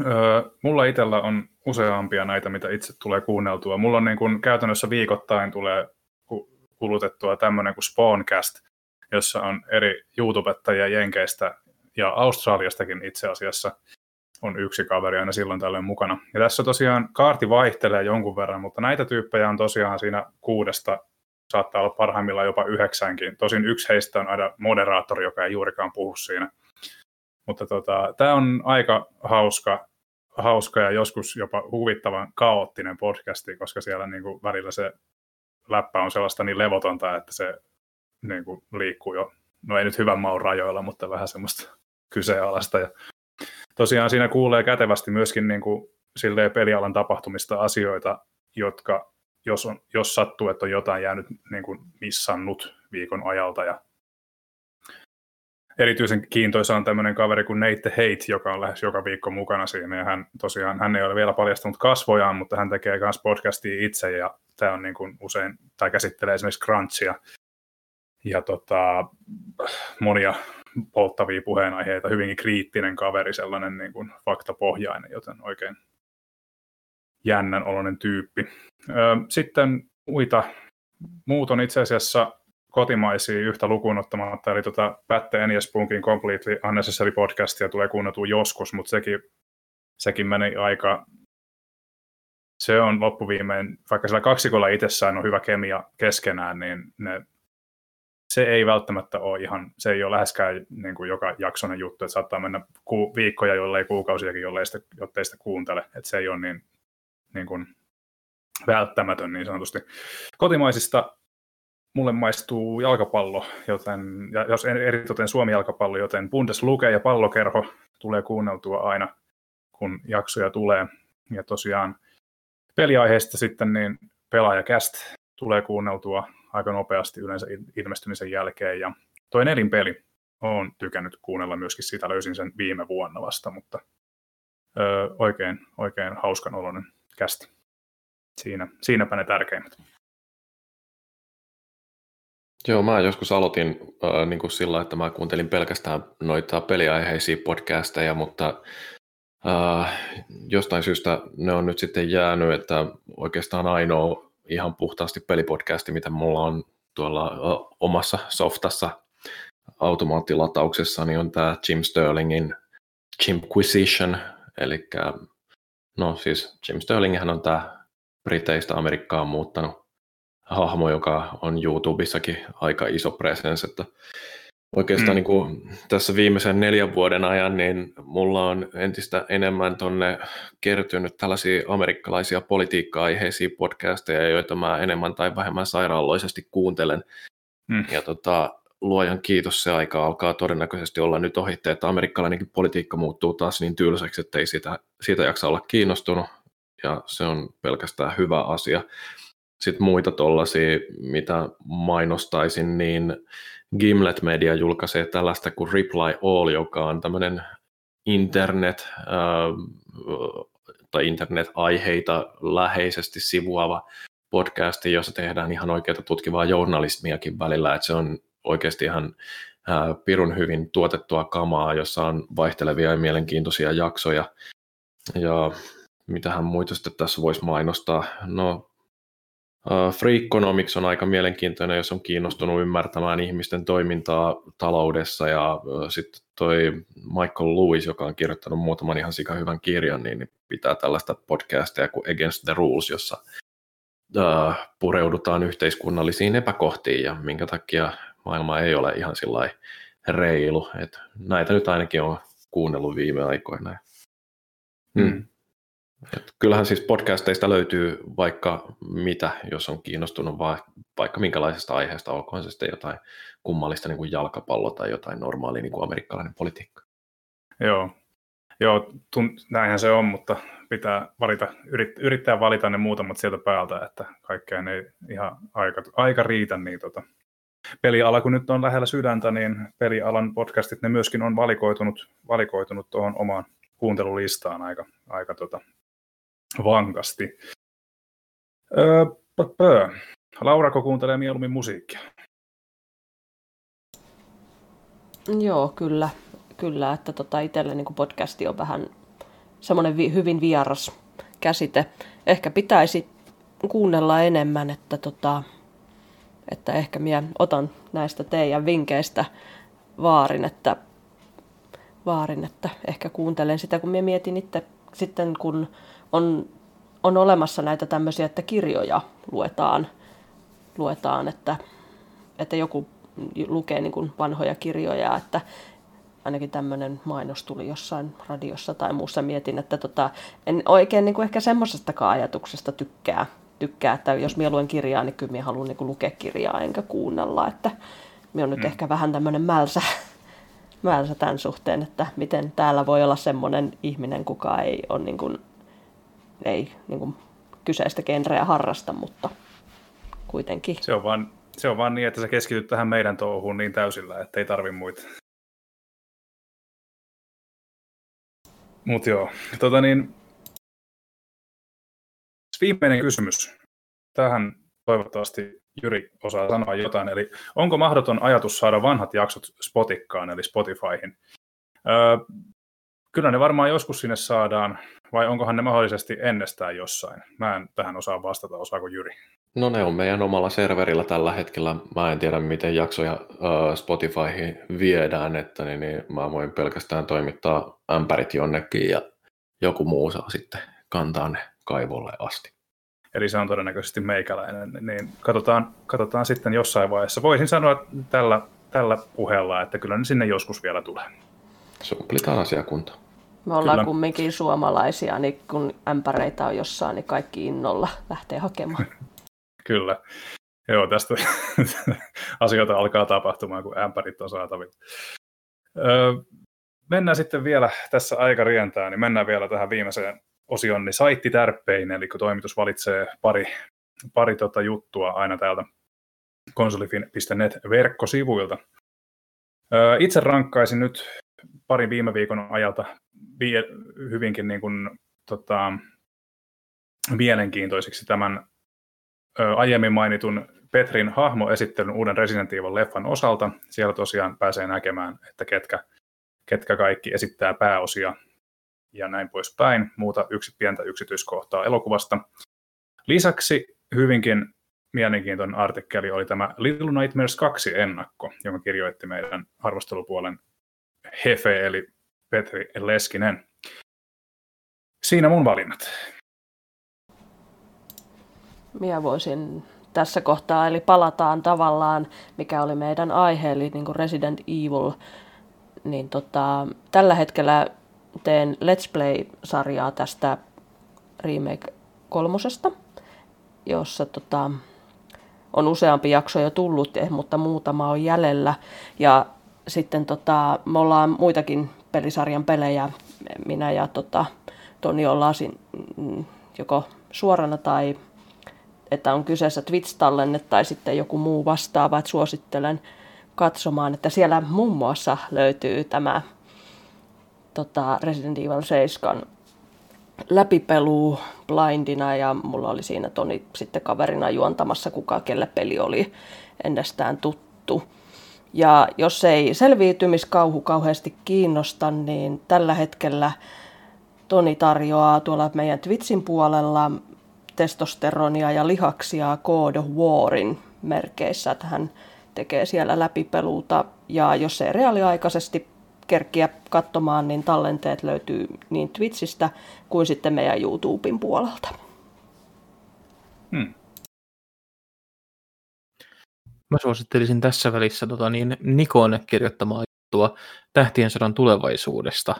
Öö, mulla itsellä on useampia näitä, mitä itse tulee kuunneltua. Mulla on niin kun käytännössä viikoittain tulee kulutettua tämmöinen kuin Spawncast, jossa on eri YouTubettajia Jenkeistä ja Australiastakin itse asiassa on yksi kaveri aina silloin tällöin mukana. Ja tässä tosiaan kaarti vaihtelee jonkun verran, mutta näitä tyyppejä on tosiaan siinä kuudesta, saattaa olla parhaimmillaan jopa yhdeksänkin. Tosin yksi heistä on aina moderaattori, joka ei juurikaan puhu siinä. Mutta tota, tämä on aika hauska, hauska ja joskus jopa huvittavan kaoottinen podcasti, koska siellä niin kuin välillä se läppä on sellaista niin levotonta, että se niin kuin liikkuu jo, no ei nyt hyvän maun rajoilla, mutta vähän semmoista kyseenalaista. Ja tosiaan siinä kuulee kätevästi myöskin niin kuin silleen pelialan tapahtumista asioita, jotka jos, on, jos sattuu, että on jotain jäänyt niin kuin missannut viikon ajalta ja erityisen kiintoisa on tämmöinen kaveri kuin Nate Hate, joka on lähes joka viikko mukana siinä. Ja hän tosiaan, hän ei ole vielä paljastanut kasvojaan, mutta hän tekee myös podcastia itse ja tämä on niin kuin usein, tai käsittelee esimerkiksi crunchia ja tota, monia polttavia puheenaiheita, hyvinkin kriittinen kaveri, sellainen niin kuin faktapohjainen, joten oikein jännän oloinen tyyppi. Sitten muita, muut on itse asiassa kotimaisia yhtä lukuun ottamatta, eli tota Pätte Enjespunkin Completely Unnecessary podcastia tulee kuunneltua joskus, mutta sekin, sekin meni aika, se on loppuviimein, vaikka sillä kaksikolla itsessään on hyvä kemia keskenään, niin ne, se ei välttämättä ole ihan, se ei ole läheskään niin kuin joka jaksonen juttu, että saattaa mennä ku, viikkoja, jollei kuukausiakin, jollei sitä, jottei sitä kuuntele, että se ei ole niin, niin kuin välttämätön niin sanotusti. Kotimaisista mulle maistuu jalkapallo, joten, ja jos eritoten Suomi-jalkapallo, joten Bundesluke ja pallokerho tulee kuunneltua aina, kun jaksoja tulee. Ja tosiaan peliaiheesta sitten niin pelaajakäst tulee kuunneltua aika nopeasti yleensä ilmestymisen jälkeen. Ja toi nelinpeli on tykännyt kuunnella myöskin sitä, löysin sen viime vuonna vasta, mutta ö, oikein, oikein hauskan oloinen kästi. Siinä, siinäpä ne tärkeimmät. Joo, mä joskus aloitin äh, niin kuin sillä, että mä kuuntelin pelkästään noita peliaiheisia podcasteja, mutta äh, jostain syystä ne on nyt sitten jäänyt, että oikeastaan ainoa ihan puhtaasti pelipodcasti, mitä mulla on tuolla omassa softassa automaattilatauksessa, niin on tämä Jim Sterlingin Jimquisition, eli no siis Jim Sterling hän on tämä Briteistä Amerikkaan muuttanut hahmo, joka on YouTubessakin aika iso presence, että oikeastaan mm. niin kuin tässä viimeisen neljän vuoden ajan, niin mulla on entistä enemmän tonne kertynyt tällaisia amerikkalaisia politiikka-aiheisia podcasteja, joita mä enemmän tai vähemmän sairaaloisesti kuuntelen. Mm. Ja tota, luojan kiitos, se aika alkaa todennäköisesti olla nyt ohitte, että amerikkalainenkin politiikka muuttuu taas niin tylsäksi, että ei siitä, siitä jaksa olla kiinnostunut, ja se on pelkästään hyvä asia. Sitten muita tuollaisia, mitä mainostaisin, niin Gimlet Media julkaisee tällaista kuin Reply All, joka on tämmöinen internet äh, tai internet-aiheita läheisesti sivuava podcasti, jossa tehdään ihan oikeita tutkivaa journalismiakin välillä, että se on oikeasti ihan ää, pirun hyvin tuotettua kamaa, jossa on vaihtelevia ja mielenkiintoisia jaksoja. Ja mitähän muita sitten tässä voisi mainostaa? No, Freakonomics on aika mielenkiintoinen, jos on kiinnostunut ymmärtämään ihmisten toimintaa taloudessa, ja uh, sitten toi Michael Lewis, joka on kirjoittanut muutaman ihan sika hyvän kirjan, niin pitää tällaista podcastia kuin Against the Rules, jossa uh, pureudutaan yhteiskunnallisiin epäkohtiin ja minkä takia maailma ei ole ihan sillä reilu. Et näitä nyt ainakin on kuunnellut viime aikoina. Hmm. Et kyllähän siis podcasteista löytyy vaikka mitä, jos on kiinnostunut va- vaikka minkälaisesta aiheesta, olkoon se sitten jotain kummallista niin kuin jalkapallo tai jotain normaalia niin kuin amerikkalainen politiikka. Joo, Joo tun- näinhän se on, mutta pitää valita, yrit- yrittää valita ne muutamat sieltä päältä, että kaikkeen ei ihan aika, aika riitä. Niin tota. Peliala, kun nyt on lähellä sydäntä, niin pelialan podcastit, ne myöskin on valikoitunut, valikoitunut tuohon omaan kuuntelulistaan aika, aika tota, vankasti. Öö, pö, Laurako kuuntelee mieluummin musiikkia? Joo, kyllä. Kyllä, että tota itselle niin podcasti on vähän semmoinen vi- hyvin vieras käsite. Ehkä pitäisi kuunnella enemmän, että, tota, että ehkä minä otan näistä teidän vinkkeistä vaarin, että, vaarin, että ehkä kuuntelen sitä, kun minä mietin itse sitten, kun on, on olemassa näitä tämmöisiä, että kirjoja luetaan, luetaan että, että joku lukee niin kuin vanhoja kirjoja, että ainakin tämmöinen mainos tuli jossain radiossa tai muussa. Mietin, että tota, en oikein niin kuin ehkä semmoisestakaan ajatuksesta tykkää, tykkää, että jos minä luen kirjaa, niin kyllä minä haluan niin kuin lukea kirjaa enkä kuunnella, että minä on nyt mm. ehkä vähän tämmöinen mälsä, mälsä tämän suhteen, että miten täällä voi olla semmoinen ihminen, kuka ei ole niin kuin ei niin kuin, kyseistä genreä harrasta, mutta kuitenkin. Se on, vaan, se on vaan niin, että sä keskityt tähän meidän touhuun niin täysillä, että ei tarvi muita. Mutta joo, tota niin, viimeinen kysymys. Tähän toivottavasti Jyri osaa sanoa jotain. Eli onko mahdoton ajatus saada vanhat jaksot Spotikkaan, eli Spotifyhin? Öö, kyllä ne varmaan joskus sinne saadaan, vai onkohan ne mahdollisesti ennestään jossain? Mä en tähän osaa vastata, osaako Jyri? No ne on meidän omalla serverillä tällä hetkellä. Mä en tiedä, miten jaksoja uh, Spotifyhin viedään, että niin, niin mä voin pelkästään toimittaa ämpärit jonnekin ja joku muu saa sitten kantaa ne kaivolle asti. Eli se on todennäköisesti meikäläinen, niin katsotaan, katsotaan sitten jossain vaiheessa. Voisin sanoa tällä, tällä puheella, että kyllä ne sinne joskus vielä tulee. Sumplitaan asiakunta. Me ollaan Kyllä. kumminkin suomalaisia, niin kun ämpäreitä on jossain, niin kaikki innolla lähtee hakemaan. Kyllä. Joo, tästä asioita alkaa tapahtumaan, kun ämpärit on saatavilla. Öö, mennään sitten vielä, tässä aika rientää, niin mennään vielä tähän viimeiseen osioon, niin saitti tärppein, eli kun toimitus valitsee pari, pari tota juttua aina täältä konsolifin.net verkkosivuilta. Öö, itse rankkaisin nyt parin viime viikon ajalta hyvinkin niin kuin, tota, mielenkiintoiseksi tämän ö, aiemmin mainitun Petrin hahmoesittelyn uuden Resident Evil-leffan osalta. Siellä tosiaan pääsee näkemään, että ketkä, ketkä kaikki esittää pääosia ja näin poispäin. Muuta yksi pientä yksityiskohtaa elokuvasta. Lisäksi hyvinkin mielenkiintoinen artikkeli oli tämä Little Nightmares 2 ennakko, jonka kirjoitti meidän arvostelupuolen Hefe, eli Petri Leskinen. Siinä mun valinnat. Minä voisin tässä kohtaa, eli palataan tavallaan, mikä oli meidän aihe, eli niin kuin Resident Evil. Niin tota, tällä hetkellä teen Let's Play-sarjaa tästä Remake kolmosesta, jossa tota, on useampi jakso jo tullut, mutta muutama on jäljellä. Ja sitten tota, me ollaan muitakin pelisarjan pelejä, minä ja tota, Toni ollaan mm, joko suorana tai että on kyseessä Twitch-tallenne tai sitten joku muu vastaava, että suosittelen katsomaan, että siellä muun muassa löytyy tämä tota, Resident Evil 7 läpipelu blindina ja mulla oli siinä Toni sitten kaverina juontamassa, kuka kelle peli oli ennestään tuttu. Ja jos ei selviytymiskauhu kauheasti kiinnosta, niin tällä hetkellä Toni tarjoaa tuolla meidän Twitchin puolella testosteronia ja lihaksia God of Warin merkeissä, että hän tekee siellä läpipeluuta. Ja jos ei reaaliaikaisesti kerkkiä katsomaan, niin tallenteet löytyy niin Twitchistä kuin sitten meidän YouTuben puolelta. Mä suosittelisin tässä välissä tota, niin Nikon kirjoittamaa juttua Tähtien sodan tulevaisuudesta.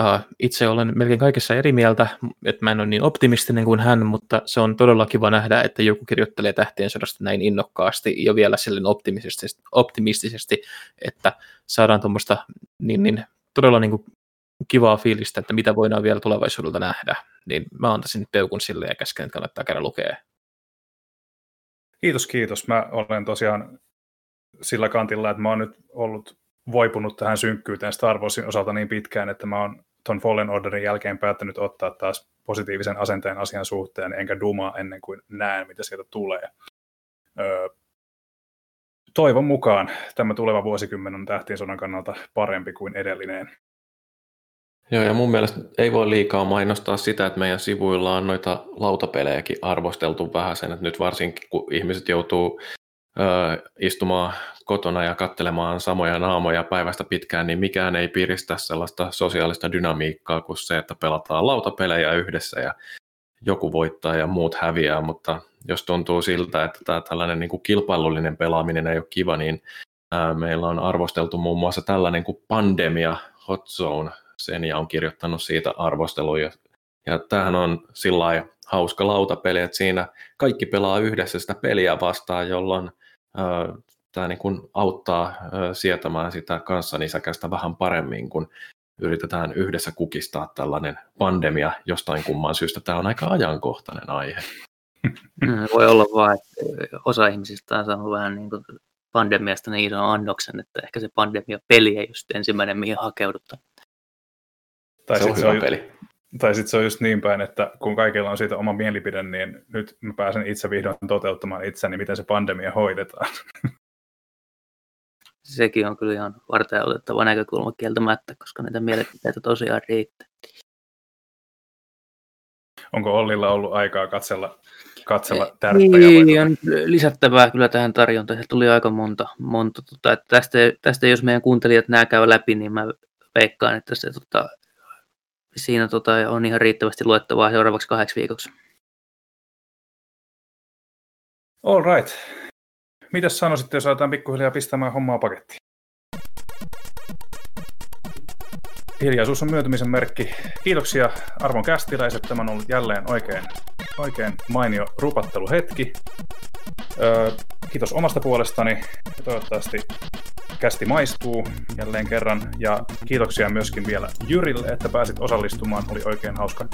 Uh, itse olen melkein kaikessa eri mieltä, että mä en ole niin optimistinen kuin hän, mutta se on todella kiva nähdä, että joku kirjoittelee Tähtien sodasta näin innokkaasti ja vielä silleen optimistisesti, optimistisesti että saadaan tuommoista niin, niin, todella niin kuin kivaa fiilistä, että mitä voidaan vielä tulevaisuudelta nähdä. Niin mä antaisin peukun sille ja käsken, että kannattaa käydä lukea. Kiitos, kiitos. Mä olen tosiaan sillä kantilla, että mä oon nyt ollut voipunut tähän synkkyyteen Star Warsin osalta niin pitkään, että mä oon ton Fallen Orderin jälkeen päättänyt ottaa taas positiivisen asenteen asian suhteen, enkä dumaa ennen kuin näen, mitä sieltä tulee. Öö, toivon mukaan tämä tuleva vuosikymmen on tähtien sodan kannalta parempi kuin edellinen. Joo, ja mun mielestä ei voi liikaa mainostaa sitä, että meidän sivuilla on noita lautapelejäkin arvosteltu vähän sen, että nyt varsinkin kun ihmiset joutuu ö, istumaan kotona ja katselemaan samoja naamoja päivästä pitkään, niin mikään ei piristä sellaista sosiaalista dynamiikkaa kuin se, että pelataan lautapelejä yhdessä ja joku voittaa ja muut häviää, mutta jos tuntuu siltä, että tämä tällainen niin kuin kilpailullinen pelaaminen ei ole kiva, niin meillä on arvosteltu muun muassa tällainen kuin Pandemia Hot Zone, sen ja on kirjoittanut siitä arvosteluja. Ja tämähän on sillä hauska lautapeli, että siinä kaikki pelaa yhdessä sitä peliä vastaan, jolloin ää, tämä niin kuin auttaa ää, sietämään sitä kanssanisäkästä vähän paremmin, kun yritetään yhdessä kukistaa tällainen pandemia jostain kumman syystä. Tämä on aika ajankohtainen aihe. Mm, voi olla vain, että osa ihmisistä on saanut vähän niin kuin pandemiasta niin ison annoksen, että ehkä se pandemia-peli ei just ensimmäinen, mihin hakeuduttaa. Tai se on hyvä se on, peli. Tai sitten se on just niin päin, että kun kaikilla on siitä oma mielipide, niin nyt mä pääsen itse vihdoin toteuttamaan itseni, miten se pandemia hoidetaan. Sekin on kyllä ihan varten otettava näkökulma kieltämättä, koska niitä mielipiteitä tosiaan riittää. Onko Ollilla ollut aikaa katsella, katsella tärppejä? Niin, on lisättävää kyllä tähän tarjontaan. Se tuli aika monta. monta tota, että tästä, tästä, jos meidän kuuntelijat nämä käy läpi, niin mä veikkaan, että se tota, siinä tota, on ihan riittävästi luettavaa seuraavaksi kahdeksi viikoksi. All right. Mitäs sanoisitte, jos aletaan pikkuhiljaa pistämään hommaa pakettiin? Hiljaisuus on myötymisen merkki. Kiitoksia arvon kästiläiset. Tämä on ollut jälleen oikein, oikein mainio rupatteluhetki. Öö, kiitos omasta puolestani ja toivottavasti kästi maistuu jälleen kerran. Ja kiitoksia myöskin vielä Jyrille, että pääsit osallistumaan. Oli oikein hauska,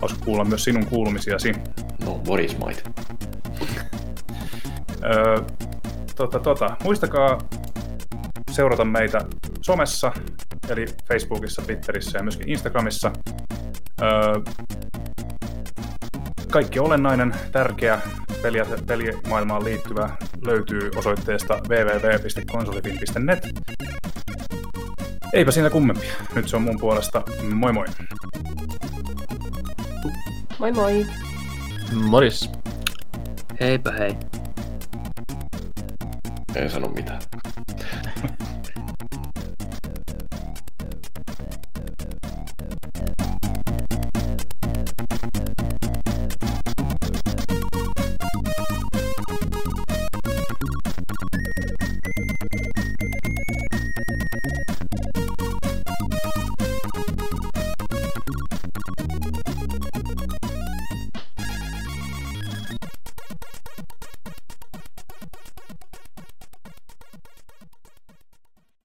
hauska kuulla myös sinun kuulumisiasi. No, what is might? öö, tota, tota. Muistakaa seurata meitä somessa, eli Facebookissa, Twitterissä ja myöskin Instagramissa. Öö, kaikki olennainen, tärkeä peliä, pelimaailmaan liittyvä löytyy osoitteesta www.konsolifin.net. Eipä siinä kummempia. Nyt se on mun puolesta. Moi moi. Moi moi. Moris. Heipä hei. Ei sano mitään.